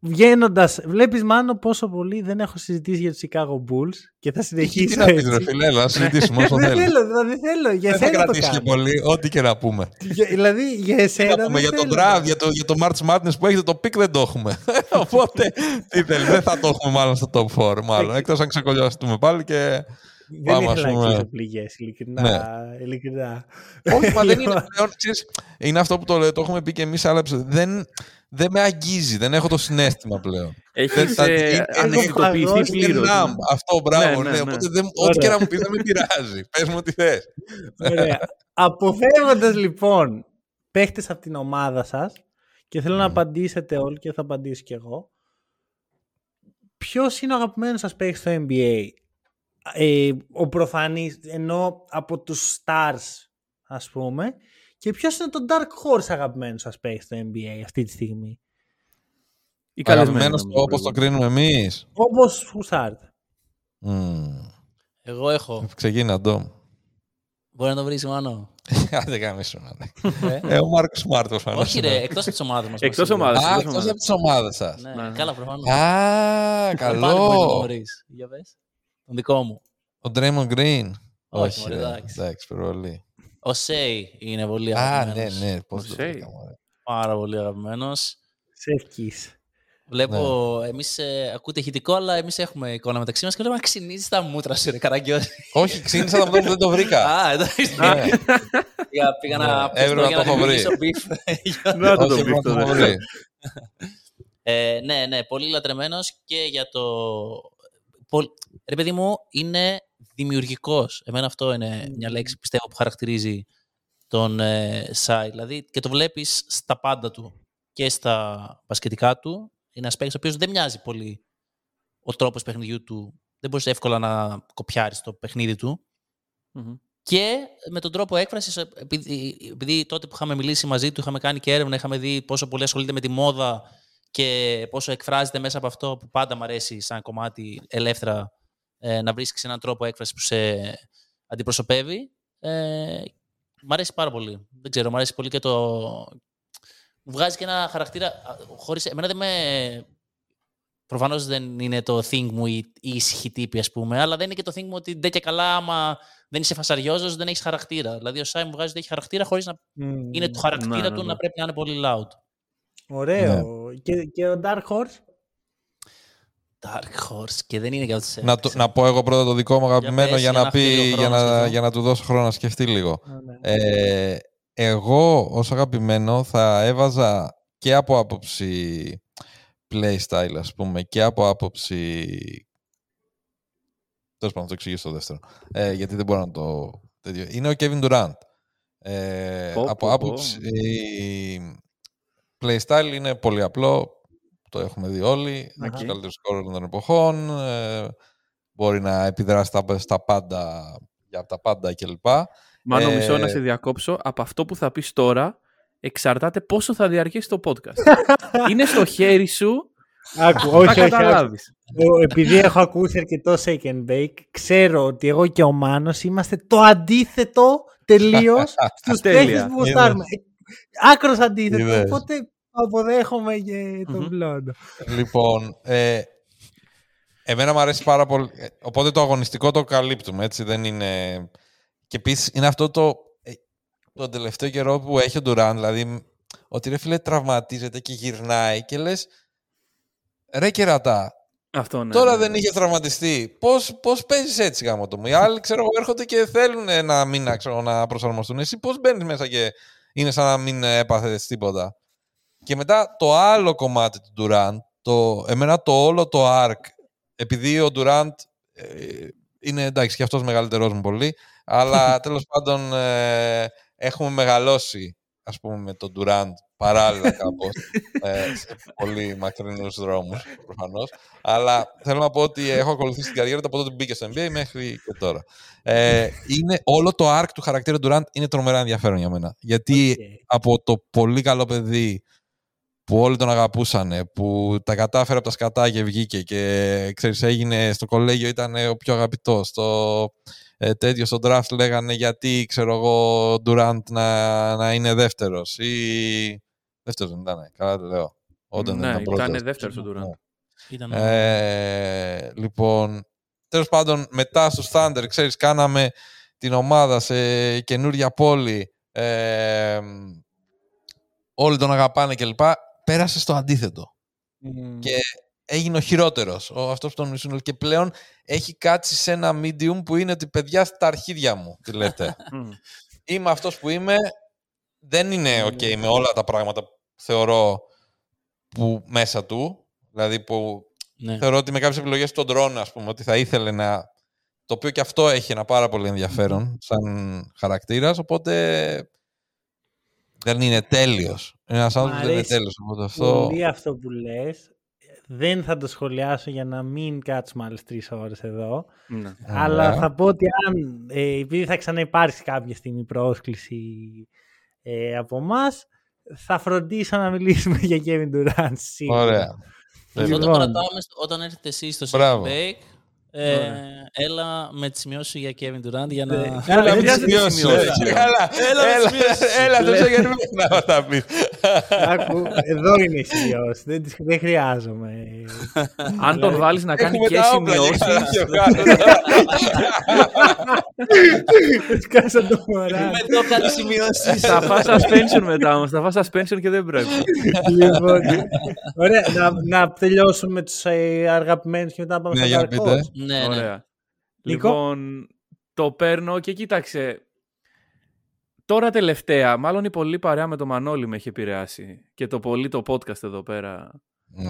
Βγαίνοντας, βλέπεις μάλλον πόσο πολύ δεν έχω συζητήσει για τους Chicago Bulls και θα Τι συνεχίσω να πεις ρε έτσι. φίλε, έλα, να συζητήσουμε όσο δεν θέλεις. θέλω, δεν θέλω. Για Δεν θα εσένα το κρατήσει και κάνω. πολύ, ό,τι και να πούμε. Για- Δηλαδή, για Τι εσένα. να πούμε δεν για τον θέλω. draft, για το, για το March Madness που έχετε το pick δεν το έχουμε. Οπότε, τι θέλεις, δεν θα το έχουμε μάλλον στο top 4, μάλλον. Εκτός αν ξεκολλιαστούμε πάλι και... Δεν Πάμε, ήθελα ας να πούμε. κλείσω πληγές, ειλικρινά. Ναι. ειλικρινά. Όχι, μα δεν είναι Λοιπόν, πλέον. ξέρεις, είναι αυτό που το, λέω, το έχουμε πει και εμείς σε άλλα επεισόδια. Δεν, δεν με αγγίζει, δεν έχω το συνέστημα πλέον. Έχεις Δεν θα- είναι- ανεξιτοποιηθεί παγώσει Είναι πλήρως. numb. Αυτό, μπράβο. Ναι, Ναι, ναι, ναι. Οπότε δεν, ό,τι Ωραία. και να μου πεις δεν με πειράζει. Πες μου τι θες. Ωραία. Αποφεύγοντας λοιπόν παίχτες από την ομάδα σας και θέλω να απαντήσετε όλοι και θα απαντήσω κι εγώ. Ποιος είναι ο αγαπημένος σας παίχτης στο NBA? Ε, ο προφανής, ενώ από τους stars ας πούμε. Και ποιος είναι το dark horse αγαπημένος σας παίχτης στο NBA αυτή τη στιγμή; Ή καλεσμένο. Αγαπημένος όπως το κρίνουμε εμείς. Όπως γουστάρετε. Εγώ έχω. Ξεκίνα, Ντόμ. Μπορεί να το βρεις μάνο. Δεν καμίσου, ναι. Ε, ο Μάρκος Σμάρτ προφανώ. Όχι, ρε, εκτός από τι ομάδε μας. Εκτός ομάδας. Α, εκτός εκτός ομάδας. από τι ομάδε σας. Ναι, Ναι, ναι. καλά, προφανώς. Α, καλό. Για πες. Τον δικό μου. Ο Draymond Green. Όχι, Όχι, μωρέ, ρε. εντάξει. εντάξει, προβολή. Ο Σέι είναι πολύ Α, ναι, αγαπημένος. ναι, πώς Ο το Shea. βρήκα, μωρέ. Πάρα πολύ αγαπημένος. Σεφκής. Βλέπω, Ναι. εμείς ε, ακούτε ηχητικό, αλλά εμείς έχουμε εικόνα μεταξύ μας και βλέπουμε να ξυνίζει τα μούτρα σου, ρε Καραγκιόζη. Όχι, ξύνησα τα που δεν το βρήκα. Α, εντάξει. Ναι. Πήγα, πήγα Ναι, να έπρεπε να για το έχω βρει. δημιουργήσω beef. Να το Όχι, το πρέπει βρει να το τώρα. βρει. Ε, ναι, ναι, πολύ λατρεμένος και για το... Πολ... Ρε παιδί μου, είναι δημιουργικός. Εμένα αυτό είναι μια λέξη πιστεύω που χαρακτηρίζει τον ε, Σάι. Δηλαδή και το βλέπεις στα πάντα του και στα μπασκετικά του. Είναι ένας παίκτης ο οποίος δεν μοιάζει πολύ ο τρόπος παιχνιδιού του. Δεν μπορείς εύκολα να κοπιάρεις το παιχνίδι του. Μμμ. Και με τον τρόπο έκφρασης, επειδή, επειδή τότε που είχαμε μιλήσει μαζί του, είχαμε κάνει και έρευνα, είχαμε δει πόσο πολύ ασχολείται με τη μόδα και πόσο εκφράζεται μέσα από αυτό που πάντα μου αρέσει σαν κομμάτι ελεύθερα ε, να βρίσκεις έναν τρόπο έκφρασης που σε αντιπροσωπεύει. Ε, μ' αρέσει πάρα πολύ. Δεν ξέρω, μ' αρέσει πολύ και το... Μου βγάζει και ένα χαρακτήρα... α, Χωρίς... Εμένα δεν με... Προφανώς δεν είναι το thing μου η, η ήσυχη τύπη, ας πούμε, αλλά δεν είναι και το thing μου ότι δεν και καλά άμα δεν είσαι φασαριόζος, δεν έχεις χαρακτήρα. Δηλαδή ο Σάι μου βγάζει ότι έχει χαρακτήρα χωρίς να είναι το χαρακτήρα ναι, ναι, του ναι. να πρέπει να είναι πολύ loud. Ωραίο. Και, και ο Dark Horse; Dark Horse και δεν είναι για τους Να, το- να πω εγώ πρώτα το δικό μου αγαπημένο πες, για για να, να πει, φύγει ο για, χρόνος να, εδώ. για να του δώσω χρόνο να σκεφτεί λίγο. Ναι. Ε, εγώ ως αγαπημένο θα έβαζα και από άποψη playstyle ας πούμε και από άποψη Τέλος πάντων, θα το εξηγήσω το δεύτερο. Ε, γιατί δεν μπορώ να το... τέτοιο. Είναι ο Kevin Durant. Ε, Πω, από πω, πω. άποψη playstyle είναι πολύ απλό. Το έχουμε δει όλοι. Είναι Αχα. ο καλύτερος σκόρερ των εποχών. Ε, μπορεί να επιδράσει στα, στα πάντα, για τα πάντα κλπ. Μάνο, Ε, μισό να σε διακόψω. Από αυτό που θα πεις τώρα, εξαρτάται πόσο θα διαρκέσει το podcast. είναι στο χέρι σου, Άκου, θα όχι, όχι, άκου. καταλάβεις. Ο- Επειδή έχω ακούσει αρκετό shake and bake, ξέρω ότι εγώ και ο Μάνος είμαστε το αντίθετο τελείως στους Τέλεια. παίχτες που γουστάρουμε. Άκρος αντίθετο, Είδες. οπότε αποδέχομαι και τον Μμμ. πλόντο. Λοιπόν, ε, εμένα μου αρέσει πάρα πολύ. ε, Οπότε το αγωνιστικό το καλύπτουμε, έτσι δεν είναι. Και επίσης είναι αυτό το. ε, τον τελευταίο καιρό που έχει ο Ντουράν, δηλαδή μ, ότι ρε φίλε τραυματίζεται και γυρνάει και λες. Ρε κερατά, Αυτό ναι. τώρα ναι, δεν ναι. είχε τραυματιστεί. Πώς πώς παίζεις έτσι γάμο το μου. Οι άλλοι ξέρω, εγώ, έρχονται και θέλουν ένα μήνα ξέρω, να προσαρμοστούν. Εσύ πώς μπαίνεις μέσα και είναι σαν να μην έπαθες τίποτα. Και μετά το άλλο κομμάτι του Durant, το, εμένα το όλο το arc, επειδή ο Durant ε, είναι εντάξει και αυτός μεγαλύτερός μου πολύ, αλλά τέλος πάντων ε, έχουμε μεγαλώσει ας πούμε με τον Durant παράλληλα κάπως ε, σε πολύ μακρινούς δρόμους προφανώς. Αλλά θέλω να πω ότι έχω ακολουθήσει την καριέρα του από τότε που μπήκε στο NBA μέχρι και τώρα. Ε, είναι, όλο το arc του χαρακτήρα Durant είναι τρομερά ενδιαφέρον για μένα. Γιατί Οκ. από το πολύ καλό παιδί που όλοι τον αγαπούσαν, που τα κατάφερε από τα σκατά και βγήκε και ξέρεις, έγινε στο κολέγιο, ήταν ο πιο αγαπητός. Στο ε, τέτοιο στο draft λέγανε γιατί, ξέρω εγώ, ο Durant να, να είναι δεύτερος ή... Δεύτερος δεν ήταν, καλά το λέω. Όταν Ναι, δεν ήταν ήταν πρώτος. δεύτερος ο Durant. Ναι. Ήταν Ε, λοιπόν, τέλος πάντων, μετά στους Thunder, ξέρεις, κάναμε την ομάδα σε καινούρια πόλη. Ε, όλοι τον αγαπάνε κλπ. Πέρασε στο αντίθετο. Μμμ. Και έγινε ο χειρότερος. Ο, αυτός που τον μισούν όλοι. Και πλέον έχει κάτσει σε ένα medium που είναι ότι παιδιά στα αρχίδια μου, τι λέτε. Μμ. είμαι αυτός που είμαι. Δεν είναι ok με όλα τα πράγματα που θεωρώ που μέσα του. Δηλαδή που ναι. θεωρώ ότι με κάποιες επιλογές τον τρώνε, ας πούμε, ότι θα ήθελε να... Το οποίο και αυτό έχει ένα πάρα πολύ ενδιαφέρον σαν χαρακτήρας, οπότε δεν είναι τέλειος. Είναι ένας Μ' άνθρωπος που δεν είναι αρέσει τέλειος. Οπότε αυτό... Πολύ αυτό που λες. Δεν θα το σχολιάσω για να μην κάτσουμε άλλες τρεις ώρες εδώ. Ναι. Αλλά Ωραία. θα πω ότι αν, ε, επειδή θα ξαναυπάρξει κάποια στιγμή πρόσκληση ε, από εμάς, θα φροντίσω να μιλήσουμε για Kevin Durant σίγουρα. Ωραία. Αυτό το Λοιπόν. κρατάμε στο- όταν έρθετε εσείς στο Μπράβο. Shake Bake. Ε, έλα με τις σημειώσεις σου για Kevin Durant για να. Ναι. Έλα, δεν μην χρειάζεται σημειώσεις, σημειώσεις. ε. Έλα, έλα, έλα, το ξέρω γιατί να μας τα πεις. Άκου, εδώ είναι οι σημειώσει. Δεν, τις- δεν χρειάζομαι. Αν τον βάλεις να κάνει Έχουμε και τα όπλα για σημειώσεις, να σε βγάλω. Σκάσα το μωρά. Με το κάνει σημειώσεις. θα φας suspension μετά όμως. Θα φας suspension και δεν πρέπει. λοιπόν, ωραία, να, να τελειώσουμε με τους ε, αγαπημένους και μετά να πάμε Ναι, στα για Dark πείτε. Horse. ναι, ναι. Ωραία. Νίκο; Λοιπόν, το παίρνω και κοίταξε. Τώρα τελευταία, μάλλον η πολύ παρέα με το Μανώλη με έχει επηρεάσει και το πολύ το podcast εδώ πέρα.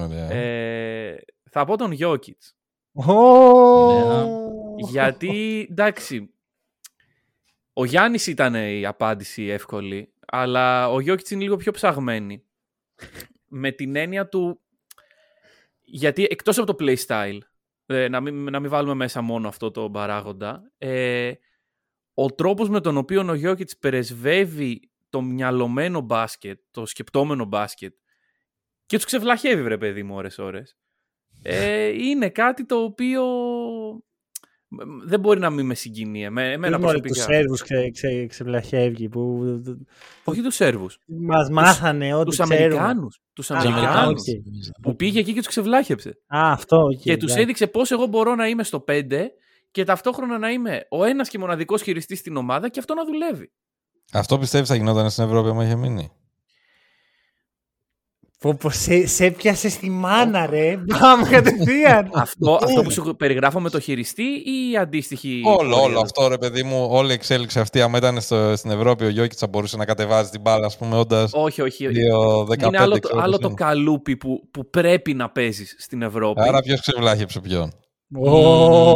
Ωραία. Ε, θα πω τον Jokic. Ω, Γιατί, εντάξει, ο Γιάννης ήταν η απάντηση εύκολη, αλλά ο Γιώκητς είναι λίγο πιο ψαγμένη. Με την έννοια του... Γιατί εκτός από το playstyle, ε, να, μην, να μην βάλουμε μέσα μόνο αυτό το παράγοντα, ε, ο τρόπος με τον οποίο ο Γιώκητς περεσβεύει το μυαλωμένο μπάσκετ, το σκεπτόμενο μπάσκετ και τους ξεβλαχεύει, βρε παιδί μου, ώρες ώρες. Ε, είναι κάτι το οποίο μ, δεν μπορεί να μην με συγκινεί. εμέ- Εμένα Τους προσωπικά. Σέρβους ξε, ξε, ξεβλαχεύει που Όχι τους Σέρβους. μας μάθανε ότι Τους ξέρουμε. Αμερικάνους. Τους Α, Αμερικάνους. οκ. Που πήγε εκεί και τους ξεβλάχεψε. Α, αυτό. οκ, και τους εντάξει. έδειξε πώς εγώ μπορώ να είμαι στο 5 και ταυτόχρονα να είμαι ο ένας και μοναδικός χειριστής στην ομάδα και αυτό να δουλεύει. Αυτό πιστεύεις θα γινόταν στην Ευρώπη άμα είχε μείνει; Πω, πω, σε, σε έπιασε στη μάνα, ρε. Πάμε κατευθείαν. αυτό, αυτό που σου περιγράφω με το χειριστή ή η αντίστοιχη. Όλο, πορεία; όλο αυτό ρε παιδί μου, όλη η εξέλιξη αυτή. Άμα ήταν στο, στην Ευρώπη, ο Γιώκητς θα μπορούσε να κατεβάζει την μπάλα, ας πούμε, όντας Όχι, όχι. 2-15. είναι άλλο, το- ξέρω άλλο πώς το είναι. καλούπι που, που πρέπει να παίζεις στην Ευρώπη. Άρα ποιος ξεβλάχεψε ποιον. Ω.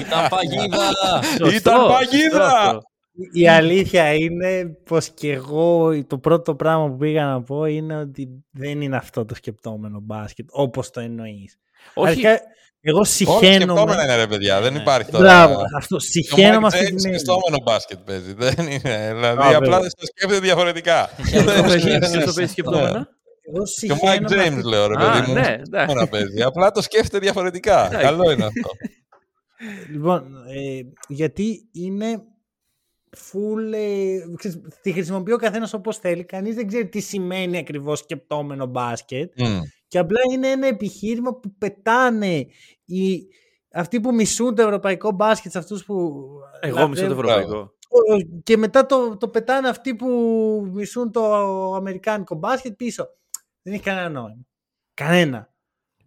Ήταν παγίδα. Σωστό, Ήταν σωστό παγίδα! Αυτό. Η αλήθεια είναι πως και εγώ το πρώτο πράγμα που πήγα να πω είναι ότι δεν είναι αυτό το σκεπτόμενο μπάσκετ όπως το εννοείς. Όχι, Αρχικά, Εγώ Όλα συχαίνομαι. σκεπτόμενα είναι ρε παιδιά, δεν Ναι. υπάρχει τώρα. Μπράβο, αυτό. Και ο Συχαίνομαι Mike αυτή James την έννοια. σκεφτόμενο μπάσκετ παίζει. Δεν είναι. Δηλαδή Α, απλά βέβαια. δεν το σκέφτεται διαφορετικά. Ποιος το παίζει- ποιος το παίζει σκεπτόμενα. Εγώ Και ο Mike συχαίνομαι James αυτή- λέω ρε Α, παιδί μου. ναι, σκεπτόμενα εντάξει. παίζει. Απλά το σκέφτεται διαφορετικά. Εντάξει. Καλό είναι αυτό. Λοιπόν, ε, γιατί είναι full. Ε, ξέρεις, τη χρησιμοποιεί ο καθένας όπως θέλει. Κανείς δεν ξέρει τι σημαίνει ακριβώς σκεπτόμενο μπάσκετ. Μμ. Και απλά είναι ένα επιχείρημα που πετάνε οι, αυτοί που μισούν το ευρωπαϊκό μπάσκετ σε αυτούς που. Εγώ μισώ το λατρεύουν. ευρωπαϊκό. Και μετά το, το πετάνε αυτοί που μισούν το αμερικάνικο μπάσκετ πίσω. Δεν έχει κανένα νόημα. Κανένα.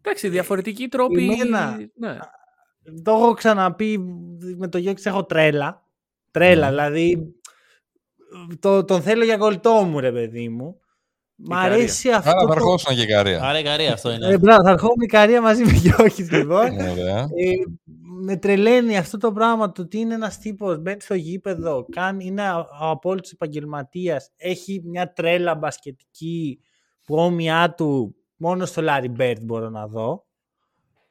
Εντάξει, διαφορετικοί τρόποι. Εμένα. Ναι. Το έχω ξαναπεί με το Γιώργη, έχω τρέλα. Τρέλα, Ναι. δηλαδή. Το, τον θέλω για κολλητό μου, ρε παιδί μου. Μ' Ικαρία. αρέσει αυτό. Άρα θα το... αρχόσουν και η Καρία. Άρα η καρία αυτό είναι. Ε, μπράβο, θα ερχόμουν η καρία μαζί με Γιώργη, λοιπόν. Ωραία. Ε, με τρελαίνει αυτό το πράγμα το ότι είναι ένας τύπος μπαίνει στο γήπεδο, κάνει, είναι ο απόλυτος επαγγελματίας, έχει μια τρέλα μπασκετική που όμοιά του μόνο στο Larry Bird μπορώ να δω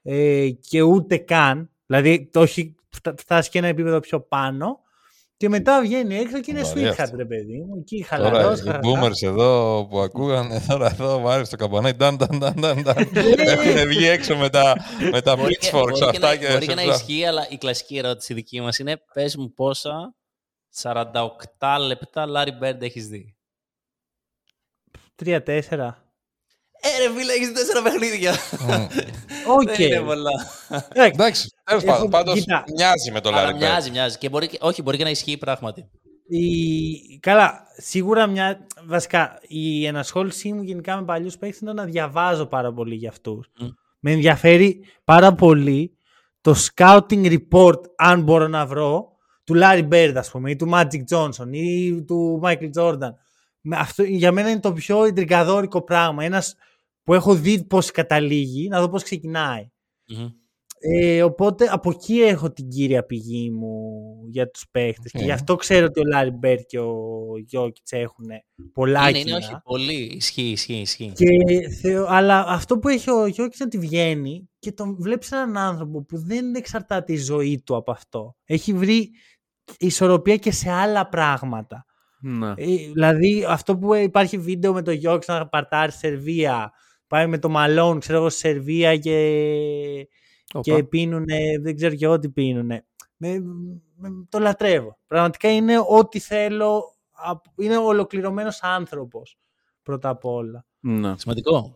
ε, και ούτε καν, δηλαδή το έχει φτα- φτάσει και ένα επίπεδο πιο πάνω και μετά βγαίνει έξω και είναι Βαρύ sweetheart αυτό. ρε παιδί μου, εκεί Τώρα χαλαρός, οι χαχαχά. boomers εδώ που ακούγανε, τώρα εδώ βάρει το καμπανάκι. Νταν, νταν, νταν, νταν, νταν. Ναι. Έχουν βγει έξω με τα, με τα Μπορεί και, pitchforks μπορεί και αυτά να, και. μπορεί και να σε- ισχύει, αλλά η κλασική ερώτηση δική μας είναι πες μου πόσα 48 λεπτά Larry Bird έχεις δει. Τρία-τέσσερα. Ε, ρε φίλε, έχεις τέσσερα παιχνίδια. Μμ. Οκ. Δεν είναι πολλά. Εντάξει, Εντάξει, τέλος Έχω- πάντων. Πάντως κοίτα. μοιάζει με το Αλλά Larry Bird. μοιάζει, μοιάζει. Και μπορεί, και- όχι, μπορεί και να ισχύει πράγματι. Η... Καλά, σίγουρα μια. Βασικά, η ενασχόλησή μου γενικά με παλιούς παίχτες είναι να διαβάζω πάρα πολύ για αυτούς. Μμ. Με ενδιαφέρει πάρα πολύ το scouting report, αν μπορώ να βρω, του Larry Bird, ας πούμε, ή του Magic Johnson ή του Michael Jordan. Με Αυτό, για μένα είναι το πιο εντρικαδόρικο πράγμα. Ένας που έχω δει πώς καταλήγει, να δω πώς ξεκινάει. Μμμ. Ε, οπότε από εκεί έχω την κύρια πηγή μου για τους παίχτες. Και Ε. γι' αυτό ξέρω ότι ο Λάρι Μπέρ και ο Γιώκητς έχουν πολλά Είναι, είναι, κοινά. όχι, πολύ. Ισχύει, ισχύει, ισχύει. Και θεω- αλλά αυτό που έχει ο Γιώκητς είναι ότι βγαίνει και τον βλέπεις έναν άνθρωπο που δεν εξαρτάται η ζωή του από αυτό. Έχει βρει ισορροπία και σε άλλα πράγματα. Ναι. Ε, δηλαδή αυτό που υπάρχει βίντεο με το Γιώκητς να παρτάρει στη Σερβία, πάει με το Μαλόν, ξέρω εγώ, στη Σερβία και Οπα. και πίνουνε, δεν ξέρω και εγώ τι πίνουνε. Με, με- το λατρεύω. Πραγματικά είναι ό,τι θέλω. απ- Είναι ολοκληρωμένος άνθρωπος, πρώτα απ' όλα. Ναι. Σημαντικό.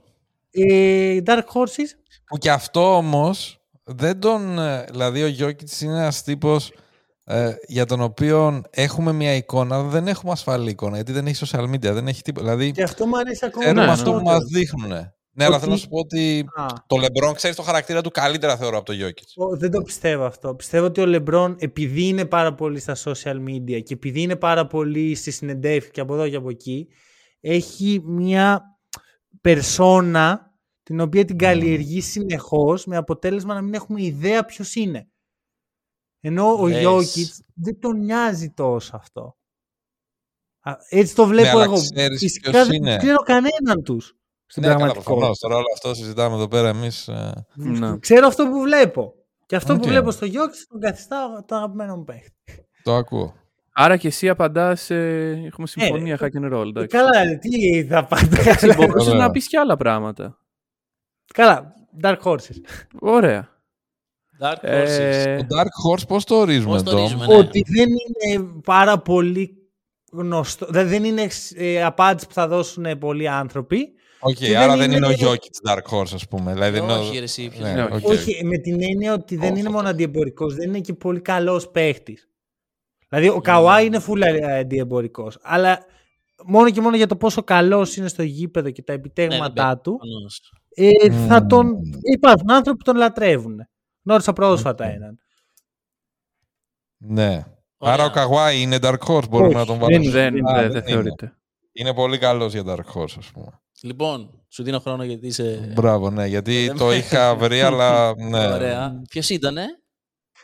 Ε, Dark Horses, Που και αυτό όμως δεν τον. ε, Δηλαδή, ο Γιώκητ είναι ένας τύπος ε, για τον οποίο έχουμε μια εικόνα, αλλά δεν έχουμε ασφαλή εικόνα. Γιατί δεν έχει social media, δεν έχει τίποτα. Δηλαδή, και αυτό μου αρέσει ακόμα ξέρουμε ναι, αυτό που περισσότερο. μας δείχνουν. Ναι, αλλά θέλω να σου πω ότι Α, το Λεμπρόν ξέρεις το χαρακτήρα του καλύτερα, θεωρώ, από το Γιώκητ. ο- δεν το πιστεύω αυτό. Πιστεύω ότι ο Λεμπρόν, επειδή είναι πάρα πολύ στα social media και επειδή είναι πάρα πολύ στη συνεντεύξη και από εδώ και από εκεί, έχει μια περσόνα την οποία την καλλιεργεί συνεχώς με αποτέλεσμα να μην έχουμε ιδέα ποιος είναι. Ενώ ο Λες. Γιόκιτς δεν τον νοιάζει τόσο αυτό. Α, Έτσι το βλέπω Ναι, αλλά εγώ. ξέρεις Φυσικά ποιος δεν είναι. ξέρω κανέναν τους στην Ναι, καλά, πραγματικότητα. προφανώς. Τώρα όλο αυτό συζητάμε εδώ πέρα εμείς. Ναι. Ξέρω αυτό που βλέπω. Και αυτό Οκ. που βλέπω στο Γιόκιτς τον καθιστά το αγαπημένο μου παίχτη. το ακούω. Άρα και εσύ απαντάς. Έχουμε συμφωνία Ε, χακ and roll. εντάξει. Καλά, τι θα πάτε. Εντάξει, μπορούσες Ωραία. να πεις και άλλα πράγματα. Καλά, Dark Horses. Ωραία. Dark Horses. Ε, Το Dark Horse πώς το ορίζουμε, Πώς το Ντόμ; ορίζουμε, ναι. Ότι δεν είναι πάρα πολύ γνωστό. Δηλαδή δεν είναι ε, απάντηση που θα δώσουν πολλοί άνθρωποι. Οκ, Και άρα δεν δεν είναι ο είναι- Γιώκητ Dark Horse, ας πούμε. Δηλαδή, είναι ο- Όχι, ρε, εσύ, ποιος Ναι, είναι. Ναι, οκ. Όχι, με την έννοια ότι δεν Όχι, είναι αυτό. μόνο αντιεμπορικός, δεν είναι και πολύ καλός παίχτης. Δηλαδή ο Καουάι είναι full αντιεμπορικός. Αλλά μόνο και μόνο για το πόσο καλός είναι στο γήπεδο και τα Ναι, επιτέγματά δεν του, προφανώς. ε, θα Μμμ. τον... υπάρχουν άνθρωποι που τον λατρεύουν. Γνώρισα πρόσφατα έναν. Ναι. Ωραία. Άρα ο Καγουάι είναι Dark Horse, μπορούμε Όχι, να τον δεν βάλουμε. είναι. δεν, Α, δεν, δεν δεν είναι. θεωρείται. Είναι πολύ καλός για Dark Horse, ας πούμε. Λοιπόν, σου δίνω χρόνο γιατί είσαι. Μπράβο, ναι, γιατί δεν το με- είχα βρει, αλλά ναι. Ωραία. Ποιος ήτανε;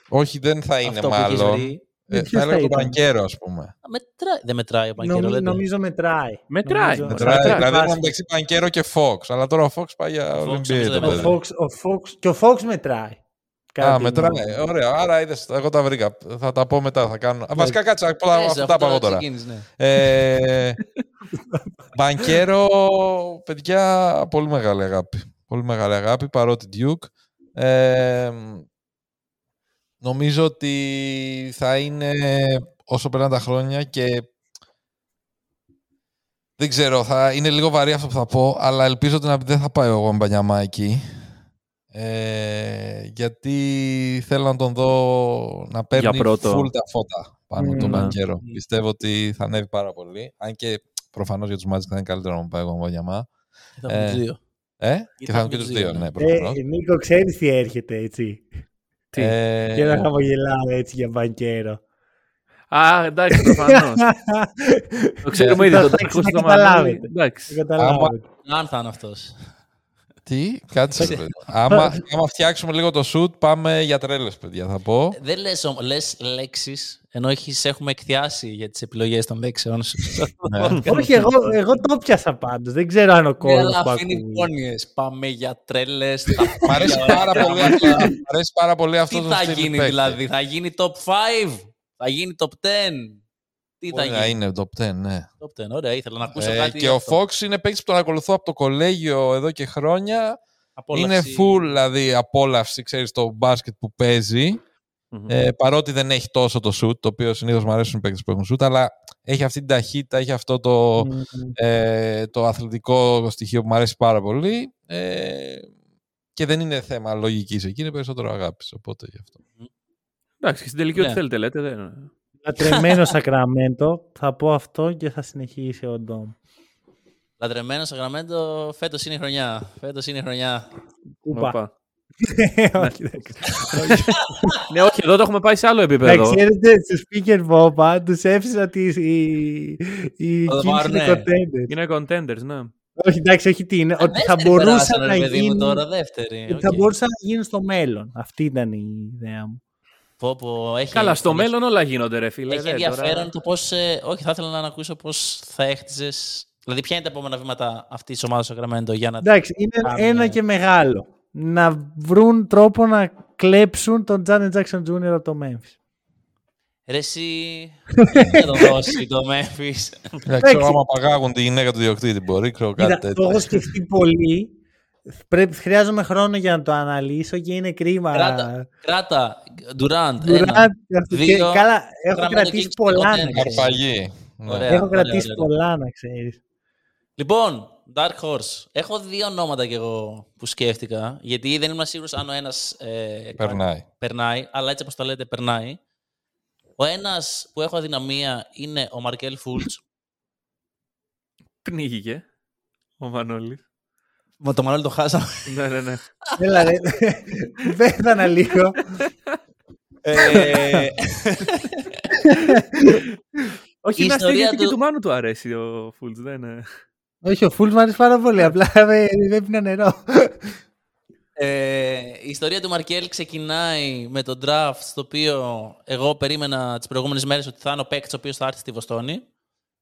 Όχι, δεν θα είναι αυτό που έχεις μάλλον. βρει. Ε, Ποιος θα θα έλεγα το ήταν; Μπανκέρο, ας πούμε. Α, Μετράει. Δεν μετράει ο Πανκέρο, Νομι- λέτε. νομίζω μετράει. Μετράει, Νομίζω- μετράει. Μετράει, Μετράει. δηλαδή ήταν μεταξύ Μπανκέρο και Fox. Αλλά τώρα ο Fox πάει για Ο Fox Ολυμπία. νομίζω το δεν Ο παιδί. Fox, ο Fox, και ο Fox μετράει. Α, μετράει. Ωραία. Άρα είδες, εγώ τα βρήκα. Θα τα πω μετά. Θα κάνω. Βασικά κάτσε. Αυτά τα πάω τώρα. Ναι. Ε, Μπανκέρο, παιδιά, πολύ μεγάλη αγάπη. Πολύ μεγάλη αγάπη, παρότι Duke. Ε, νομίζω ότι θα είναι όσο περνάνε τα χρόνια και δεν ξέρω, θα είναι λίγο βαρύ αυτό που θα πω, αλλά ελπίζω ότι δεν θα πάει ο Μπανιαμά εκεί. Ε, γιατί θέλω να τον δω να παίρνει full τα φώτα πάνω mm. τον Μπανκέρο. Mm. Πιστεύω ότι θα ανέβει πάρα πολύ. Αν και προφανώς για τους Magic θα είναι καλύτερο να πάει ο Μπανιαμά. Θα ε, δύο. Ε, και θα είναι και τους δύο, ναι, προφανώς. Ε, Νίκο, ξέρεις τι έρχεται, έτσι. Τι; Ε... Και να χαμογελάω έτσι για Μπανκέρο. Α, εντάξει, προφανώς. το ξέρουμε ήδη. Το καταλάβετε. Αν θα είναι αυτός. Τι, κάτσε. άμα, άμα φτιάξουμε λίγο το σουτ, πάμε για τρέλες, παιδιά, θα πω. Δεν λες λες λέξεις, ενώ έχεις, έχουμε εκθιάσει για τις επιλογές των λέξεων σου. Ναι. Όχι, εγώ, εγώ το πιάσα πάντως. Δεν ξέρω αν ο κόσμο. Ναι, αλλά αφήνει Πάμε για τρέλες. Μ' αρέσει πάρα πολύ αυτό. Μ' αρέσει πάρα πολύ αυτό. Τι θα γίνει δηλαδή, θα γίνει top 5, θα γίνει top 10. Τι θα γίνει. είναι top 10, ναι. Top 10, ωραία, ήθελα να ακούσω ε, κάτι. Και ο Fox είναι παίκτης που τον ακολουθώ από το κολέγιο εδώ και χρόνια. Απόλαυση. Είναι full, δηλαδή, απόλαυση, ξέρεις το μπάσκετ που παιζει Ε, παρότι δεν έχει τόσο το shoot, το οποίο συνήθως μου αρέσουν οι παίκτες που έχουν shoot, αλλά έχει αυτή την ταχύτητα, έχει αυτό το, ε, το αθλητικό στοιχείο που μου αρέσει πάρα πολύ. Ε, και δεν είναι θέμα λογικής εκεί, είναι περισσότερο αγάπης. Οπότε γι' αυτό. Εντάξει, στην τελική, ό,τι ναι. θέλετε, λέτε. Δεν... Λατρεμένο Σακραμέντο. Θα πω αυτό και θα συνεχίσει ο Ντόμ. Λατρεμένο Σακραμέντο, φέτος είναι η χρονιά. Φέτος είναι η χρονιά. Κούπα. ναι, όχι, εδώ το έχουμε πάει σε άλλο επίπεδο. ξέρετε, στους speaker Boba τους έφυσα ότι οι Kings είναι contenders. Είναι contenders, ναι. Όχι, εντάξει, όχι τι είναι. Ότι θα μπορούσαν να γίνουν. Τώρα, δεύτερη. Θα μπορούσαν να γίνουν στο μέλλον. Αυτή ήταν η ιδέα μου. Πω, πω, έχει Καλά, στο μέλλον όλα γίνονται, ρε φίλε. Έχει ενδιαφέρον τώρα... το πώς. Ε, όχι, θα ήθελα να ακούσω πώς θα έχτιζε. Δηλαδή, ποια είναι τα επόμενα βήματα αυτής της ομάδας στο Γραμμέντο για να. Εντάξει, είναι ένα και μεγάλο. Να βρουν τρόπο να κλέψουν τον Τζάνε Τζάξον Τζούνιορ από το Memphis. Ρε εσύ, δεν το δώσει το Memphis. Εντάξει, άμα παγάγουν τη γυναίκα του διοκτήτη μπορεί, ξέρω κάτι τέτοιο. Το έχω σκεφτεί πολύ Πρέπει, χρειάζομαι χρόνο για να το αναλύσω και είναι κρίμα. Κράτα, κράτα. Durant. Δύο, καλά, έχω κρατήσει πολλά να ξέρεις. Ωραία, έχω κρατήσει ωραία, πολλά να ξέρεις. Λοιπόν, Dark Horse. Έχω δύο ονόματα κι εγώ που σκέφτηκα, γιατί δεν ήμουν σίγουρος αν ο ένας ε, περνάει. περνάει, αλλά έτσι όπως το λέτε περνάει. Ο ένας που έχω αδυναμία είναι ο Μαρκέλ Φούλτς. Πνίγηκε ο Μανώλης. Μα το Μανώλη το χάσαμε. ναι, ναι, ναι. Έλα ρε. Δεν θα αναλύω. Ε, Όχι, να στείλει γιατί και του Μάνου του αρέσει ο Φούλτς, δεν είναι. Όχι, ο Φούλτς μου αρέσει πάρα πολύ, απλά δεν πίνω νερό. Ε, η ιστορία του Μαρκέλ ξεκινάει με το draft, στο οποίο εγώ περίμενα τις προηγούμενες μέρες ότι θα είναι ο παίκτης ο οποίος θα έρθει στη Βοστόνη.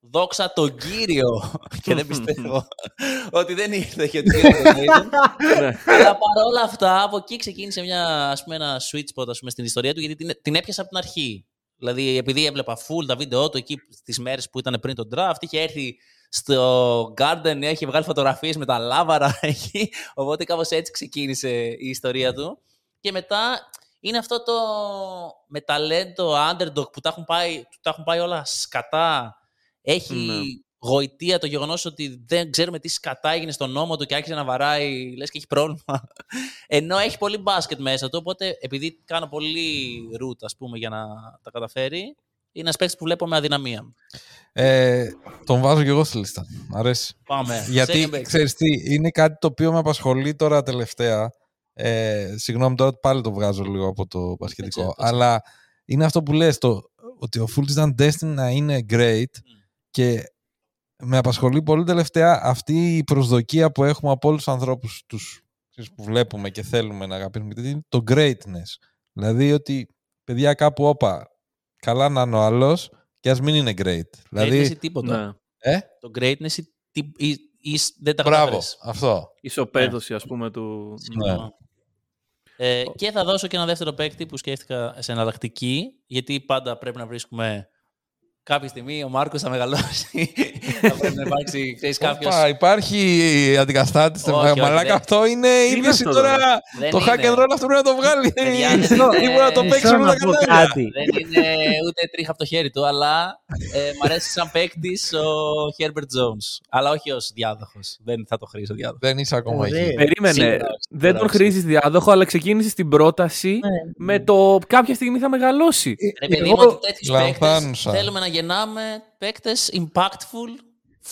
Δόξα τον Κύριο. και δεν πιστεύω ότι δεν ήρθε και ότι ναι. Αλλά παρόλα αυτά, από εκεί ξεκίνησε μια, ας πούμε, ένα sweet spot ας πούμε, στην ιστορία του, γιατί την, την έπιασα από την αρχή. Δηλαδή, επειδή έβλεπα full τα βίντεο του εκεί τις μέρες που ήταν πριν τον draft, είχε έρθει στο Garden, έχει βγάλει φωτογραφίες με τα λάβαρα εκεί, οπότε κάπως έτσι ξεκίνησε η ιστορία του. Και μετά είναι αυτό το με ταλέντο underdog που τα έχουν πάει, τα έχουν πάει όλα σκατά έχει ναι. γοητεία το γεγονός ότι δεν ξέρουμε τι σκατά έγινε στον νόμο του και άρχισε να βαράει, λες και έχει πρόβλημα. Ενώ έχει πολύ μπάσκετ μέσα του. Οπότε, επειδή κάνω πολύ root, ας πούμε, για να τα καταφέρει, είναι ένας παίκτης που βλέπω με αδυναμία. Ε, τον βάζω και εγώ στη λίστα. Μ' αρέσει. Πάμε. Γιατί ξέρεις τι, είναι κάτι το οποίο με απασχολεί τώρα τελευταία. Ε, συγγνώμη τώρα πάλι το βγάζω λίγο από το πασχετικό. Αλλά είναι αυτό που λες, το, ότι ο Fultz ήταν destined να είναι great. Και με απασχολεί πολύ τελευταία αυτή η προσδοκία που έχουμε από όλους τους ανθρώπους τους, που βλέπουμε και θέλουμε να αγαπήσουμε. Το greatness. Δηλαδή ότι παιδιά κάπου όπα, καλά να είναι ο άλλος και ας μην είναι great. Δηλαδή, ή τίποτα. Ναι. Ε; Το greatness ή, ή, ή, δεν τα Μπράβο, αυτό. Ισοπαίδωση, ναι. ας πούμε, του... Ναι. Ε, και θα δώσω και ένα δεύτερο παίκτη που σκέφτηκα σε εναλλακτική, γιατί πάντα πρέπει να βρίσκουμε κάποια στιγμή ο Μάρκος θα μεγαλώσει. θα πρέπει να υπάρξει, ξέρεις κάποιο. Οπα, υπάρχει αντικατάστατη. Όχι, όχι, Μαλάκα δεν- αυτό είναι είναι είδηση αυτό τώρα. Δεν Το hack είναι. and roll αυτό πρέπει να το βγάλει. Παιδιά, δεν Δεν είναι- μπορεί να το Μισό παίξει Μισό όλα να τα πω κανάλια. κάτι. Δεν είναι ούτε τρίχα από το χέρι του, αλλά ε, μ' αρέσει σαν παίκτη ο Herbert Jones. Αλλά όχι ως διάδοχος. Δεν θα το χρήσω διάδοχο. Δεν είσαι ακόμα Ωραία. εκεί. Περίμενε. Σίγουρα, δεν σίγουρα, τον χρήζει διάδοχο, αλλά ξεκίνησε την πρόταση με το κάποια στιγμή θα μεγαλώσει. Ρε παιδί μου, Εγώ- ότι τέτοιους παίκτες Λανθάνουσα. θέλουμε να γεννάμε παίκτες impactful,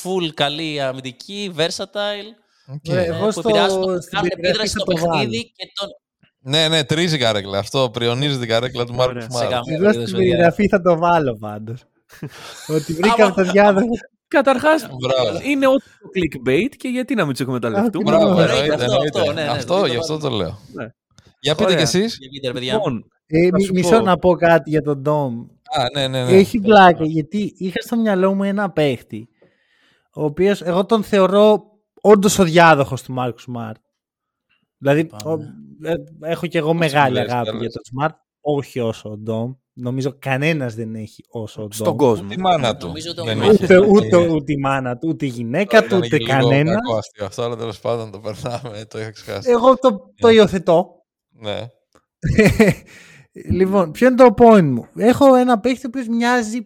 full καλή αμυντική, versatile. Οκ. Ωραία. ε, Εγώ που στο- επηρεάζουν το στην κάθε περιγραφή επίδραση θα στο το βάλω. παιχνίδι και τον. Ναι, ναι, τρίζει η καρέκλα. Αυτό πριονίζει την καρέκλα του Μάρκου Ωραία. Σε Σμάρτ. καμία Εγώ περίπτωση, στην παιδιά. περιγραφή θα το βάλω πάντως. Ότι βρήκαμε το διάδοχο. Καταρχάς, Μπράβο. είναι ό,τι το clickbait και γιατί να μην τους εκμεταλλευτούμε; Ακριβώς. Μπράβο, Εννοείται εννοείται. αυτό, αυτό, εννοείται. ναι, ναι, Αυτό, δεν γι' το αυτό το λέω. Ναι. Για πείτε Ωραία. κι εσείς. Για βίντεο, παιδιά. Λοιπόν, Ε, Θα μι- σου μισό πω. να πω κάτι για τον Ντόμ. Α, ναι, ναι, ναι. Έχει πλάκα γιατί είχα στο μυαλό μου ένα παίχτη ο οποίος εγώ τον θεωρώ όντως ο διάδοχος του Μάρκου Σμαρτ. Δηλαδή Πάμε. ο- ε, έχω κι εγώ μεγάλη λες, αγάπη καλώς. για τον Σμαρτ, όχι όσο ο Ντόμ. Νομίζω κανένας δεν έχει όσο ο Ντόμ. στον κόσμο. Τη μάνα του. Νομίζω το Δεν μάνα. είχε. Ούτε, ούτε, ούτε η μάνα του, ούτε η γυναίκα του, Ήταν ούτε και λίγο κανένας. κακό αστείο αυτό, αλλά τέλος πάντων το περνάμε. Το είχα ξεχάσει. Εγώ το, το υιοθετώ. Ναι. λοιπόν, ποιο είναι το point μου; Έχω ένα παίχτη ο οποίος μοιάζει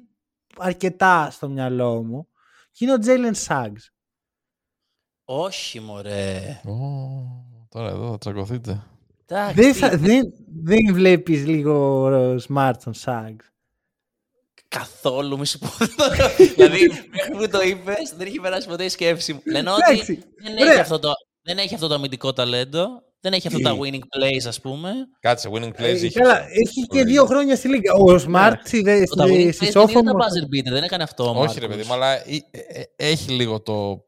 αρκετά στο μυαλό μου. Και είναι ο Τζέιλεν Σάγκς. Όχι, μωρέ. Ω, Τώρα εδώ θα τσακωθείτε. Εντάξει, Δεν, τι- θα, δεν, δεν βλέπεις λίγο smart στον Σάγκς. Καθόλου, μη σου πω. δηλαδή, μέχρι που το είπες, δεν είχε περάσει ποτέ η σκέψη μου. Λένε ότι Εντάξει, δεν ωραία. έχει, αυτό το, δεν έχει αυτό το αμυντικό ταλέντο, δεν έχει αυτά τα winning plays, ας πούμε. Κάτσε, winning plays Ε, είχε. καλά, έχει και δύο χρόνια στη Λίγκα. Ο Smart στη, Το τα winning στη, plays δεν είναι τα Sophomore- buzzer beater, δεν έκανε αυτό. ο Όχι, ρε Μάρκος. παιδί μου, αλλά ε, ε, ε, έχει λίγο το.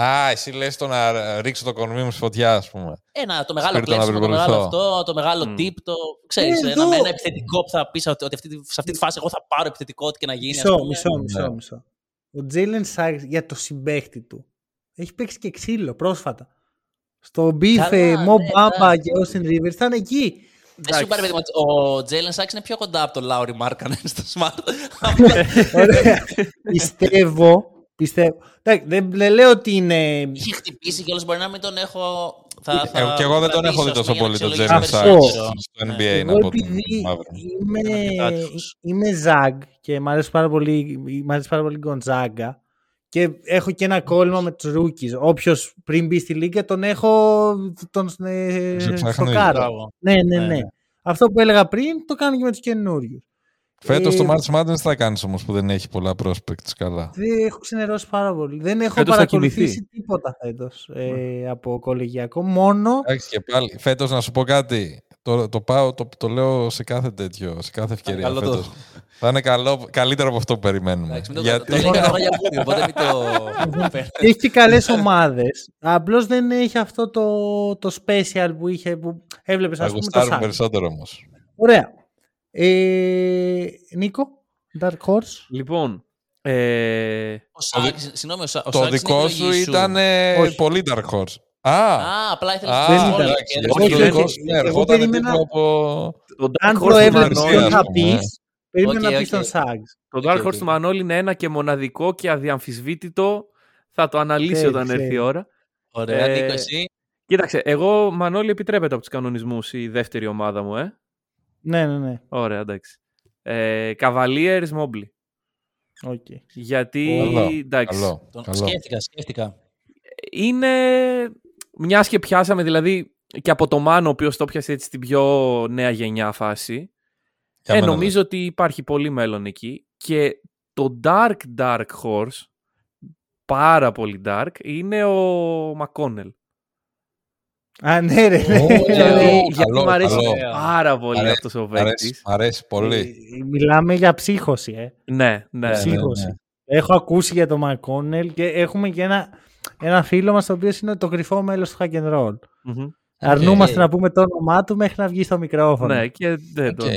Α, εσύ λες το να ρίξω το κορμί μου στη φωτιά, ας πούμε. Ένα, το μεγάλο Σπίρτο να κλέψιμο, το μεγάλο περιπολουθώ. αυτό, το μεγάλο Μμ. tip, το ξέρεις, Ε, ένα, εδώ- ένα επιθετικό που θα πεις ότι, ότι αυτή, τη- σε αυτή τη φάση εγώ θα πάρω επιθετικό ό,τι και να γίνει. ας Μισό, πούμε. μισό, μισό, Ναι. μισό. Ο Τζέιλεν Σάγκς για το συμπαίχτη του έχει παίξει και ξύλο πρόσφατα. Στο Beef, Καλά, ε, Mo ναι, Bamba εντάξει. και Austin Rivers ήταν εκεί. Δεν σου είπα, ρε παιδί μου, ο Τζέιλεν Σάξ είναι πιο κοντά από τον Λάουρι Μάρκανεν στο Smart. Ωραία. πιστεύω, πιστεύω. Εντάξει, δεν, δεν λέω ότι είναι... Είχε χτυπήσει και όλος μπορεί να μην τον έχω... Θα, Ε, θα και εγώ δεν τον κρατήσω, έχω δει ας τόσο πούμε, πολύ για να τον αξιολογήσω Jalen Αυτό. περισσότερο. Sachs στο Ναι. NBA να Εγώ πω την επειδή μαύρη. είμαι, Είναι αρκετάτικος. είμαι ζαγ και μου αρέσει πάρα πολύ, μ' αρέσει πάρα πολύ η Γκοντζάγκα και έχω και ένα κόλλημα με τους rookies. Όποιος πριν μπει στη λίγα τον έχω τον ε, Σε ψάχνει. στοκάρω. Μπράβο. Ναι, ναι, Ναι, ναι. ναι. Αυτό που έλεγα πριν το κάνω και με τους καινούριους. Φέτος Ε, το March Madness θα κάνεις όμως που δεν έχει πολλά prospects καλά. Δεν έχω ξενερώσει πάρα πολύ. Δεν έχω Φέτος θα παρακολουθήσει κοιμηθεί. τίποτα φέτος ε, από κολεγιακό. Μόνο Εντάξει και πάλι, φέτος να σου πω κάτι. Το, το, πάω, το, το λέω σε κάθε τέτοιο, σε κάθε ευκαιρία καλό το. φέτος. Θα είναι καλό, καλύτερο από αυτό που περιμένουμε. Εντάξει, μην το Γιατί... το λέει και τώρα για βίντεο, οπότε μην το... έχει και καλές ομάδες. Απλώς δεν έχει αυτό το, το special που είχε που έβλεπες Θα ας πούμε το γουστάρουν Σάκ. περισσότερο όμως. Ωραία. Ε, Νίκο, Dark Horse. Λοιπόν, ε, Ο Σάξ, συγγνώμη, ο Σάξ ο το Σάξ είναι δικό η σου επιλογή ήταν ε, Όχι. πολύ dark horse. Α, Α, απλά ήθελα α, να δεν σου πω ήταν. εντάξει, και- όχι, όχι, το δικό όχι. σου, ναι, Εγώ ερχόταν περίμενα- τύπου από... το Dark Αν Horse του προέβλεπες Μανώλη, ποιον ας θα πούμε, πεις, περίμενα Οκ, να πεις οκ. τον Σάγκς. Το Dark Οκ, Horse οκ. του Μανώλη είναι ένα και μοναδικό και αδιαμφισβήτητο. Θα το αναλύσει Ξέρει, όταν έρθει η ξέρει. ώρα. Ωραία, Ε, Νίκος, εσύ; Κοίταξε, εγώ Μανώλη επιτρέπεται από τους κανονισμούς η δεύτερη ομάδα μου, ε. Ναι, ναι, ναι. Ωραία, εντάξει. Ε, Cavaliers Mobley. Οκ. Γιατί, Καλό, εντάξει, Καλό, Τον- καλό. Σκέφτηκα, σκέφτηκα. είναι μιας και πιάσαμε δηλαδή και από το Μάνο ο οποίος το πιάσε έτσι στην πιο νέα γενιά φάση Για ε, μένα νομίζω ότι υπάρχει πολύ μέλλον εκεί και το Dark Dark Horse πάρα πολύ dark είναι ο Μακόνελ Α, ναι, ρε. ναι. Ω, γιατί, καλό, γιατί μου αρέσει καλό. πάρα πολύ Αρέσει, αυτός ο Μ' αρέσει, παίκτης μ' αρέσει πολύ. Ε, Μιλάμε για ψύχωση, ε. ναι, ναι, ναι. ψύχωση. ναι. Έχω ακούσει για τον Μακόνελ και έχουμε και ένα, ένα φίλο μας το οποίος είναι το κρυφό μέλος του Hack and Roll. Μμμ. Αρνούμαστε οκ. να πούμε το όνομά του μέχρι να βγει στο μικρόφωνο. ναι και δεν το Οκ.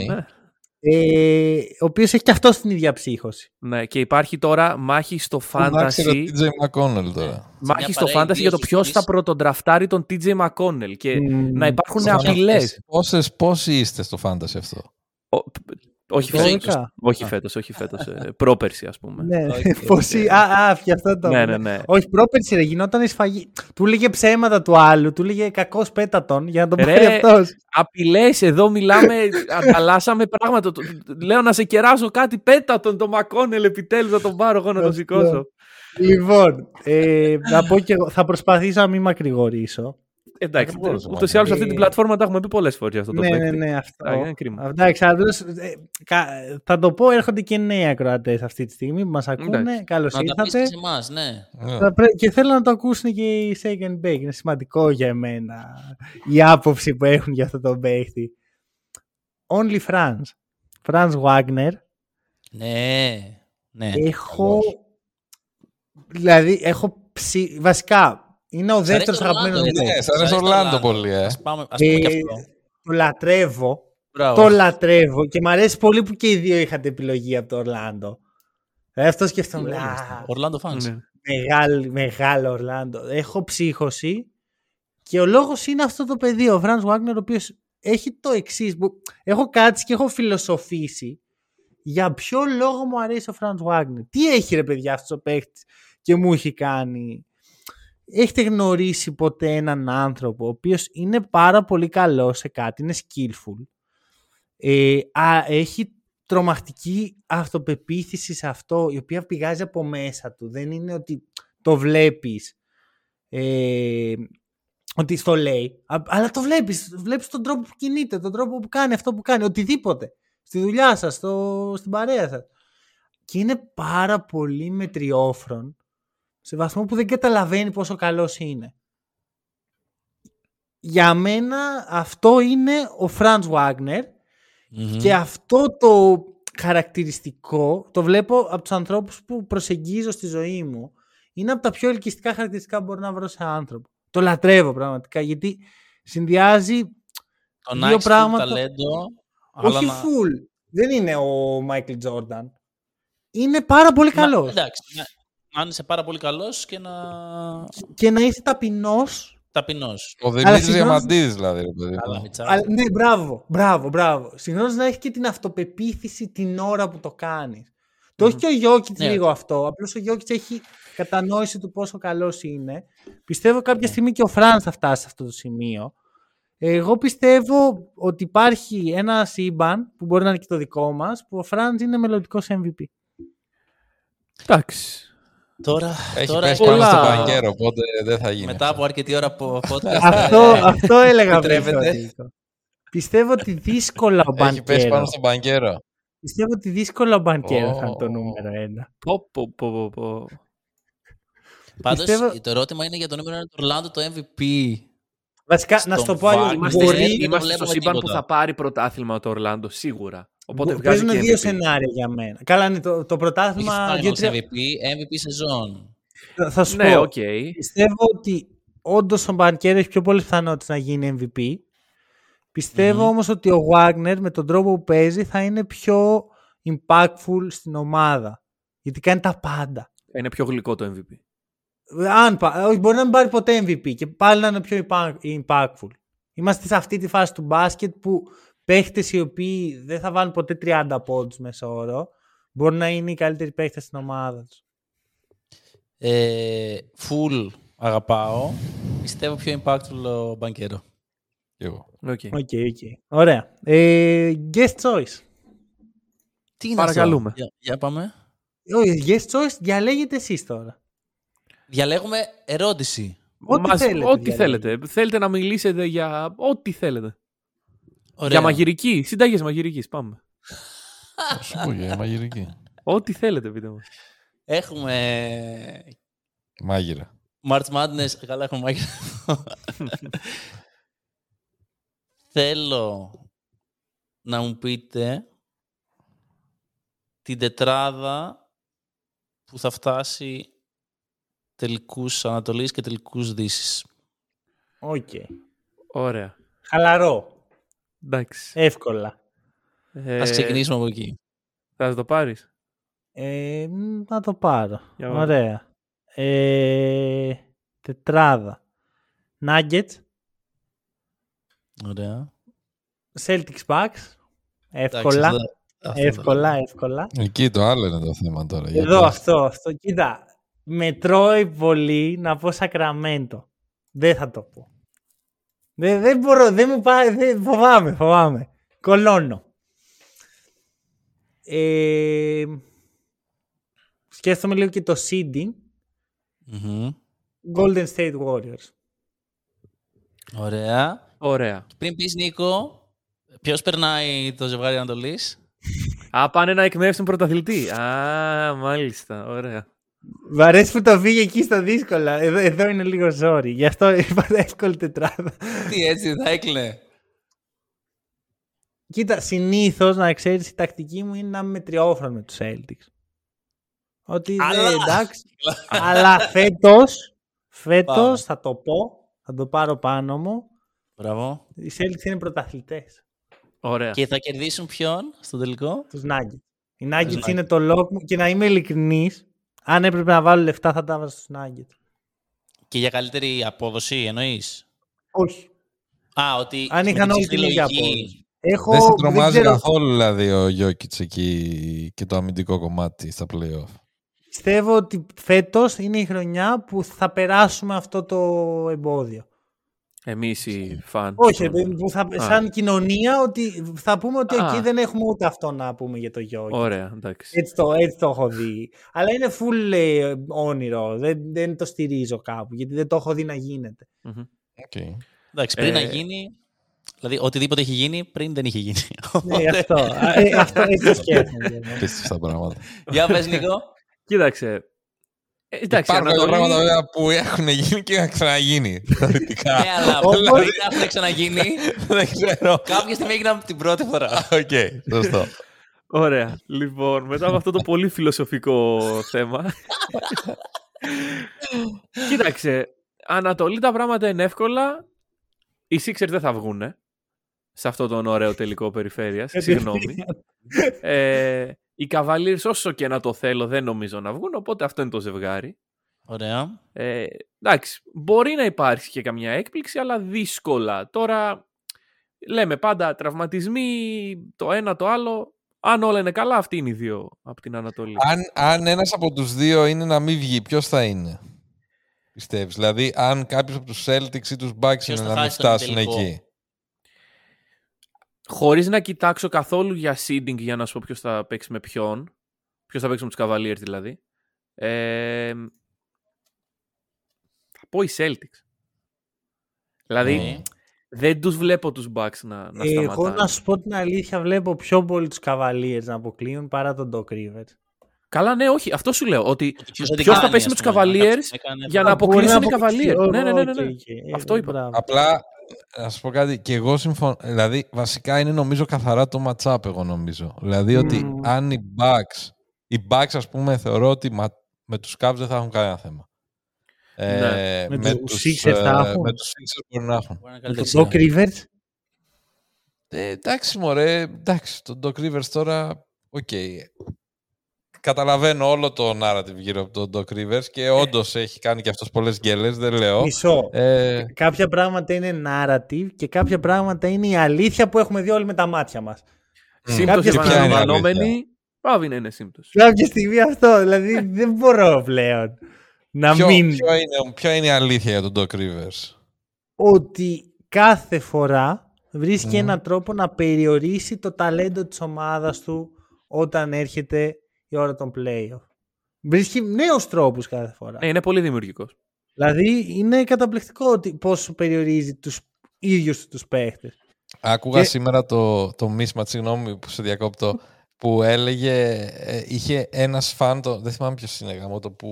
Ναι. Ε, ο οποίος έχει και αυτός την ίδια ψύχωση. Ναι, και υπάρχει τώρα μάχη στο Εντάξει, το fantasy. TJ McConnell τώρα. Μάχη στο παρέα, fantasy για το δύο ποιος θα πρωτοντραφτάρει τον TJ McConnell και Μμμ. να υπάρχουν Σαν απειλές. αυτές. Πόσες, πόσοι είστε στο fantasy αυτό; Όχι Το φέτος. είκοσι. Όχι φέτος, όχι φέτος, ε, Πρόπερση, ας πούμε. Ναι, Όχι, πόσοι- όχι. Α, α, και αυτό το. Ναι, ναι, ναι. Όχι, πρόπερση ρε, γινόταν η σφαγή. Του λέγε ψέματα του άλλου, του λέγε κακός πέτατον για να τον Ρε, πάρει αυτός. Απειλές, εδώ μιλάμε, ανταλλάσσαμε πράγματα. Το- Λέω να σε κεράσω κάτι, πέτα τον το Μακόνελ επιτέλους να τον πάρω εγώ να τον Αυτό. σηκώσω. Λοιπόν, ε, να πω και εγώ, θα προσπαθήσω να μην μακρηγορήσω. Εντάξει, μπορούσα, ούτως ή άλλως σε αυτή Ε, την πλατφόρμα τα έχουμε πει πολλές φορές αυτό το ναι, ναι, παίκτη. ναι, αυτό. Α, είναι κρίμα. Εντάξει, απλώς, ε, κα- θα το πω, έρχονται και νέοι ακροατές αυτή τη στιγμή που μας ακούνε. Εντάξει. Καλώς Να τα πεις ήρθατε. και σε εμάς, ναι. Ναι. Θα πρέ- Και θέλω να το ακούσουν και οι Shake and Bake. Είναι σημαντικό για εμένα η άποψη που έχουν για αυτό το παίχτη. Only France. Franz Wagner. Ναι, ναι. Έχω. Δηλαδή, έχω ψη... Βασικά, είναι ο Σ' δεύτερος αρέσει το αγαπημένος μου Orlando, παίκτη. Ναι, Σ' σαν αρέσει το Ορλάντο Orlando. πολύ, ε. Ας, πάμε, ας πούμε και Ε, αυτό. το λατρεύω. Μπράβο. Το λατρεύω και μου αρέσει πολύ που και οι δύο είχατε επιλογή από το Ορλάντο. Ε, αυτό σκεφτόμουν. Όλοι «Α, είμαστε. Orlando fans. Ναι. Μεγάλο, μεγάλο Orlando. Έχω ψύχωση και ο λόγος είναι αυτό το παιδί, ο Franz Wagner, ο οποίος έχει το εξής. Έχω κάτσει και έχω φιλοσοφήσει για ποιο λόγο μου αρέσει ο Franz Wagner. Τι έχει ρε παιδιά αυτός ο παίχτης και μου έχει κάνει. Έχετε γνωρίσει ποτέ έναν άνθρωπο ο οποίος είναι πάρα πολύ καλός σε κάτι, είναι skillful. Ε, α, έχει τρομακτική αυτοπεποίθηση σε αυτό, η οποία πηγάζει από μέσα του. Δεν είναι ότι το βλέπεις, ε, ότι στο λέει, α- αλλά το βλέπεις. Βλέπεις τον τρόπο που κινείται, τον τρόπο που κάνει αυτό που κάνει, οτιδήποτε. Στη δουλειά σας, στο, στην παρέα σας. Και είναι πάρα πολύ μετριόφρον, σε βαθμό που δεν καταλαβαίνει πόσο καλός είναι. Για μένα αυτό είναι ο Φραντς Βάγνερ Μμμ. και αυτό το χαρακτηριστικό το βλέπω από τους ανθρώπους που προσεγγίζω στη ζωή μου. Είναι από τα πιο ελκυστικά χαρακτηριστικά που μπορώ να βρω σε άνθρωπο. Το λατρεύω πραγματικά γιατί συνδυάζει Το δύο να έχεις πράγματα- full ταλέντο, αλλά όχι να... full. Δεν είναι ο Μάικλ Τζόρνταν. Είναι πάρα πολύ να- καλός. εντάξει, να, να είσαι πάρα πολύ καλός και να... Και να είσαι ταπεινός. ταπεινός. Ο Δημήτρης συγγνώμη- Διαμαντίδης δηλαδή. ρε παιδί μου. Καλά, Μιτσά. Αλλά, ναι, μπράβο, μπράβο, μπράβο. Συγχρόνως να έχει και την αυτοπεποίθηση την ώρα που το κάνεις. Το έχει και ο Γιώκητς Ναι. λίγο αυτό. Απλώς ο Γιώκητς έχει κατανόηση του πόσο καλός είναι. Πιστεύω κάποια Ναι. στιγμή και ο Franz θα φτάσει σε αυτό το σημείο. Εγώ πιστεύω ότι υπάρχει ένα σύμπαν που μπορεί να είναι και το δικό μας που ο Franz είναι μελλοντικός MVP. Εντάξει. Τώρα, Έχει τώρα πέσει έχει- πάνω στο πολλά. μπανκέρο, οπότε δεν θα γίνει. μετά από αρκετή ώρα από podcast. αυτό, ε, αυτό έλεγα πριν. επιτρέπεται. στον Νίκο. Πιστεύω ότι δύσκολα ο Έχει πέσει Μπανκέρο. πάνω στο μπανκέρο. Πιστεύω ότι δύσκολα ο Μπανκέρο θα είναι το Ω. νούμερο ένα. Πω, πω, πω, πω, πω. Πάντως, πιστεύω- το ερώτημα είναι για το νούμερο 1 του Ορλάντο το MVP. Βασικά, Στον να σου το πω αλλιώς, Βάγνερ. Είμαστε, μπορεί- δεν το είμαστε στο βλέπουμε σύμπαν που τίποτα. θα πάρει πρωτάθλημα το Ορλάντο, σίγουρα. Οπότε Μπο- βγάζει Παίζουν και δύο MVP. σενάρια για μένα. Καλά, είναι το, το Όχι πρωτάθλημα. Finals δύο-τρία- MVP, MVP σεζόν. Θα σου Ναι, πω. οκ. Πιστεύω ότι όντως ο Banchero έχει πιο πολλές πιθανότητες να γίνει MVP. Πιστεύω Μμμ. όμως ότι ο Wagner με τον τρόπο που παίζει θα είναι πιο impactful στην ομάδα. Γιατί κάνει τα πάντα. Είναι πιο γλυκό το MVP. Αν, πα- όχι, μπορεί να μην πάρει ποτέ MVP και πάλι να είναι πιο impact- impactful. Είμαστε σε αυτή τη φάση του μπάσκετ που παίχτες οι οποίοι δεν θα βάλουν ποτέ 30 πόντους μέσα όρο μπορεί να είναι οι καλύτεροι παίχτες στην ομάδα τους. Ε, full αγαπάω. Πιστεύω πιο impactful ο Banchero. Κι εγώ. Οκ. Οκ, οκ. Ωραία. Ε, guest choice. Τι είναι Παρακαλούμε. αυτό; Για, για πάμε. Όχι, guest choice διαλέγετε εσείς τώρα. Διαλέγουμε ερώτηση. Ό,τι Μας- θέλετε. Ό,τι διαλέγετε. θέλετε. Θέλετε να μιλήσετε για ό,τι θέλετε. Ωραία. Για μαγειρική. Συνταγές μαγειρικής. Πάμε. Θα σου πω για μαγειρική. Ό,τι θέλετε, πείτε μας. Έχουμε Μάγειρα. March Madness. Καλά, έχουμε μάγειρα. Θέλω να μου πείτε την τετράδα που θα φτάσει τελικούς Ανατολής και τελικούς Δύσης. Οκ. Ωραία. Χαλαρό. Εντάξει. Εύκολα. Ε, Ας ξεκινήσουμε από εκεί. Θα το πάρεις; Ε, μ, να το πάρω. Για πάμε. Ωραία. Ε, τετράδα. Nuggets, Ωραία. Celtics Bucks. Εντάξει, Εύκολα. αυτό- αυτό το εύκολα, λέω. εύκολα. Εκεί το άλλο είναι το θέμα τώρα. Εδώ γιατί- αυτό, αυτό. Κοίτα, με τρώει πολύ να πω Σακραμέντο. Δεν θα το πω. Δεν, δεν μπορώ, δεν μου πάει, δεν, φοβάμαι, φοβάμαι. Κολώνω. Ε, σκέφτομαι λίγο και το seeding. Μμμ. Golden State Warriors. Ωραία. Ωραία. Πριν πεις Νίκο, ποιος περνάει το ζευγάρι Ανατολής; Α, πάνε να εκμεύσουν πρωταθλητή. Α, μάλιστα. Ωραία. Μ' αρέσει που το πήγε εκεί στα δύσκολα. Εδώ, εδώ είναι λίγο ζόρι. Γι' αυτό είπα εύκολη τετράδα. Τι έτσι θα έκλαινε. Κοίτα, συνήθως να ξέρεις η τακτική μου είναι να είμαι μετριόφρον με τους Celtics. Ότι Αλλά- δεν εντάξει. αλλάς φέτος φέτος, Πάμε. θα το πω, θα το πάρω πάνω μου. Μπράβο. Οι Celtics είναι πρωταθλητές. Ωραία. Και θα κερδίσουν ποιον στο τελικό; Τους Nuggets. Οι Nuggets Nuggets. είναι το lock μου και να είμαι ειλικρινής. Αν έπρεπε να βάλω λεφτά, θα τα βάζω στου Nuggets. Και για καλύτερη απόδοση εννοείς; Όχι. Α, ότι Αν με είχαν την όλη ψηλή την ίδια λογική- απόδοση. Έχω, Δεν σε δεν τρομάζει ξέρω, καθόλου δηλαδή ο Γιώκητς εκεί και το αμυντικό κομμάτι στα playoff; Πιστεύω ότι φέτος είναι η χρονιά που θα περάσουμε αυτό το εμπόδιο. Εμείς οι φαν. Όχι, ρε, που θα, Α. σαν κοινωνία ότι θα πούμε ότι Α. εκεί δεν έχουμε ούτε αυτό να πούμε για το Γιώργη. Ωραία, εντάξει. Έτσι το, έτσι το έχω δει. Αλλά είναι full ε, όνειρο. Δεν, δεν το στηρίζω κάπου γιατί δεν το έχω δει να γίνεται. Μμμ. Okay. Εντάξει, πριν Ε, να γίνει. Δηλαδή, οτιδήποτε έχει γίνει, πριν δεν είχε γίνει. ναι, αυτό. Α, ε, αυτό έτσι το σκέφτομαι. Απίστευτα πράγματα. Για πες, Νίκο. Κοίταξε. Ε, εντάξει, Υπάρχουν κάποια Ανατολή- πράγματα βέβαια, που έχουν γίνει και έχουν ξαναγίνει. Θεωρητικά. Ναι, αλλά Όπως- μπορεί να έχουν ξαναγίνει. Δεν ξέρω. Κάποια στιγμή έγιναν την πρώτη φορά. Οκ, σωστό. Ωραία. Λοιπόν, μετά από αυτό το πολύ φιλοσοφικό θέμα. Κοίταξε. Ανατολή τα πράγματα είναι εύκολα. Οι Sixers δεν θα βγούνε σε αυτό τον ωραίο τελικό περιφέρειας. Συγγνώμη. ε, οι Cavaliers όσο και να το θέλω δεν νομίζω να βγουν, οπότε αυτό είναι το ζευγάρι. Ωραία. Ε, εντάξει, μπορεί να υπάρξει και καμιά έκπληξη, αλλά δύσκολα. Τώρα λέμε πάντα τραυματισμοί, το ένα το άλλο. Αν όλα είναι καλά, αυτοί είναι οι δύο από την Ανατολή. αν, αν ένας από τους δύο είναι να μην βγει, ποιος θα είναι. Πιστεύεις; Δηλαδή, αν κάποιος από τους Celtics ή τους Bucks Ποιος είναι θα να μην χάσει τον φτάσουν τελικό; εκεί. Χωρίς να κοιτάξω καθόλου για seeding για να σου πω ποιος θα παίξει με ποιον. Ποιος θα παίξει με τους Cavaliers δηλαδή. Ε, θα πω οι Celtics. Δηλαδή, Ναι. δεν τους βλέπω τους Bucks να, να Ε, Εγώ σταματάνε. να σου πω την αλήθεια βλέπω πιο πολύ τους Cavaliers να αποκλείουν παρά τον Doc Rivers. Καλά, ναι, όχι. Αυτό σου λέω. Ότι Ποιος θα την ποιος θα κάνει, πέσει ας με τους πούμε, να Cavaliers κάτσουν να έκανε- για να Α, μπορεί αποκλείσουν οι αποκλείσει. Cavaliers. Ω, Ναι, ναι, ναι. ναι, οκ, ναι. οκ. Αυτό Ε, είπα. μπράβο. Απλά, να σου πω κάτι, και εγώ συμφωνώ. Δηλαδή, βασικά είναι νομίζω καθαρά το match-up, εγώ νομίζω. Δηλαδή ότι Μμμ. αν οι Bucks, οι Bucks ας πούμε θεωρώ ότι μα- με τους Cavs δεν θα έχουν κανένα θέμα. Ναι. Με τους Sixers θα ε, έχουν. Με τους Sixers μπορεί να έχουν. Μπορεί να Με κάνει τον δεξιά. Doc Rivers. Ε, εντάξει μωρέ, εντάξει, τον Doc Rivers τώρα, οκ. Καταλαβαίνω όλο το narrative γύρω από τον Doc Rivers και όντως έχει κάνει και αυτός πολλές γκέλες, δεν λέω. Μισό. Ε, Κάποια πράγματα είναι narrative και κάποια πράγματα είναι η αλήθεια που έχουμε δει όλοι με τα μάτια μας. Σύμπτωση Κάποια στιγμή- επαναλαμβανόμενη. Πάβει να είναι σύμπτωση. Κάποια στιγμή αυτό, δηλαδή δεν μπορώ πλέον να ποιο, μην... ποιο είναι, ποια είναι η αλήθεια για τον Doc Rivers; Ότι κάθε φορά βρίσκει Μμμ. έναν τρόπο να περιορίσει το ταλέντο της ομάδας του όταν έρχεται η ώρα των playoff. Βρίσκει νέους τρόπους κάθε φορά. Ναι, είναι πολύ δημιουργικός. Δηλαδή είναι καταπληκτικό ότι πόσο περιορίζει τους ίδιους τους παίχτες. Άκουγα Και- σήμερα το, το mismatch, συγγνώμη που σε διακόπτω, που έλεγε, ε, είχε ένας φαν, το, δεν θυμάμαι ποιος είναι γάμο, το που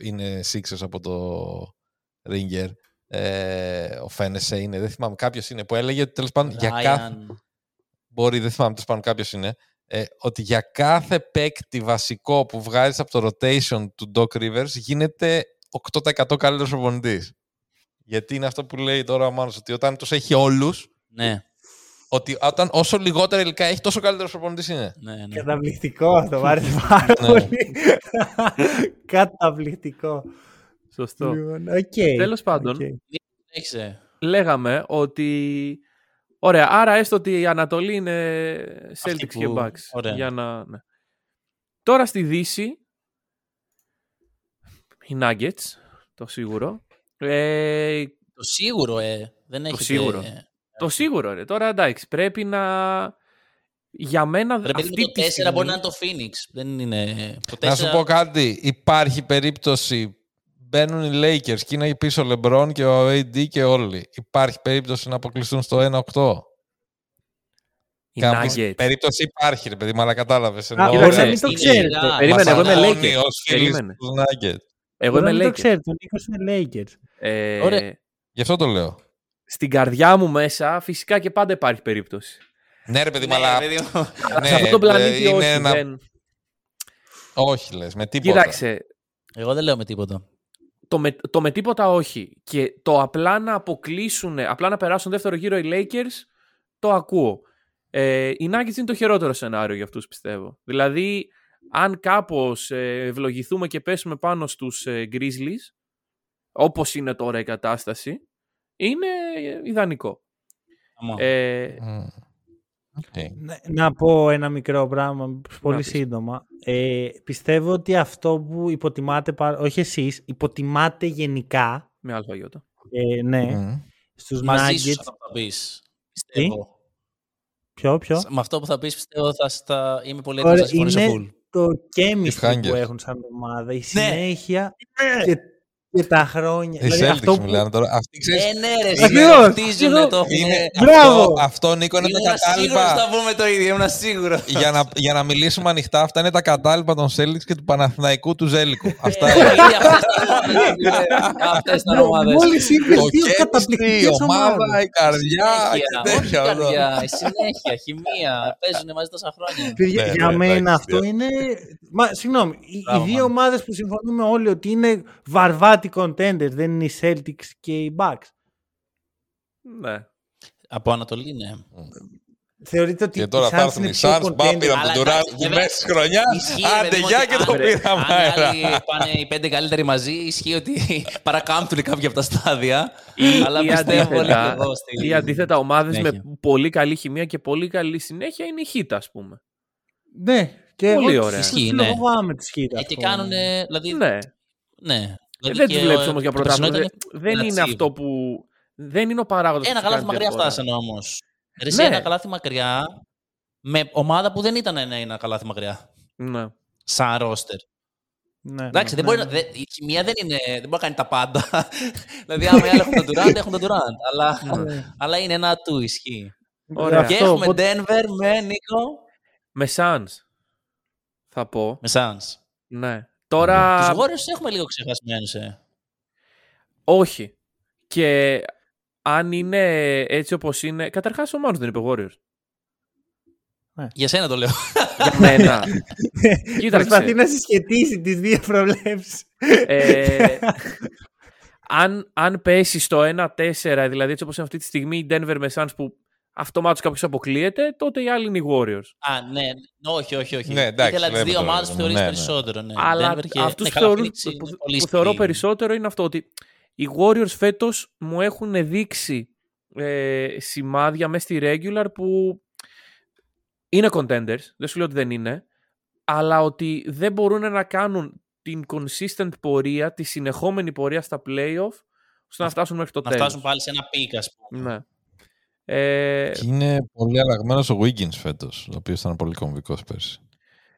είναι Sixers από το Ringer, ε, ο Φένεσε είναι, δεν θυμάμαι, κάποιος είναι, που έλεγε ότι τέλος πάντων για κάθε, Ryan. μπορεί, δεν θυμάμαι τέλος πάντων κάποιος είναι, ε, ότι για κάθε παίκτη βασικό που βγάζεις από το rotation του Doc Rivers γίνεται 8% καλύτερος προπονητής. Γιατί είναι αυτό που λέει τώρα ο Μάνος, ότι όταν τους έχει όλους, Ναι. ότι όταν, όσο λιγότερα υλικά έχει, τόσο καλύτερος προπονητής είναι. Ναι, ναι. Καταπληκτικό αυτό, μου άρεσε πάρα Ναι. πολύ. Καταπληκτικό. Σωστό. Λοιπόν, οκ, Τέλος πάντων, οκ. Έχισε. λέγαμε ότι. Ωραία, άρα έστω ότι η Ανατολή είναι Celtics που- και Bucks. ωραία. Για να, ναι. Τώρα στη Δύση, οι Nuggets, το σίγουρο. Ε, Το σίγουρο, ε. Δεν έχετε... σίγουρο. το σίγουρο, ρε. Τώρα εντάξει, πρέπει να... Για μένα Ρε παιδί αυτή μου, το τη 4 στιγμή... μπορεί να είναι το Phoenix. Δεν είναι... Το 4... Να σου πω κάτι. Υπάρχει περίπτωση. Μπαίνουν οι Lakers και είναι πίσω ο LeBron και ο AD και όλοι. Υπάρχει περίπτωση να αποκλειστούν στο 1-8. Οι Και αν πεις, Nuggets. Περίπτωση υπάρχει, ρε παιδί, μου, αλλά κατάλαβες. Α, Κοίταξε, όχι, μην το είναι ξέρετε. σιγά. Περίμενε, εγώ είμαι Μας Lakers. αγώνει ως φίλης Περίμενε. τους Nuggets. Εγώ Μπορεί να είμαι μην το Lakers. ξέρετε, ο Νίκος είναι Lakers. Ε, Ωραία. Γι' αυτό το λέω. στην καρδιά μου μέσα φυσικά και πάντα υπάρχει περίπτωση. Ναι, ρε παιδί, μου, Ναι, αλλά. ρε παιδί μου. ναι, Σε αυτόν τον ε, πλανήτη είναι όχι. ένα- δεν- Όχι, λες, με τίποτα. Κοίταξε, Εγώ δεν λέω με τίποτα. Το με, το με τίποτα όχι. Και το απλά να αποκλείσουν, απλά να περάσουν δεύτερο γύρο οι Lakers, το ακούω. Ε, οι Nuggets είναι το χειρότερο σενάριο για αυτούς πιστεύω. Δηλαδή, αν κάπως ε, ευλογηθούμε και πέσουμε πάνω στους ε, Grizzlies, όπως είναι τώρα η κατάσταση, είναι ε, ιδανικό. Άμα. Ε, Μμ. Οκ. Να- Να πω ένα μικρό πράγμα, πολύ πεις. σύντομα. Ε, πιστεύω ότι αυτό που υποτιμάτε, πα- όχι εσείς, υποτιμάτε γενικά, με αλφαγιώτα. ε, ναι, Μμ. Mm. στους Μαζί σου Nuggets. αυτό που θα πεις. Πιστεύω. Ποιο, ποιο; Με αυτό που θα πεις πιστεύω θα στα... είμαι πολύ Ωραία, έτοιμος να συμφωνήσω είναι full. το chemistry Cliffhanger. που έχουν σαν ομάδα, η Ναι. συνέχεια και, και τα χρόνια. Οι Δηλαδή, αυτό Celtics που- μιλάνε τώρα. Αυτοί ξέρεις, Ε, ναι ρε, Ακριβώς, χτίζουνε ακριβώς. το είναι, έχουν. Μπράβο! αυτό, αυτό, Νίκο, είναι τα Ήμουν σίγουρος κατάλοιπα. θα πούμε το ίδιο, ήμουν σίγουρος. για, να, για να μιλήσουμε ανοιχτά, αυτά είναι τα κατάλοιπα των Celtics και του Παναθηναϊκού του Ζέλικου. αυτά Ε, είναι. Αυτές ήταν ομάδες. Μόλις είπες Το δύο chemistry, η καταπληκτικές ομάδα, ομάδες. η καρδιά Συνέχεια, και όχι τέτοια. όλα. καρδιά, η συνέχεια, χημεία, παίζουν μαζί τόσα χρόνια. Παιδιά, Ναι, για ναι, μένα εντάξει, αυτό ναι. είναι. Μα, συγγνώμη, οι, οι Μπράβο, δύο μάνα. ομάδες που συμφωνούμε όλοι ότι είναι βαρβάτι contenders δεν είναι οι Celtics και οι Bucks. Ναι. Από Ανατολή, ναι. Θεωρείτε ότι Και τώρα οι θα Suns έρθουν είναι οι πιο Suns, contenders. μπα, πήραν Αλλά τον Durant εντάξει, στη βέβαια, μέση της χρονιάς. Ισχύει, ρε Άντε, παιδί μου, γεια ότι και το αν- πήραμε Αν οι αέρα. άλλοι πάνε οι πέντε καλύτεροι μαζί, ισχύει ότι παρακάμπτουν κάποια από τα στάδια. αλλά ή πιστεύω πολύ αντίθετα, και εγώ στη... ή αντίθετα ομάδες με συνέχεια. πολύ καλή χημεία και πολύ καλή συνέχεια είναι η Heat, ας πούμε. Ναι, και Πολύ εγώ ωραία. τους Ισχύει, ναι. φοβάμαι τους Heat, Ε, ας και πούμε. κάνουν, δηλαδή, Ναι. Ναι. Ε, Δηλαδή δεν και του ο- βλέπεις όμως για το περσινό πρωτάθλημα. ήταν Δεν, δεν είναι ατσίβ. αυτό που. Δεν είναι ο παράγοντας. Ένα καλάθι μακριά φτάσανε όμως. Ρε, Ναι. ένα καλάθι μακριά με ομάδα που δεν ήταν ένα, ένα καλάθι μακριά. Ναι. Σαν ρόστερ. Ναι, Εντάξει, ναι, δεν μπορεί ναι. να, δεν- η χημεία δεν, είναι, δεν μπορεί να κάνει τα πάντα. δηλαδή, άμα οι άλλοι έχουν τον Durant, έχουν τον Durant. αλλά, αλλά είναι ένα του, ισχύει. Ωραία. Και Αυτό, έχουμε οπότε- Denver με Νίκο. Με Suns. Θα πω. Με Suns. Ναι. Τώρα. Τους Warriors έχουμε λίγο ξεχασμένους, ε. Όχι. Και αν είναι έτσι όπως είναι. Καταρχάς ο Μάνος δεν είπε Warriors. Για σένα το λέω. Για μένα. Κοίταξε. Προσπαθεί να συσχετίσει τις δύο προβλέψεις. ε, αν, αν πέσεις στο 1-4, δηλαδή έτσι όπως είναι αυτή τη στιγμή η Denver με Suns που αυτομάτως κάποιος αποκλείεται, τότε οι άλλοι είναι οι Warriors. Α, ναι. Όχι, όχι, όχι. Ναι, εντάξει, Ήθελα τις βλέπω δύο τώρα, ομάδες που ναι, θεωρείς ναι. περισσότερο. Ναι. Αλλά Denver και- αυτούς ναι, που, καλά, θεωρούν- Phoenix είναι που, πολύ που θεωρώ σκληρή. περισσότερο είναι αυτό ότι οι Warriors φέτος μου έχουν δείξει ε, σημάδια μέσα στη regular που είναι contenders, δεν σου λέω ότι δεν είναι, αλλά ότι δεν μπορούν να κάνουν την consistent πορεία, τη συνεχόμενη πορεία στα playoff, ώστε να φτάσουν μέχρι το Να τέλος. φτάσουν πάλι σε ένα peak, ας πούμε. Ναι. Ε, Και είναι πολύ αλλαγμένος ο Wiggins φέτος, ο οποίος ήταν πολύ κομβικός πέρσι.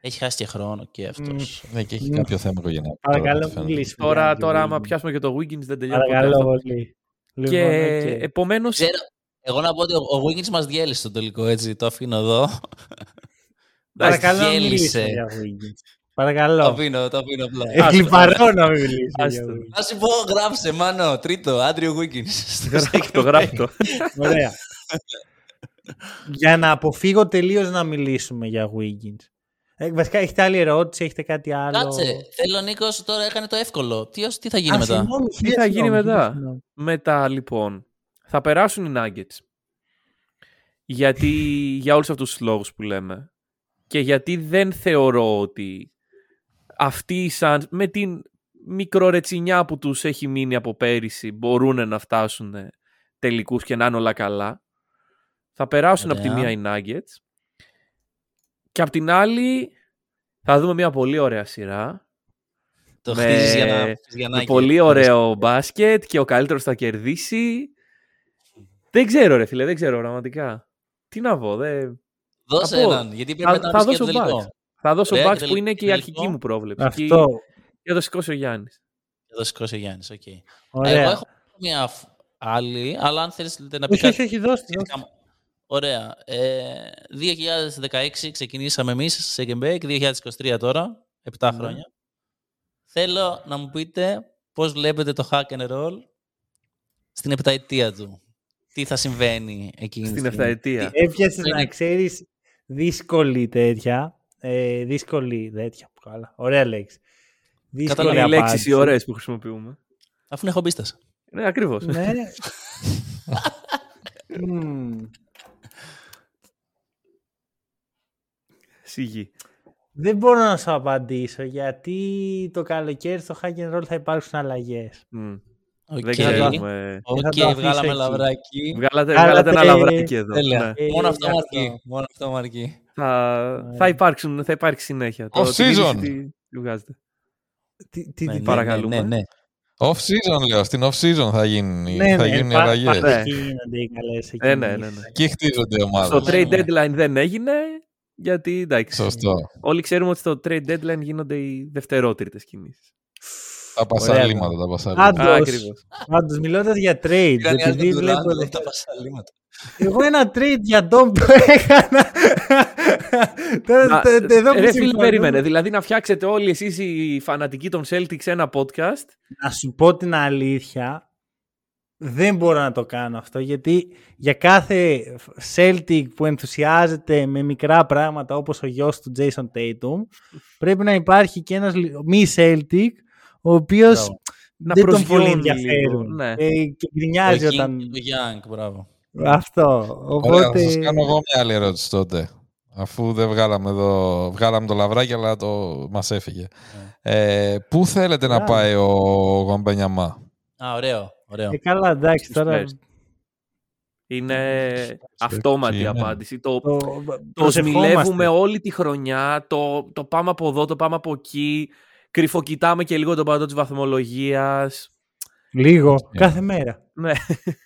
Έχει χάσει και χρόνο και αυτός. Ναι, και έχει Μμ. κάποιο θέμα οικογενειακό. Παρακαλώ, τώρα, φαίνεται. μιλήσουμε. τώρα, για την τώρα, άμα Wiggins. πιάσουμε και το Wiggins, δεν τελειώνει ποτέ Παρακαλώ αυτό. πολύ. Και Λοιπόν, οκ. επομένως, Ξέρω, εγώ να πω ότι ο, ο Wiggins μας διέλυσε στο τελικό, έτσι. Το αφήνω εδώ. Μας Παρακαλώ να διέλυσε. μιλήσουμε για Wiggins. Το Παρακαλώ. αφήνω, το αφήνω απλά. Εκλιπαρώ να μην μιλήσουμε για Άστο. Wiggins. Να σου πω, γράψε, μάνο, τρίτο, Andrew Wiggins. το γράφτο. Ωραία. Για να αποφύγω τελείως να μιλήσουμε για Wiggins. Ε, βασικά, έχετε άλλη ερώτηση, έχετε κάτι άλλο; Κάτσε, θέλω ο Νίκος τώρα έκανε το εύκολο. Τι, ως- τι θα γίνει Α, μετά; συγγνώμη, Τι θα γίνει συγγνώμη, μετά; συγγνώμη. Μετά λοιπόν, θα περάσουν οι Nuggets. γιατί, για όλους αυτούς τους λόγους που λέμε. Και γιατί δεν θεωρώ ότι αυτοί σαν, με την μικρορετσινιά που τους έχει μείνει από πέρυσι μπορούν να φτάσουν τελικούς και να είναι όλα καλά. Θα περάσουν από τη Ωραία. μία οι Nuggets. Και από την άλλη θα δούμε μια πολύ ωραία σειρά. Το με, χτίζεις για να, για να με πολύ ωραίο μπάσκετ και ο καλύτερος θα κερδίσει. Δεν ξέρω ρε φίλε, δεν ξέρω πραγματικά. Τι να πω, δεν... Δώσε Θα πω. έναν, γιατί πρέπει Θα, να θα πεις και δώσω το τελικό. Bucks. Θα δώσω Ωραία, Bucks και που είναι και η τελικό. αρχική μου πρόβλεψη. Αυτό. Και το σηκώσει ο Γιάννης. Εδώ σηκώσει ο Γιάννης, οκ. Ωραία. Εγώ έχω μια φ- άλλη, αλλά αν θέλετε να πεις Όχι, όχι, όχι, δώστε. Σχετικά με- Ωραία. Ε, 2016 ξεκινήσαμε εμείς σε Gamebank, 2023 τώρα, 7 Ναι. χρόνια. Θέλω να μου πείτε πώς βλέπετε το hack and roll στην επταετία του. Τι θα συμβαίνει εκείνη τη Στην στιγμή; εφταετία. Έπιασες Είναι- να ξέρεις δύσκολη τέτοια. Ε, δύσκολη τέτοια. Καλά. Ωραία λέξη. Δύσκολη Καταλαβαίνω. οι λέξεις απάντηση. οι ωραίες που χρησιμοποιούμε. Αφού είναι χομπίστας. Ναι, ακριβώς. Ναι. Μμμ. Σιγή. Δεν μπορώ να σου απαντήσω γιατί το καλοκαίρι στο hack and roll θα υπάρξουν αλλαγές. Μμ. Οκ, Δεν θα το ξέρουμε. Οκ, θα το αφήσω βγάλαμε εκεί. λαβράκι. Βγάλατε, Βγάλατε- βγάλατε ένα λαβράκι εδώ. Τέλεια. Ναι. Ε, Μόνο αυτό γι' μου αυτό. αρκεί. Μόνο αυτό μου αρκεί. Θα, θα, υπάρξουν, θα υπάρξει συνέχεια. Το- Off την είδηση season. τι- τι βγάζετε; Τι, τι, Ναι, τι- ναι, παρακαλούμε. Ναι, ναι. Off season λέω, στην off season θα γίνουν, οι- ναι, θα ναι, γίνουν οι πα- αλλαγές. πάντα Ναι. εκεί γίνονται οι καλές Ε, ναι, εκκινήσεις. ναι, ναι. Εκεί χτίζονται οι ομάδες. Στο trade ναι. deadline δεν έγινε, γιατί εντάξει. Σωστό. Όλοι ξέρουμε ότι στο trade deadline γίνονται οι δευτερότριτες κινήσεις. Τα πασαλήματα, τα πασαλήματα. Άντε. Α, Πάντως- ακριβώς. Πάντως μιλώντας για trade, Πήραν οι άλλοι επειδή τον βλέπω... Durant, δεν τα πασαλήματα. Εγώ ένα trade για τον που έκανα. Τώρα, Μα, τε- τε- εδώ που Ρε φίλε, συμφωνούμε. περίμενε. Δηλαδή να φτιάξετε όλοι εσείς οι φανατικοί των Celtics ένα podcast. Να σου πω την αλήθεια, δεν μπορώ να το κάνω αυτό γιατί για κάθε Celtic που ενθουσιάζεται με μικρά πράγματα όπως ο γιος του Jason Tatum πρέπει να υπάρχει και ένας λι- μη Celtic ο οποίος Μπράβο. Να δεν τον πολύ προσγειώνει ενδιαφέρουν λίγο, ναι. ε, και γκρινιάζει Το King όταν... και Το Young, μπράβο. Αυτό. Ωραία, θα Οπότε... σας κάνω εγώ μια άλλη ερώτηση τότε. Αφού δεν βγάλαμε εδώ, βγάλαμε το λαβράκι, αλλά το μας έφυγε. Ε, πού θέλετε να Μπράβο. πάει ο Γουαμπενιαμά; Α, ωραίο. Ωραίο. Ε, καλά, εντάξει, Στους τώρα... Spurs. Είναι αυτόματη είναι. απάντηση. Το, Το, το προσευχόμαστε. σμιλεύουμε όλη τη χρονιά, το, το πάμε από εδώ, το πάμε από εκεί, κρυφοκοιτάμε και λίγο τον παντό της βαθμολογίας. Λίγο, Ναι. κάθε μέρα. Ναι.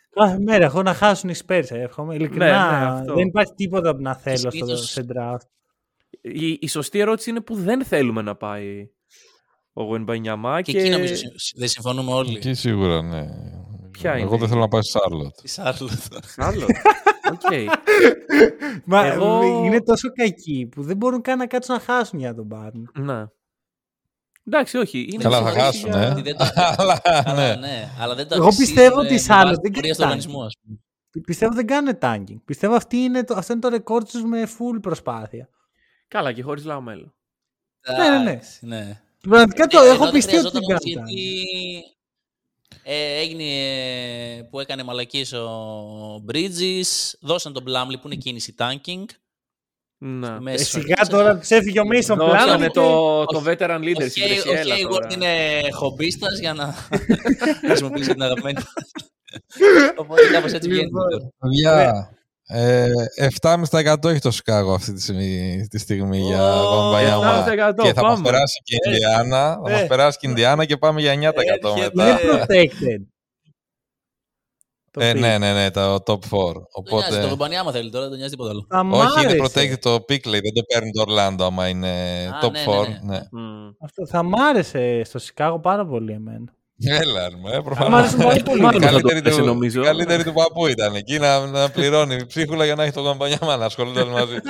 Κάθε μέρα έχω να χάσουν οι Spurs, ε, εύχομαι. Ειλικρινά, Ναι, ναι, αυτό. δεν υπάρχει τίποτα που να θέλω στο συνήθως- σε draft. Η, η σωστή ερώτηση είναι που δεν θέλουμε να πάει ο Wembanyama Και και, εκεί νομίζω συ- δεν συμφωνούμε όλοι. Εκεί σίγουρα, ναι. Ποια Εγώ είναι; δεν η- θέλω να πάει στη Σάρλοτ. Η Σάρλοτ. Άλλο. Οκ. Μα Εγώ- είναι τόσο κακοί που δεν μπορούν καν να κάτσουν να χάσουν για τον πάρουν. Ναι. Εντάξει, όχι. Είναι Καλά, θα συζήτηση χάσουν, για- ε. Ότι δεν το- Αλλά, Αλλά ναι. ναι, αλλά δεν το Εγώ αξίζει, πιστεύω ρε, ότι η με Σάρλοτ βάση δεν την πορεία κάνει του οργανισμού, ας πούμε. Πιστεύω δεν κάνουν tanking. Πιστεύω αυτή είναι το, αυτό είναι το ρεκόρ τους με full προσπάθεια. Καλά και χωρίς λαομέλο. Ναι, ναι, ναι. Εντάξει, ναι. Πραγματικά το Ε, έχω εδώ δεν πιστεί ότι χρειαζόταν δεν όμως κάνουν tanking. γιατί ε, έγινε ε, που έκανε μαλακίες ο Bridges, δώσαν τον Plumlee που είναι κίνηση tanking. Ναι. στη Ε, μέση σιγά της τώρα τους έφυγε ο Mason Δώσανε Plumlee το, και- το veteran Ο leadership. Hay- εσύ, ο έλα Hayward τώρα. είναι χομπίστας για να χρησιμοποιήσει την αγαπημένη. Οπότε κάπως έτσι βγαίνει. Λοιπόν, Παιδιά, ε, 7,5% έχει το Σικάγο αυτή τη στιγμή, τη στιγμή για Ω, Γουαμπενιαμά. 7%, Και θα μας πάμε. περάσει και η Ινδιάνα, θα μας Ε. περάσει και η Ινδιάνα και πάμε για 9% Έρχεται. Είναι μετά. protected. Το Ε, pick. ναι, ναι, ναι, το top 4. Το νοιάζει, το Οπότε, κομπανιάμα θέλει τώρα, δεν νοιάζει τίποτα άλλο. Θα μ' όχι, είναι άρεσε. protected το pick, λέει, δεν το παίρνει το Orlando άμα είναι Α, top ναι, 4. ναι, ναι. Ναι. Μμ. Αυτό θα μ' άρεσε στο Σικάγο πάρα πολύ εμένα. Έλα, ρε, ε, Θα μ' προφανώς. άρεσε πολύ πολύ. Μάλλον θα το Καλύτερη έπαιζε, του, νομίζω. η καλύτερη του παππού ήταν εκεί να, να πληρώνει ψίχουλα για να έχει τον Γουαμπανιαμά να ασχολούνται όλοι μαζί. του.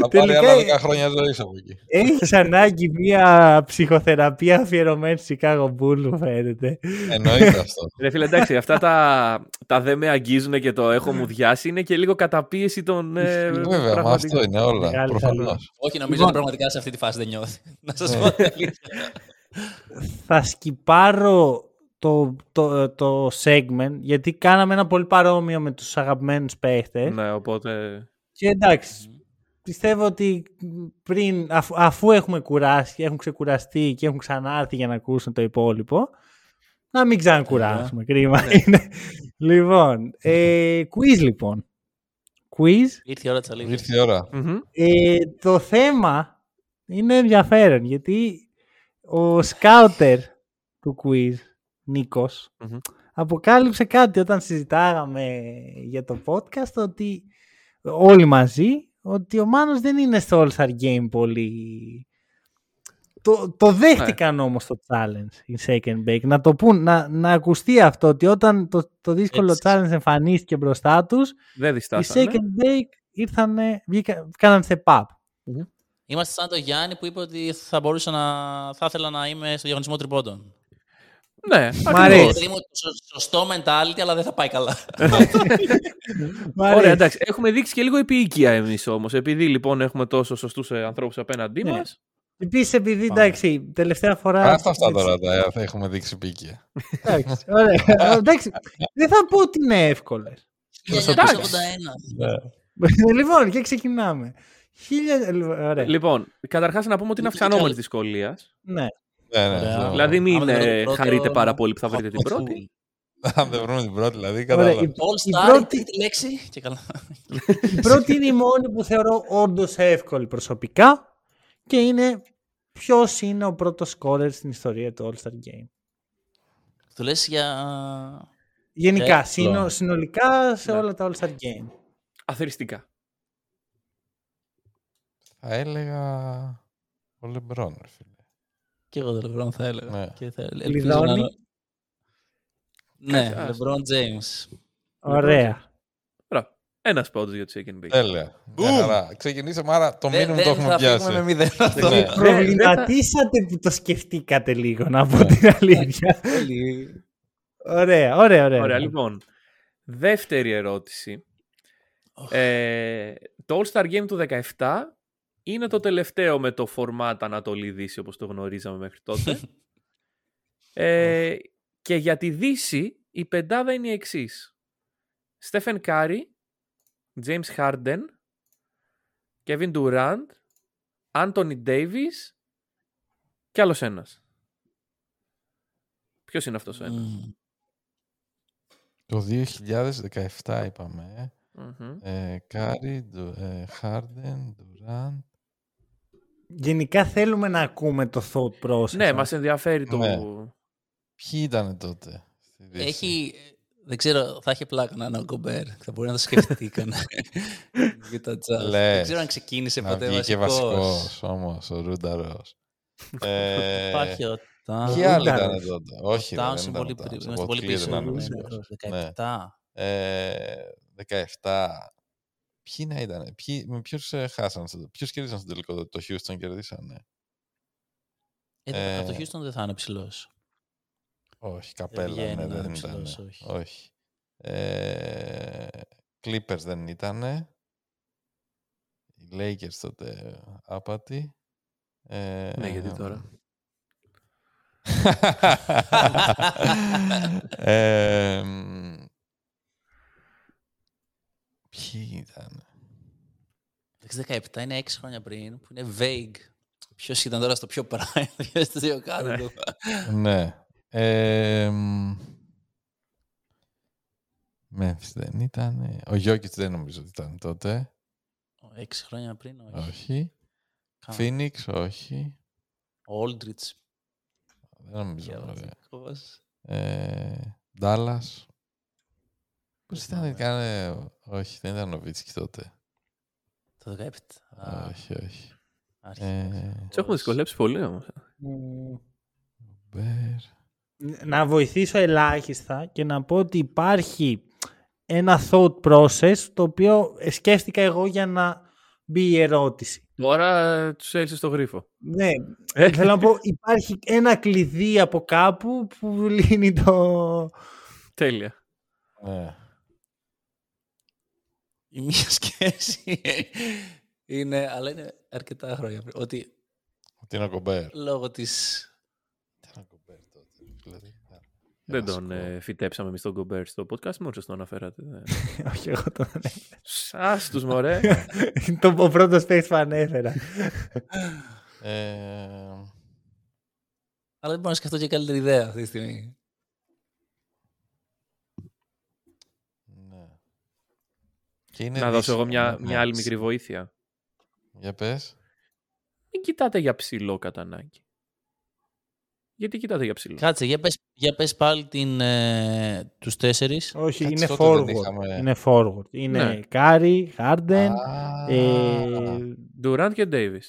Θα πάρει Τελικά άλλα 10 χρόνια ζωής από εκεί. έχεις ανάγκη μια ψυχοθεραπεία αφιερωμένη στη Chicago Bull, μου φαίνεται. Εννοείται αυτό. Ρε φίλε, εντάξει, αυτά τα, τα δεν με αγγίζουν και το έχω μου διάσει είναι και λίγο καταπίεση των. Ε, Βέβαια, μα πραγματικών. αυτό είναι όλα. Μεγάλη Προφανώς. Όχι, νομίζω Λοιπόν. ότι πραγματικά σε αυτή τη φάση δεν νιώθει. Να σας πω την αλήθεια. Θα σκυπάρω το, το, το segment, γιατί κάναμε ένα πολύ παρόμοιο με τους αγαπημένους παίχτες. Ναι, οπότε. Και εντάξει, πιστεύω ότι πριν, αφού, αφού έχουμε κουράσει, έχουν ξεκουραστεί και έχουν ξανάρθει για να ακούσουν το υπόλοιπο, να μην ξανακουράσουμε. Κρίμα είναι. λοιπόν, ε, quiz λοιπόν. Quiz. Ήρθε η ώρα της αλήθειας. Ήρθε η ώρα. Μμμ. Ε, το θέμα είναι ενδιαφέρον γιατί ο σκάουτερ του quiz, νικος Μμμ. αποκάλυψε κάτι όταν συζητάγαμε για το podcast ότι όλοι μαζί ότι ο Μάνος δεν είναι στο All-Star Game πολύ... Το, το δέχτηκαν όμως το challenge η Second Bake. Να το πούν, να, να ακουστεί αυτό ότι όταν το, το δύσκολο Έτσι. challenge εμφανίστηκε μπροστά τους Δεν οι διστάσανε. Second Bake ήρθανε, βγήκα, κάναν step up. Είμαστε σαν το Γιάννη που είπε ότι θα μπορούσα να. θα ήθελα να είμαι στο διαγωνισμό τριπώντων. Ναι, Μ' ακριβώς. αρέσει. Δηλαδή μου σω- σωστό mentality, αλλά δεν θα πάει καλά. Μ' αρέσει. Ωραία, εντάξει. Έχουμε δείξει και λίγο επίοικια εμείς όμως. Επειδή λοιπόν έχουμε τόσο σωστούς ανθρώπους απέναντί Ναι. μας. Επίσης, επειδή εντάξει, τελευταία φορά. Αυτά αυτά τώρα τα θα έχουμε δείξει πίκια. Εντάξει, ωραία. εντάξει, δεν θα πω ότι είναι εύκολες. 1981. λοιπόν, και ξεκινάμε. Χίλια. Ωραία. Λοιπόν, καταρχάς να πούμε ότι είναι Λίγο αυξανόμενης και- δυσκολίας. Ναι. Ναι, ναι. Ωραία. αυτό. Δηλαδή, μην Άμα δεν βρω ε, την πρώτη, χαρείτε ο- πάρα πολύ που θα βρείτε την πρώτη. Αν δεν βρούμε την πρώτη, δηλαδή, Ωραία, κατάλαβα. η, All η Star, πρώτη, τρίτη λέξη; Και καλά. η πρώτη είναι η μόνη που θεωρώ όντως εύκολη προσωπικά και είναι ποιος είναι ο πρώτος σκόρερ στην ιστορία του All Star Game. Το λες για... Γενικά, Εύκολο. συνο- συνολικά σε Ναι. όλα τα All Star Game. Αθεριστικά. Θα έλεγα ο Λεμπρόν, ρε φίλε. Και εγώ το LeBron θα έλεγα. Ναι. Και θα... ελπίζω Λιδώνει. να είναι- Ναι, Κάτσε, άστο. LeBron James. Ωραία. Ωραία. Ένας πόντο για το Chicken Bake. Τέλεια. Μια χαρά. Ξεκινήσαμε, άρα το Δεν μήνυμα το δεν έχουμε θα φύγουμε με πιάσει. μηδέν αυτό. Ναι. Προβληματίσατε που το σκεφτήκατε λίγο, να πω την αλήθεια. Όλοι- Ωραία, ωραία, ωραία. Ωραία, λοιπόν. Δεύτερη ερώτηση. Ε, το All-Star Game του 17 είναι το τελευταίο με το format Ανατολή Δύση όπως το γνωρίζαμε μέχρι τότε. ε, και για τη Δύση η πεντάδα είναι η εξής. Stephen Curry, James Harden, Kevin Durant, Anthony Davis και άλλος ένας. Ποιος είναι αυτός ο ένας; Μμμ. Το 2017 είπαμε. Μμμ. ε. Ε, Κάρι, Ντου- ε, Harden, Durant. Γενικά θέλουμε να ακούμε το thought process. Ναι, μας ενδιαφέρει το... Ναι. Ποιοι ήταν τότε. στη Δύση; Έχει... Δεν ξέρω, θα έχει πλάκα να είναι ο Γκομπέρ. Θα μπορεί να το σκεφτεί κανένα. Για τα Jazz. Λες. Δεν ξέρω αν ξεκίνησε Να ποτέ βγήκε βασικός. βασικός όμως, ο Ρούνταρος. ε, Υπάρχει ο Ποιοι άλλοι Ρούνταρος. ήταν τότε; Όχι, ρε, Towns δεν είναι ήταν πολύ ο Towns. πριν. Ο Είμαστε πολύ Botley πίσω. ήταν είναι βασικός. 17. Ε, 17. Ποιοι να ήταν, ποιοι, με ποιους ε, χάσαν, στο- ποιους κέρδισαν στο τελικό, το Houston κερδίσανε; Ε, Ε, Από το Houston δεν θα είναι ψηλός. Όχι, καπέλα, βγαίνει ναι, να δεν είναι ήταν. ψηλός, όχι. όχι. Ε, Clippers δεν ήτανε. Οι Lakers τότε άπατοι. Ε, Ναι, γιατί τώρα. ε, μ, Ποιοι ήταν; Το 17 είναι 6 χρόνια πριν, που είναι vague. Ποιος ήταν τώρα στο πιο prime, ποιος στο δύο κάτω. του. ναι. Ε, μ, Memphis δεν ήταν. Ο Γιώκητς δεν νομίζω ότι ήταν τότε. 6 χρόνια πριν, όχι. Όχι. Κάμα. Phoenix, όχι. Aldridge. Δεν νομίζω. ωραία. Διαβατικός. Ε, Dallas. Πώς θυμάμαι. ήταν, κάνε... Όχι, δεν ήταν ο Βίτσκι τότε. Το 17. Α, όχι, όχι. άρχισε. Ε, Του έχουμε δυσκολέψει πολύ όμως. Μ, Μπέρ. να βοηθήσω ελάχιστα και να πω ότι υπάρχει ένα thought process το οποίο σκέφτηκα εγώ για να μπει η ερώτηση. Τώρα τους έλυσες στο γρίφο. Ναι, Ε. θέλω να πω υπάρχει ένα κλειδί από κάπου που λύνει το... Τέλεια. Ναι. Η μία σκέψη είναι, αλλά είναι αρκετά χρόνια πριν, ότι Ότι είναι ο Κομπέρ. λόγω της... Τι είναι ο Κομπέρ τότε. Δηλαδή. Δεν τον Βασικό. ε, φυτέψαμε εμείς τον Γκομπέρ στο podcast, μόνο το αναφέρατε. Όχι, εγώ τον Σα τους μωρέ. Είναι το ο πρώτος παίκτη που ανέφερα. Ε, Αλλά δεν μπορώ να σκεφτώ και καλύτερη ιδέα αυτή τη στιγμή. Και είναι να δώσω εγώ μια, δύσκολο, μια ναι. άλλη μικρή βοήθεια. Για πες. Μην κοιτάτε για ψηλό κατά ανάγκη. Γιατί κοιτάτε για ψηλό; Κάτσε, για πες, για πες πάλι την, ε, τους τέσσερις. Όχι, Κάτσε, είναι τότε δεν forward. είχαμε- Είναι forward. Είναι Ναι. Curry, Harden. Α, ε, Durant και Davis.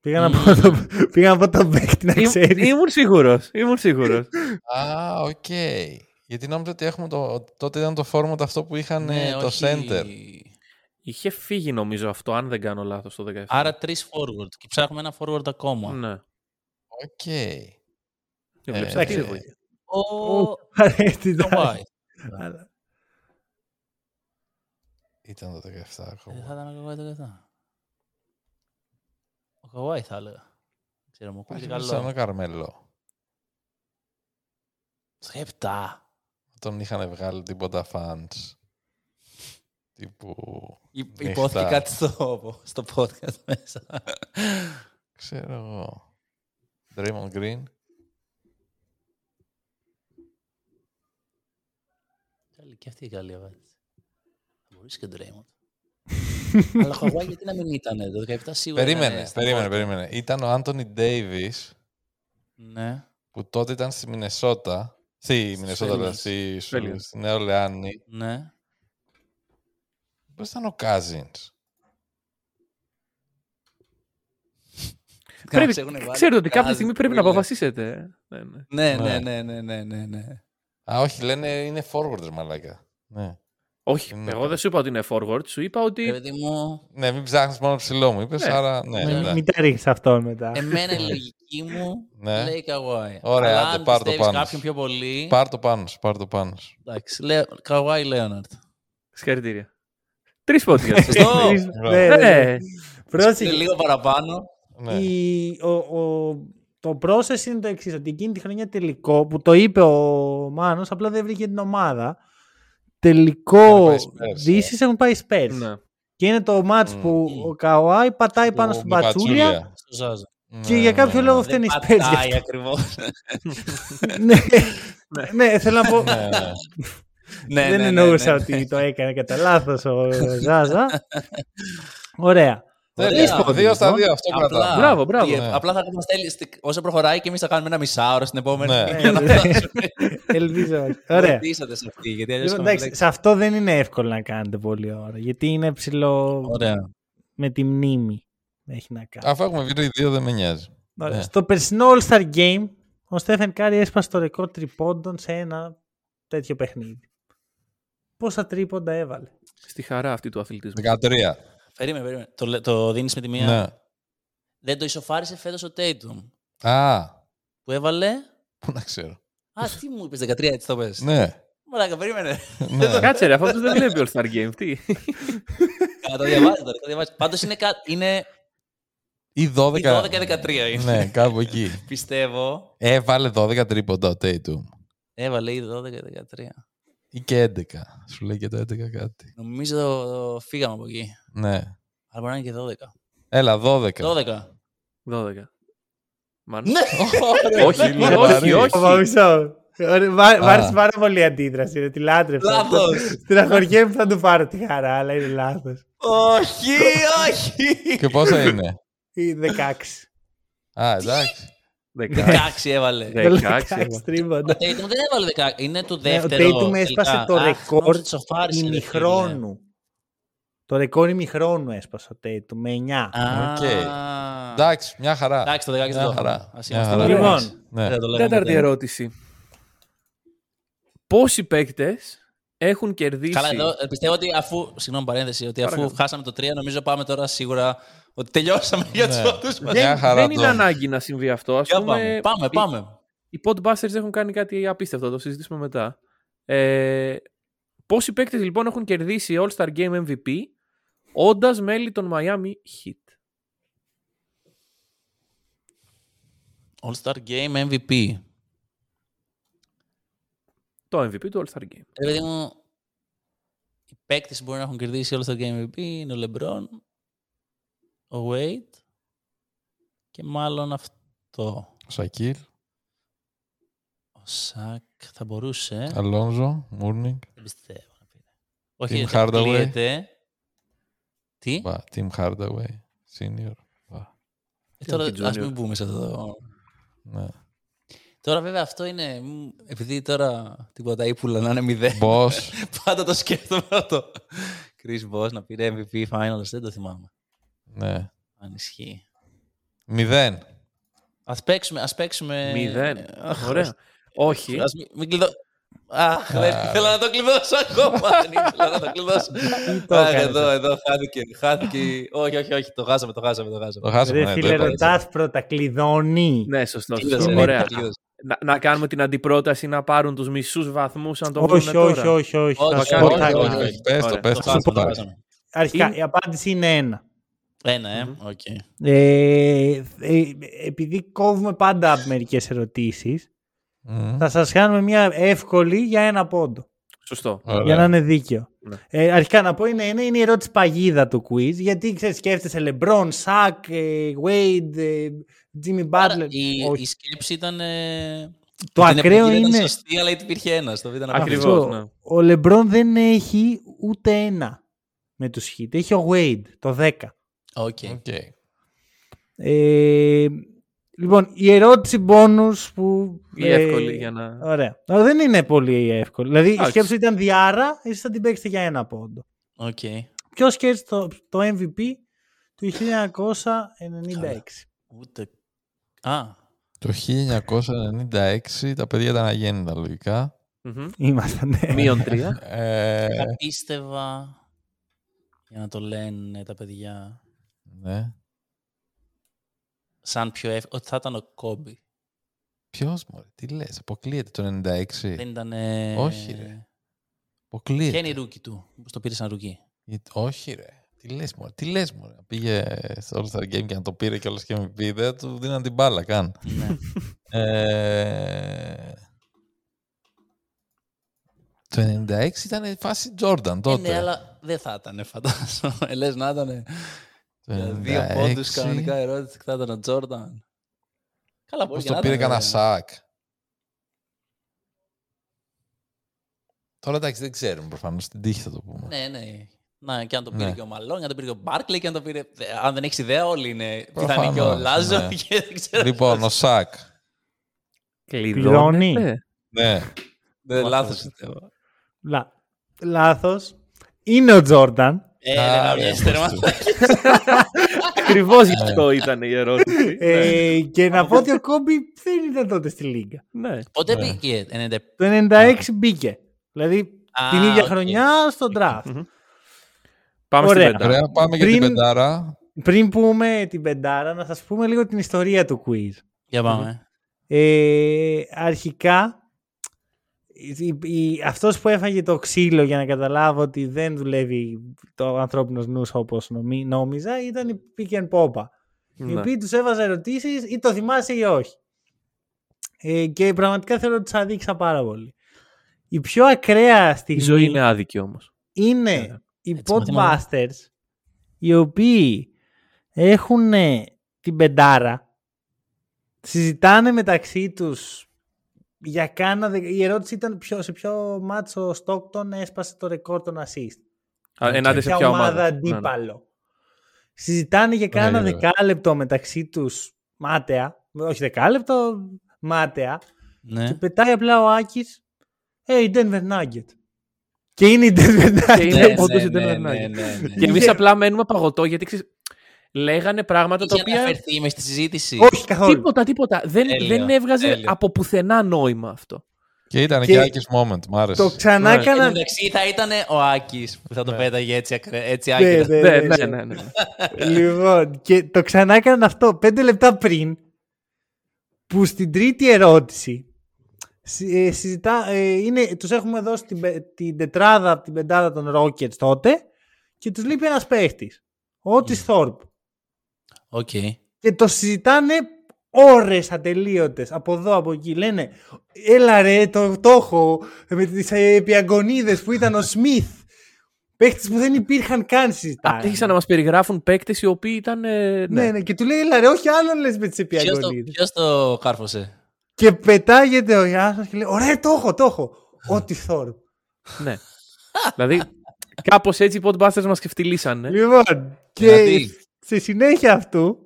Πήγα να πω το, πήγα να πω το παίκτη να Ήμ- ξέρεις. Ήμουν σίγουρος. Ήμουν σίγουρος. Α, οκ. Γιατί νόμιζα ότι έχουμε το, τότε ήταν το format αυτό που είχαν Ναι, ε, το όχι. center. Είχε φύγει νομίζω αυτό, αν δεν κάνω λάθος, το 17. Άρα τρεις forward και ψάχνουμε ένα forward ακόμα. Ναι. Οκ. Δεν βλέπεις Ε, αυτή η ε, βοήθεια. Ο Αρέστη τα- Καουάι. Αλλά- Ήταν το 17 Δεν θα ακόμα. ήταν ο Καουάι το 17. Ο Καουάι θα έλεγα. Δεν Ξέρω, μου ακούγεται Υπάρχει σαν ο καλό. Carmelo. Στο 7. Τον είχαν βγάλει τίποτα fans. Τύπου... Υ- νύχτα. Υπόθηκε κάτι στο, στο podcast μέσα. Ξέρω εγώ. Draymond Green. Καλή, και αυτή η καλή απάντηση. Θα μπορούσε και ο Draymond. Αλλά ο Καουάι γιατί να μην ήταν το 17 σίγουρα. Περίμενε, ήταν στην περίμενε, πόρτα. περίμενε. Ήταν ο Άντωνι Ντέιβις Ναι. που τότε ήταν στη Μινεσότα. Στη Μινεσότα, Phillies. δηλαδή, στη, σου- Phillies. στη Νέα Ορλεάνη. Ναι. Πώς ήταν ο Cousins. Πρέπει, Μας έχουν βάλει ξέρετε ότι κάποια κάτι στιγμή πρέπει να που είναι. αποφασίσετε. Ναι, ναι. Ναι, Ναι. ναι, ναι, ναι, ναι, ναι, ναι. Α, όχι, λένε είναι forwarders μαλάκα. Ναι. Όχι, Είναι εγώ καλό. δεν σου είπα ότι είναι forward, σου είπα Ρε ότι. παιδί μου, Ναι, μην ψάχνεις μόνο ψηλό μου, είπες, Ναι. άρα ναι. Μην- ναι. Μην τα ρίχνεις αυτόν μετά. εμένα η λογική μου Ναι. λέει Καουάι. Ωραία, Αλλά άντε, αν πάρ' το πιστεύεις πάνω κάποιον σου. πιο πολύ, Πάρ' το πάνω σου, πάρ' το πάνω σου. εντάξει, λέω Καουάι Λέοναρτ. Συγχαρητήρια. Τρεις πόντια. Σωστό. Ναι, Μπράβο. ναι, ναι. Ναι. Πρόσεχε. Λίγο παραπάνω. Ναι. Η- ο, ο, το process είναι το εξής. Ότι εκείνη τη χρονιά τελικό που το είπε ο Μάνος, απλά δεν βρήκε την ομάδα. Τελικό Έχουν πάει Spurs, Δύσης έχουν πάει Spurs. Ναι. Και είναι το match Μμμ. που ο Καουάι πατάει πάνω Που- στην με πατσούλια Στο Ζάζο. Και Ναι, για κάποιο ναι, λόγο ναι. φταίνεις οι Δεν Spurs. γι' πατάει αυτό. ακριβώς. ναι, ναι, θέλω να πω. Ναι, ναι. Ναι, δεν ναι, ναι, εννοούσα ναι, ναι. ότι το έκανε κατά λάθος ο Ζάζα. Ωραία. Δεν Ωραία. λύσαμε, δύο στα δύο, αυτό Απλά, κρατάμε. Μπράβο, μπράβο. τι, Ναι. Απλά θα μας στέλνει, όσο προχωράει και εμείς θα κάνουμε ένα μισάωρο στην επόμενη. Ναι. Για να Ναι. φτάσουμε. Ελπίζω. όχι. Ωραία. Βοηθήσατε σε αυτή, γιατί αλλιώς Λοιπόν, είχαμε εντάξει, μπλέξει. σε αυτό δεν είναι εύκολο να κάνετε πολλή ώρα. Γιατί είναι ψηλό Ωραία. με τη μνήμη. Έχει να κάνει. Αφού έχουμε βρει δύο δεν με νοιάζει. Ωραία. ναι. Στο περσινό All-Star Game, ο Stephen Curry έσπασε το ρεκόρ τριπόντων σε ένα τέτοιο παιχνίδι. Πόσα τρίποντα έβαλε; Στη χαρά αυτή του αθλητισμού. 13. Περίμενε, περίμενε. Το, λέ- το δίνεις με τη μία; Ναι. Δεν το ισοφάρισε φέτος ο Tatum. Α, Που έβαλε... πού να ξέρω. Α, τι μου είπες, 13 έτσι το πες. Ναι. Μαλάκα, περίμενε. ναι. Κάτσε ρε, αυτός δεν βλέπει All Star Game. Τι; Να το διαβάζω τώρα. Το διαβάζω. Πάντως είναι, κα... είναι Ή 12. ή 12-13 είναι. Ναι, κάπου εκεί. Πιστεύω. Έβαλε 12 τρίποντα ο Tatum. Έβαλε ή 12-13. Ή και 11. Σου λέει και το 11 κάτι. Νομίζω φύγαμε από εκεί. Ναι. Αλλά μπορεί να είναι και 12. Έλα, 12. 12. 12. Μαν. Ναι! Όχι, Ναι, όχι, βαρύ. όχι. Ωπα, μισό. Ωραία, Μ' μ' άρεσε Α. πάρα πολύ η αντίδραση. ρε, Τη λάτρεψα. Λάθος. Στεναχωριέμαι που θα του πάρω τη χαρά, αλλά είναι λάθος. όχι, όχι. Και πόσα είναι; Ή 16. Α, εντάξει. 16. 16 έβαλε. 16. 16 Ο τρίποντα. Tatum δεν έβαλε 16. Είναι το Ναι, Ο δεύτερο. Tatum έσπασε τελικά. το Αχ, ρεκόρ νόμιζα ότι ισοφάρισε, ρε φίλε. ημιχρόνου. Το ρεκόρ ημιχρόνου έσπασε ο Tatum με 9. Α, Οκ. Εντάξει, μια χαρά. Εντάξει, το 16 Μια δεν το χαρά. είχαμε. Ας Μια είμαστε χαρά. ωραίοι. Λοιπόν, Ναι. Δεν το λέγαμε Τέταρτη ποτέ. ερώτηση. Πόσοι παίκτες έχουν κερδίσει. Καλά, εδώ ε, πιστεύω ότι αφού. Συγγνώμη, παρένθεση. Ότι αφού Παρακαλώ. χάσαμε το 3, νομίζω πάμε τώρα σίγουρα ότι τελειώσαμε για του Ναι. πρώτου μα. Μια χαρά δεν είναι το- ανάγκη να συμβεί αυτό. Ας Για πούμε, πάμε. Πάμε, οι- πάμε. Οι Podbusters έχουν κάνει κάτι απίστευτο, το συζητήσουμε μετά. Ε, πόσοι παίκτες λοιπόν έχουν κερδίσει All-Star Game MVP όντας μέλη των Miami Heat; All Star Game MVP. Το MVP του All-Star Game. Ρε παιδί μου, οι παίκτες που μπορεί να έχουν κερδίσει όλο το Game MVP είναι ο LeBron, ο Wade και μάλλον αυτό. Ο Σακίλ, Ο Σακ θα μπορούσε. Αλόνζο, Μούρνιγκ, Δεν πιστεύω. να πήρε. Όχι, Tim γιατί Hardaway. αποκλείεται. Τι; Βα, Tim Hardaway, senior. Βα, Ε, τώρα Tim ας Junior. μην μπούμε σε αυτό. το- Ναι. Τώρα βέβαια αυτό είναι, μ, επειδή τώρα τίποτα ύπουλα να είναι μηδέν. Boss, Πάντα το σκέφτομαι αυτό. Chris Boss να πήρε MVP Finals, δεν το θυμάμαι. ναι. Αν ισχύει. Μηδέν. Ας παίξουμε, ας παίξουμε... Μηδέν. Αχ, Ωραία. Όχι. Ας μην, μην κλειδώ... Αχ, δεν ήθελα να το κλειδώσω ακόμα. δεν ήθελα να το κλειδώσω. το Αχ, έκανες εδώ, εδώ, χάθηκε. Χάθηκε. όχι, όχι, όχι, το χάσαμε, το χάσαμε, το χάσαμε. Το χάσαμε. Ρε ναι, το φίλε, είπα. ρωτάς πρώτα, κλειδώνει. Ναι, σωστό. Κλείδωσε, σωστό. ναι, Ωραία. Κλείδωσε. Να, να κάνουμε την αντιπρόταση να πάρουν τους μισούς βαθμούς αν το όχι, βρουν όχι, τώρα. όχι, όχι, Όχι, Θα όχι, σου πω όχι, τι θα όχι, κάνω. όχι. Πες το, Ωραία. πες Το το. χάσαμε, το το χάσαμε. Αρχικά, Είναι- η απάντηση είναι ένα. Ένα, ε, οκ. Ε, ε, επειδή κόβουμε πάντα μερικές ερωτήσεις, Μμμ. θα σας κάνουμε μια εύκολη για ένα πόντο. Σωστό. Ωραία. Για να είναι δίκαιο. Ναι. Ε, αρχικά να πω είναι ένα, είναι η ερώτηση παγίδα του quiz. Γιατί ξέρεις, σκέφτεσαι LeBron, Shaq, ε, Wade, ε, Jimmy Άρα, Butler. η, Όχι. η σκέψη ήταν... ε, Το ότι ακραίο ήταν είναι- σωστή, αλλά υπήρχε ένας. Το β' να Ακριβώς. Αυτό. ναι. Ο LeBron δεν έχει ούτε ένα με τους Heat. Έχει ο Wade, το 10. OK. OK. Ε, λοιπόν, η ερώτηση bonus που... Η ε, εύκολη για να... Ωραία. Ε, Δεν είναι πολύ εύκολη. Δηλαδή η Εντάξει. σκέψη ήταν διάρα, εσείς θα την παίξετε για ένα πόντο. Οκ. Ποιος σκέφτεται το, το MVP του 1996. Ούτε... Α, Το 1996 τα παιδιά ήταν αγέννητα λογικά. Μμμ. Ήμασταν. ναι. Μείον τρία. Ε, θα πίστευα για να το λένε τα παιδιά ναι. Σαν πιο εύκολο ότι θα ήταν ο Κόμπι. Ποιος μωρέ, τι λες, αποκλείεται το 96. Δεν ήταν... Όχι, ρε. Αποκλείεται. Ποια είναι η rookie του, που το πήρε σαν rookie. Γιατί- Όχι ρε. Τι λες μωρέ, τι λες μωρέ. Πήγε στο All Star Game και να το πήρε κιόλας και MVP, δεν του δίναν την μπάλα καν. ναι. ε, το 96 ήταν φάση Jordan Ε, τότε. ναι, αλλά δεν θα ήταν, φαντάζομαι. Ε, Λες να ήταν Το για δύο 96. πόντους κανονικά ερώτηση και θα ήταν ο Τζόρνταν. Καλά, μπορεί Πώς και το να πήρε ήταν, κανένα ε. σακ. Τώρα εντάξει δεν ξέρουμε προφανώς, στην τύχη θα το πούμε. Ναι, ναι. Να, και αν το πήρε Ναι. και ο Μαλόν, αν το πήρε και ο Μπάρκλey και αν το πήρε. Δε- Αν δεν έχεις ιδέα, όλοι είναι. Προφανώς, Πιθανή και ο Λάζο ναι. και δεν ξέρω. Λοιπόν, ο Σακ. Κλειδώνει. Κλειδώνεται. Ναι. Δεν λάθο πιστεύω. Λα... Λάθος. Είναι ο Τζόρνταν. Ε, Α, δεν ναι, αβιέστε, ρε πώς μαλάκα. Ακριβώς γι' αυτό ήταν η ερώτηση. Ε, και να πω ότι ο Κόμπι δεν ήταν τότε στη Λίγκα. Ναι. Πότε Ναι. πήγε, 90. Το 96 μπήκε. Δηλαδή Α, την ίδια οκ. χρονιά στο draft. Μμμ. Πάμε Ωραία. στην πεντά. Ωραία, πάμε για Πριν- την πεντάρα. Πριν πούμε την πεντάρα, να σας πούμε λίγο την ιστορία του quiz. Για πάμε. Ε, αρχικά, η, η- αυτός που έφαγε το ξύλο για να καταλάβω ότι δεν δουλεύει το ανθρώπινος νους όπως νομί, νόμιζα ήταν η Pick and Popa. Οι Ναι. οποίοι τους έβαζα ερωτήσεις ή το θυμάσαι ή όχι. Ε, και πραγματικά θέλω να τους αδείξα πάρα πολύ. Η πιο ακραία Η στιγμή ζωή είναι άδικη όμως. είναι οι Έτσι, μαθήματα. Podbusters οι οποίοι έχουν την πεντάρα συζητάνε μεταξύ τους για κάνα... δε- Η ερώτηση ήταν ποιο, σε ποιο μάτσο ο Στόκτον έσπασε το ρεκόρ των assist. Ενάντια σε Ποια ποια ομάδα ομάδα. Ναι, ναι. αντίπαλο. Συζητάνε για κάνα ναι. δεκάλεπτο μεταξύ τους μάταια. Όχι δεκάλεπτο, μάταια. Ναι. Και πετάει απλά ο Άκης Hey, Denver Nugget. Και είναι η Denver Nugget. Και είναι Ναι, όντως ναι, η Denver ναι, Nuggets. ναι, ναι, ναι. Και εμείς απλά μένουμε παγωτό γιατί ξέρεις, λέγανε πράγματα τα Είχε οποία. αναφερθεί μες στη συζήτηση. Όχι καθόλου. Τίποτα, τίποτα. Δεν, Τέλειο, δεν έβγαζε τέλειο. από πουθενά νόημα αυτό. Και ήταν Και- και Άκης moment, μ' άρεσε. Το ξανά Ναι. Εν έκανα. τω μεταξύ θα ήταν ο Άκης που θα το Ναι. πέταγε έτσι, ακρε- έτσι Ναι, άκυρα. ναι, Ναι, ναι, ναι, ναι. ναι. ναι. Λοιπόν, και το ξανά έκαναν αυτό πέντε λεπτά πριν που στην τρίτη ερώτηση συ- ε, συζητά, ε, είναι, τους έχουμε δώσει την, πε- την τετράδα από την πεντάδα των Rockets τότε και τους λείπει ένας παίχτης, ο Otis Thorpe. OK. Και το συζητάνε ώρες ατελείωτες από εδώ από εκεί λένε έλα ρε το, το έχω με τις ε, επιγονατίδες που ήταν ο Σμιθ παίχτες που δεν υπήρχαν καν συζητάνε Άρχισαν να μας περιγράφουν παίκτες οι οποίοι ήταν. ε, ναι. ναι, και του λέει έλα ρε όχι άλλο λες με τις Ποιος το, επιγονατίδες ποιος το κάρφωσε; και πετάγεται ο Γιάννης και λέει ωραία το έχω το έχω ό,τι Θόρ ναι. δηλαδή, κάπως έτσι οι Podbusters μας ξεφτυλίσανε. Λοιπόν, και Δηλαδή. Στη συνέχεια αυτού,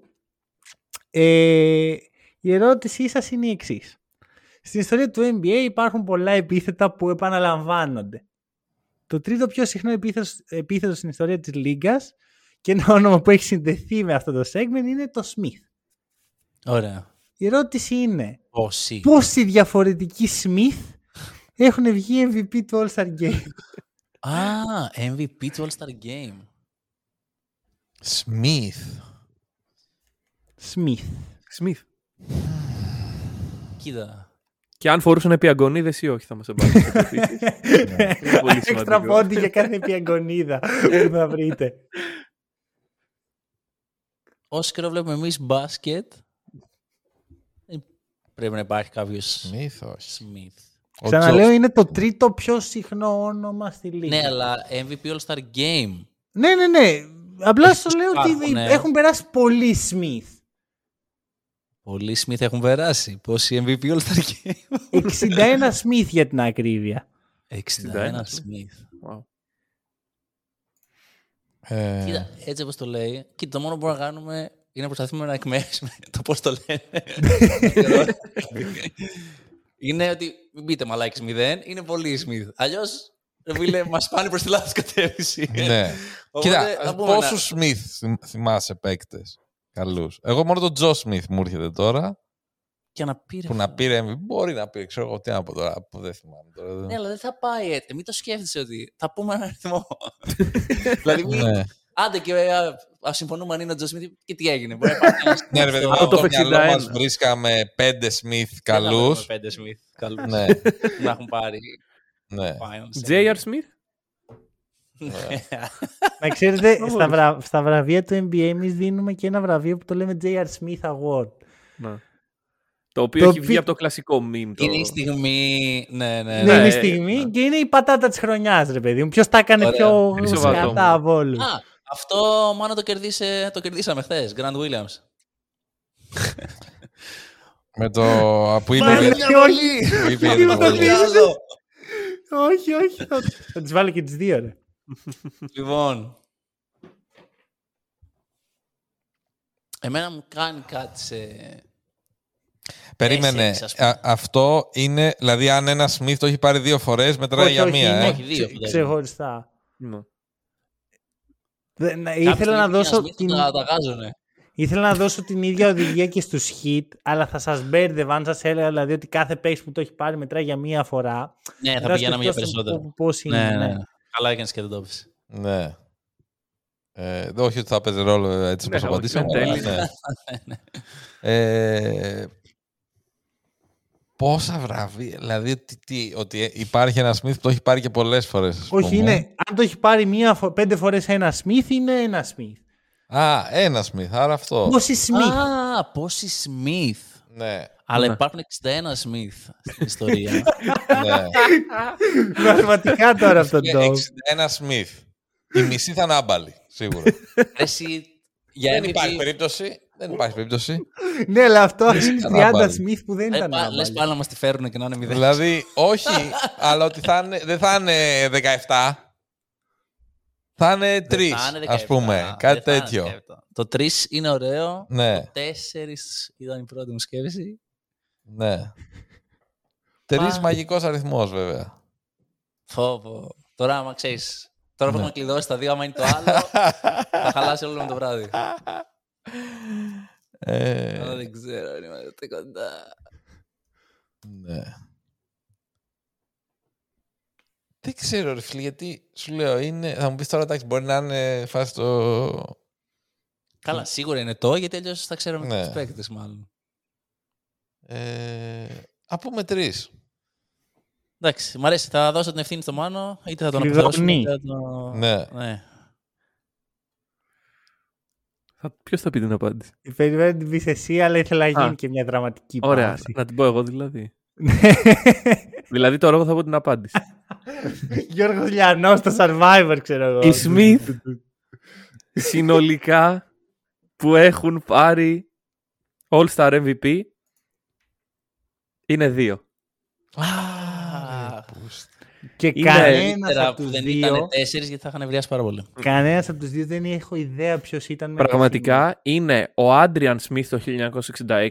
ε, η ερώτησή σας είναι η εξής. Στην ιστορία του NBA υπάρχουν πολλά επίθετα που επαναλαμβάνονται. Το τρίτο πιο συχνό επίθετο, επίθετο στην ιστορία της Λίγκας και ένα όνομα που έχει συνδεθεί με αυτό το segment είναι το Smith. Ωραία. Η ερώτηση είναι Πόσοι. πόσοι διαφορετικοί Smith έχουν βγει MVP του All-Star Game; Α, MVP του All-Star Game. Smith. Smith. Smith. Κοίτα. Και αν φορούσαν επιαγκονίδε ή όχι, θα μας εμπάρξει. πολύ Έξτρα σημαντικό. πόντι για κάθε πιαγκονίδα που θα βρείτε. Όσο καιρό βλέπουμε εμείς μπάσκετ, δεν πρέπει να υπάρχει κάποιος Smith, όχι. Smith. Ο Ξαναλέω, Τζος. είναι το τρίτο πιο συχνό όνομα στη Λίγα. Ναι, αλλά MVP All-Star Game. ναι, ναι, ναι. Απλά σου λέω ότι υπάρχουν, ναι. έχουν περάσει πολλοί Smith. Πολλοί Smith έχουν περάσει. Πόσοι MVP All-Star Game. 61 Smith για την ακρίβεια. 61 Smith. Wow. Ε, Κοίτα, έτσι όπως το λέει, κοίτα, το μόνο που μπορούμε να κάνουμε είναι να προσπαθούμε να εκμέσουμε το πώς το λένε. είναι ότι μην πείτε μαλάκι μηδέν, είναι πολύ Smith. Αλλιώς, ρε φίλε, μας πάνε προς τη λάθος κατεύθυνση. ναι. Οπότε, Κοίτα, θα πούμε πόσους Smith θυμ- θυμάσαι παίκτες καλούς; Εγώ μόνο τον Τζο Smith μου έρχεται τώρα Και να πήρε. που να πήρε MVP. Μπορεί να πήρε, ξέρω εγώ τι να πω τώρα που δεν θυμάμαι τώρα. Ναι, αλλά δεν θα πάει έτσι. Μην το σκέφτεσαι ότι θα πούμε ένα αριθμό. δηλαδή, μην... Ναι. άντε και α, ας συμφωνούμε αν είναι ο Τζο Σμιθ και τι έγινε. Μπορεί να υπάρχει ένας Ναι, ρε παιδί μου, αυτό. το στο μυαλό 61. μας βρίσκαμε πέντε Smith Δεν θα καλούς. βρούμε Πέντε Σμιθ καλούς. ναι, Να έχουν πάρει. Ναι. finals. J.R. Smith; Να ξέρετε, στα, βρα... στα βραβεία του NBA εμείς δίνουμε και ένα βραβείο που το λέμε J.R. Smith Award. Ναι. Το οποίο Το έχει βγει οποίο- από το κλασικό meme. Το... Είναι η στιγμή. Ναι, ναι. Ναι, ναι. είναι η ε, στιγμή ναι. και είναι η πατάτα της χρονιάς, ρε παιδί μου. Ποιος τα έκανε Ωραία. πιο Χρυσοβατό μου. σκατά από όλους. Α, αυτό μάλλον το, κερδίσε, το κερδίσαμε χθες. Grant Williams. Με το που είπε. Βάλε, για- όχι. που είπε όχι, όχι. Θα, θα τις βάλω και τις δύο, ρε. λοιπόν. Εμένα μου κάνει κάτι σε. Περίμενε. Essex, ας πούμε. Α- αυτό είναι, δηλαδή, αν ένα Smith το έχει πάρει δύο φορές, μετράει όχι, για όχι, μία. είναι ε. Όχι, δύο ξε- φαντάζομαι. ξεχωριστά. Ναι. Δεν- να- Κάποια Ήθελα να, στιγμή δώσω ένας Smith την, Τα, τα γάζουνε. Ήθελα να δώσω την ίδια οδηγία και στους hit, αλλά θα σας μπέρδευα αν σας έλεγα δηλαδή ότι κάθε παίξ που το έχει πάρει μετράει για μία φορά. Ναι, θα Μετά πηγαίναμε για σκεφτόσουν περισσότερο. πο- Πώς είναι, Ναι, ναι. ναι. Καλά έκανες και δεν το πεις. Ναι. Ε, όχι ότι θα παίζει ρόλο ε, έτσι Ναι, όπως όχι, απαντήσαμε. εν αλλά τέλει. ναι. Ε, πόσα βραβεία, δηλαδή ότι, τι, ότι υπάρχει ένα Smith που το έχει πάρει και πολλές φορές. ας Όχι, πούμε. είναι, αν το έχει πάρει μία, φο- πέντε φορές ένα Smith, είναι ένα Smith. Α, ένα Smith, άρα αυτό. Πόσοι Smith. Α, πόσοι Smith. Ναι, Αλλά Ναι. υπάρχουν 61 Smith στην ιστορία. ναι. Πραγματικά τώρα αυτό Και το. 61 Smith. Η μισή θα είναι άμπαλη, σίγουρα. Εσύ, για δεν MVP, υπάρχει περίπτωση. Δεν υπάρχει περίπτωση. Ναι, αλλά αυτό είναι καλά 30 πάλι. Smith που δεν λες ήταν. πα- λες άμπαλοι. πάλι να μας τη φέρουν και να είναι μηδέν. δηλαδή, όχι, αλλά ότι θα είναι, δεν θα είναι 17. Θα είναι Δεν 3, θα είναι ας 17, πούμε. Κάτι δεν θα είναι τέτοιο. 17. Το 3 είναι ωραίο. Ναι, Το 4 ήταν η πρώτη μου σκέψη. ναι. Τρεις μαγικός αριθμός, βέβαια. Φόβο. Τώρα, άμα ξέρεις, τώρα που Ναι. έχουμε κλειδώσει τα δύο, άμα είναι το άλλο, θα χαλάσει όλο με το βράδυ. Ε, Αλλά δεν ξέρω, είμαστε κοντά. ναι. Δεν ξέρω, ρε φίλε, γιατί σου λέω, είναι, θα μου πεις τώρα, εντάξει, μπορεί να είναι φάση το... Καλά, σίγουρα είναι το, γιατί αλλιώς θα ξέραμε Ναι. ναι. τους παίκτες, μάλλον. Ε, α πούμε τρεις. Εντάξει, μ' αρέσει. Θα δώσω την ευθύνη στο Μάνο, είτε θα τον Κλειδώνει. αποθεώσουμε, είτε θα τον... Ναι. ναι. Θα... Ποιος θα πει την απάντηση; Περιμένω την πεις εσύ, αλλά ήθελα να Α. γίνει και μια δραματική Ωραία, παύση. να την πω εγώ δηλαδή. δηλαδή τώρα εγώ θα πω την απάντηση. Γιώργος Λιανός στο Survivor, ξέρω εγώ. Η Smith συνολικά που έχουν πάρει All-Star MVP είναι δύο. Α, Και Είναι κανένας Καλύτερα από που τους δεν δύο, ήταν τέσσερις γιατί θα είχαν ευριάσει πάρα πολύ. κανένας από τους δύο δεν έχω ιδέα ποιος ήταν. μέχρι Πραγματικά είναι ο Άντριαν Σμιθ το 1966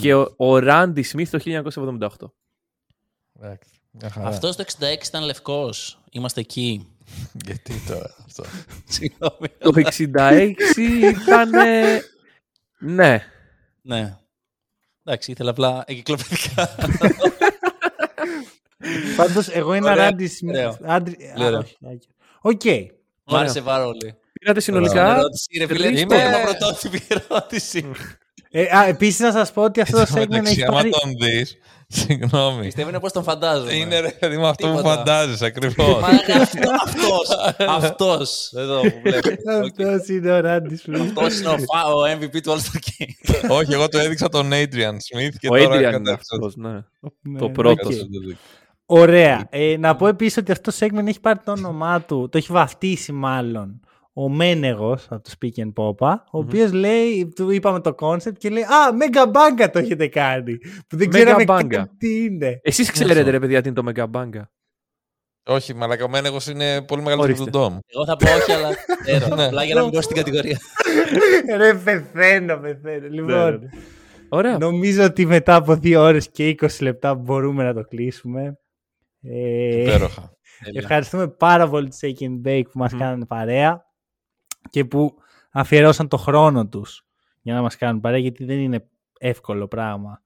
και ο, ο Ράντι Σμιθ το 1978. Εντάξει, μια χαρά. Αυτό το 66 ήταν λευκός. Είμαστε εκεί. Γιατί τώρα αυτό; Συγγνώμη. Το 66 ήταν. ναι. Ναι. Εντάξει, ήθελα απλά εγκυκλοπαιδικά. στιγμή. Πάντως εγώ είμαι Ωραία, Ράντι Σμιθ. ωραίο. Άντρι- Α, Ωραίο. όχι, όχι. Οκ. Μ' άρεσε πάρα πολύ. Πήρατε συνολικά. Ερώτηση, ρε φίλε, τρεις είναι πόντους. η πρωτότυπη ερώτηση. Ε, α, επίσης να σας πω ότι αυτό το Εν τω segment μεταξύ, έχει άμα πάρει... τον δεις, συγγνώμη. Πιστεύω είναι πώς τον φαντάζομαι. Είναι ρε παιδί μου αυτό που Τίποτα. φαντάζεσαι ακριβώς. Μα είναι αυτό, αυτός, αυτός, εδώ που βλέπετε. Αυτός είναι ο Ράντι Σμιθ. Αυτός είναι ο, φα- ο MVP του All-Star Game. Όχι, εγώ του έδειξα τον Adrian Smith και Ο τώρα Adrian είναι κατάληξα. αυτός, ναι. Ναι, Το ναι, πρώτος. οκ. Κάτσε να το δείξω. Ωραία. Ε, να πω επίσης ότι αυτό το segment έχει πάρει το όνομά του, το έχει βαφτίσει μάλλον ο Μένεγος από το Speak and Popa, ο οποίος λέει, του είπαμε το concept και λέει «Α, Mega Banga το έχετε κάνει», που δεν Mega ξέραμε Banga. καν τι είναι. Εσείς ξέρετε ρε παιδιά τι είναι το Mega Banga. Όχι, μαλακα ο Μένεγος είναι πολύ μεγαλύτερο Ορίστε. του Ντόμ. Εγώ θα πω όχι, αλλά ξέρω. Ναι. Απλά για να μην πω στην κατηγορία. Ρε, πεθαίνω, πεθαίνω. Λοιπόν, Ωραία. νομίζω ότι μετά από δύο ώρες και 20 λεπτά μπορούμε να το κλείσουμε. Ε, Υπέροχα. Ευχαριστούμε πάρα πολύ τους Shake and Bake που μας Μμ. κάνανε παρέα και που αφιερώσαν το χρόνο τους για να μας κάνουν παρέα γιατί δεν είναι εύκολο πράγμα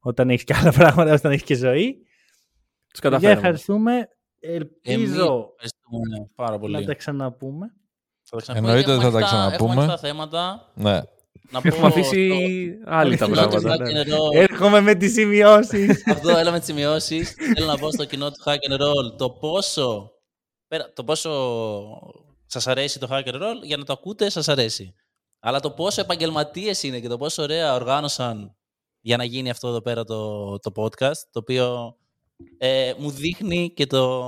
όταν έχεις και άλλα πράγματα όταν έχεις και ζωή. Τους Για καταφέραμε. ευχαριστούμε. Εμείς Ελπίζω ευχαριστούμε πάρα να πολύ. τα ξαναπούμε. Θα τα ξαναπούμε, Εννοείται γιατί ότι θα τα έχουμε ανοιχτά- ξαναπούμε. Έχουμε ανοιχτά θέματα. Ναι. Να πω Έχουμε αφήσει στο- άλλη τα στο κοινό του πράγματα. Hack ναι. and Roll. Έρχομαι με τις σημειώσεις. Αυτό έλα με τις σημειώσεις. Θέλω να πω στο κοινό του Hack and Roll το πόσο, πέρα, το πόσο σας αρέσει το Hack and Roll, για να το ακούτε σας αρέσει. Αλλά το πόσο επαγγελματίες είναι και το πόσο ωραία οργάνωσαν για να γίνει αυτό εδώ πέρα το, το podcast, το οποίο ε, μου δείχνει και το...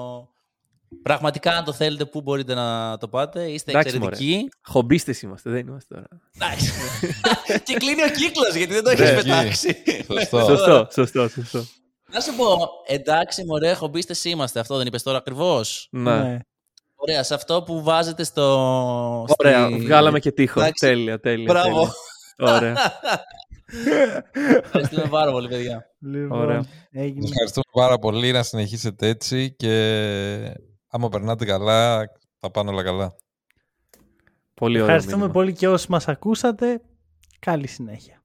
Πραγματικά, αν το θέλετε, πού μπορείτε να το πάτε. Είστε Εντάξει, μωρέ. εξαιρετικοί. Χομπίστες είμαστε, δεν είμαστε τώρα. Εντάξει. και κλείνει ο κύκλος, γιατί δεν το έχεις Ναι, πετάξει. Σωστό. Σωστό, σωστό, σωστό. Να σου πω, εντάξει, μωρέ, χομπίστες είμαστε. Αυτό δεν είπες τώρα ακριβώς; Ναι. Ναι. Ωραία, σε αυτό που βάζετε στο... Ωραία, στη- βγάλαμε και τείχο. Εντάξει. Τέλεια, τέλεια. Μπράβο. τέλεια. Ωραία. Ευχαριστούμε πάρα πολύ, παιδιά. Λοιπόν, Ωραία. έγινε. Ευχαριστούμε πάρα πολύ να συνεχίσετε έτσι και άμα περνάτε καλά θα πάνε όλα καλά. Πολύ ωραίο Ευχαριστούμε μήνυμα. πολύ και όσοι μας ακούσατε. Καλή συνέχεια.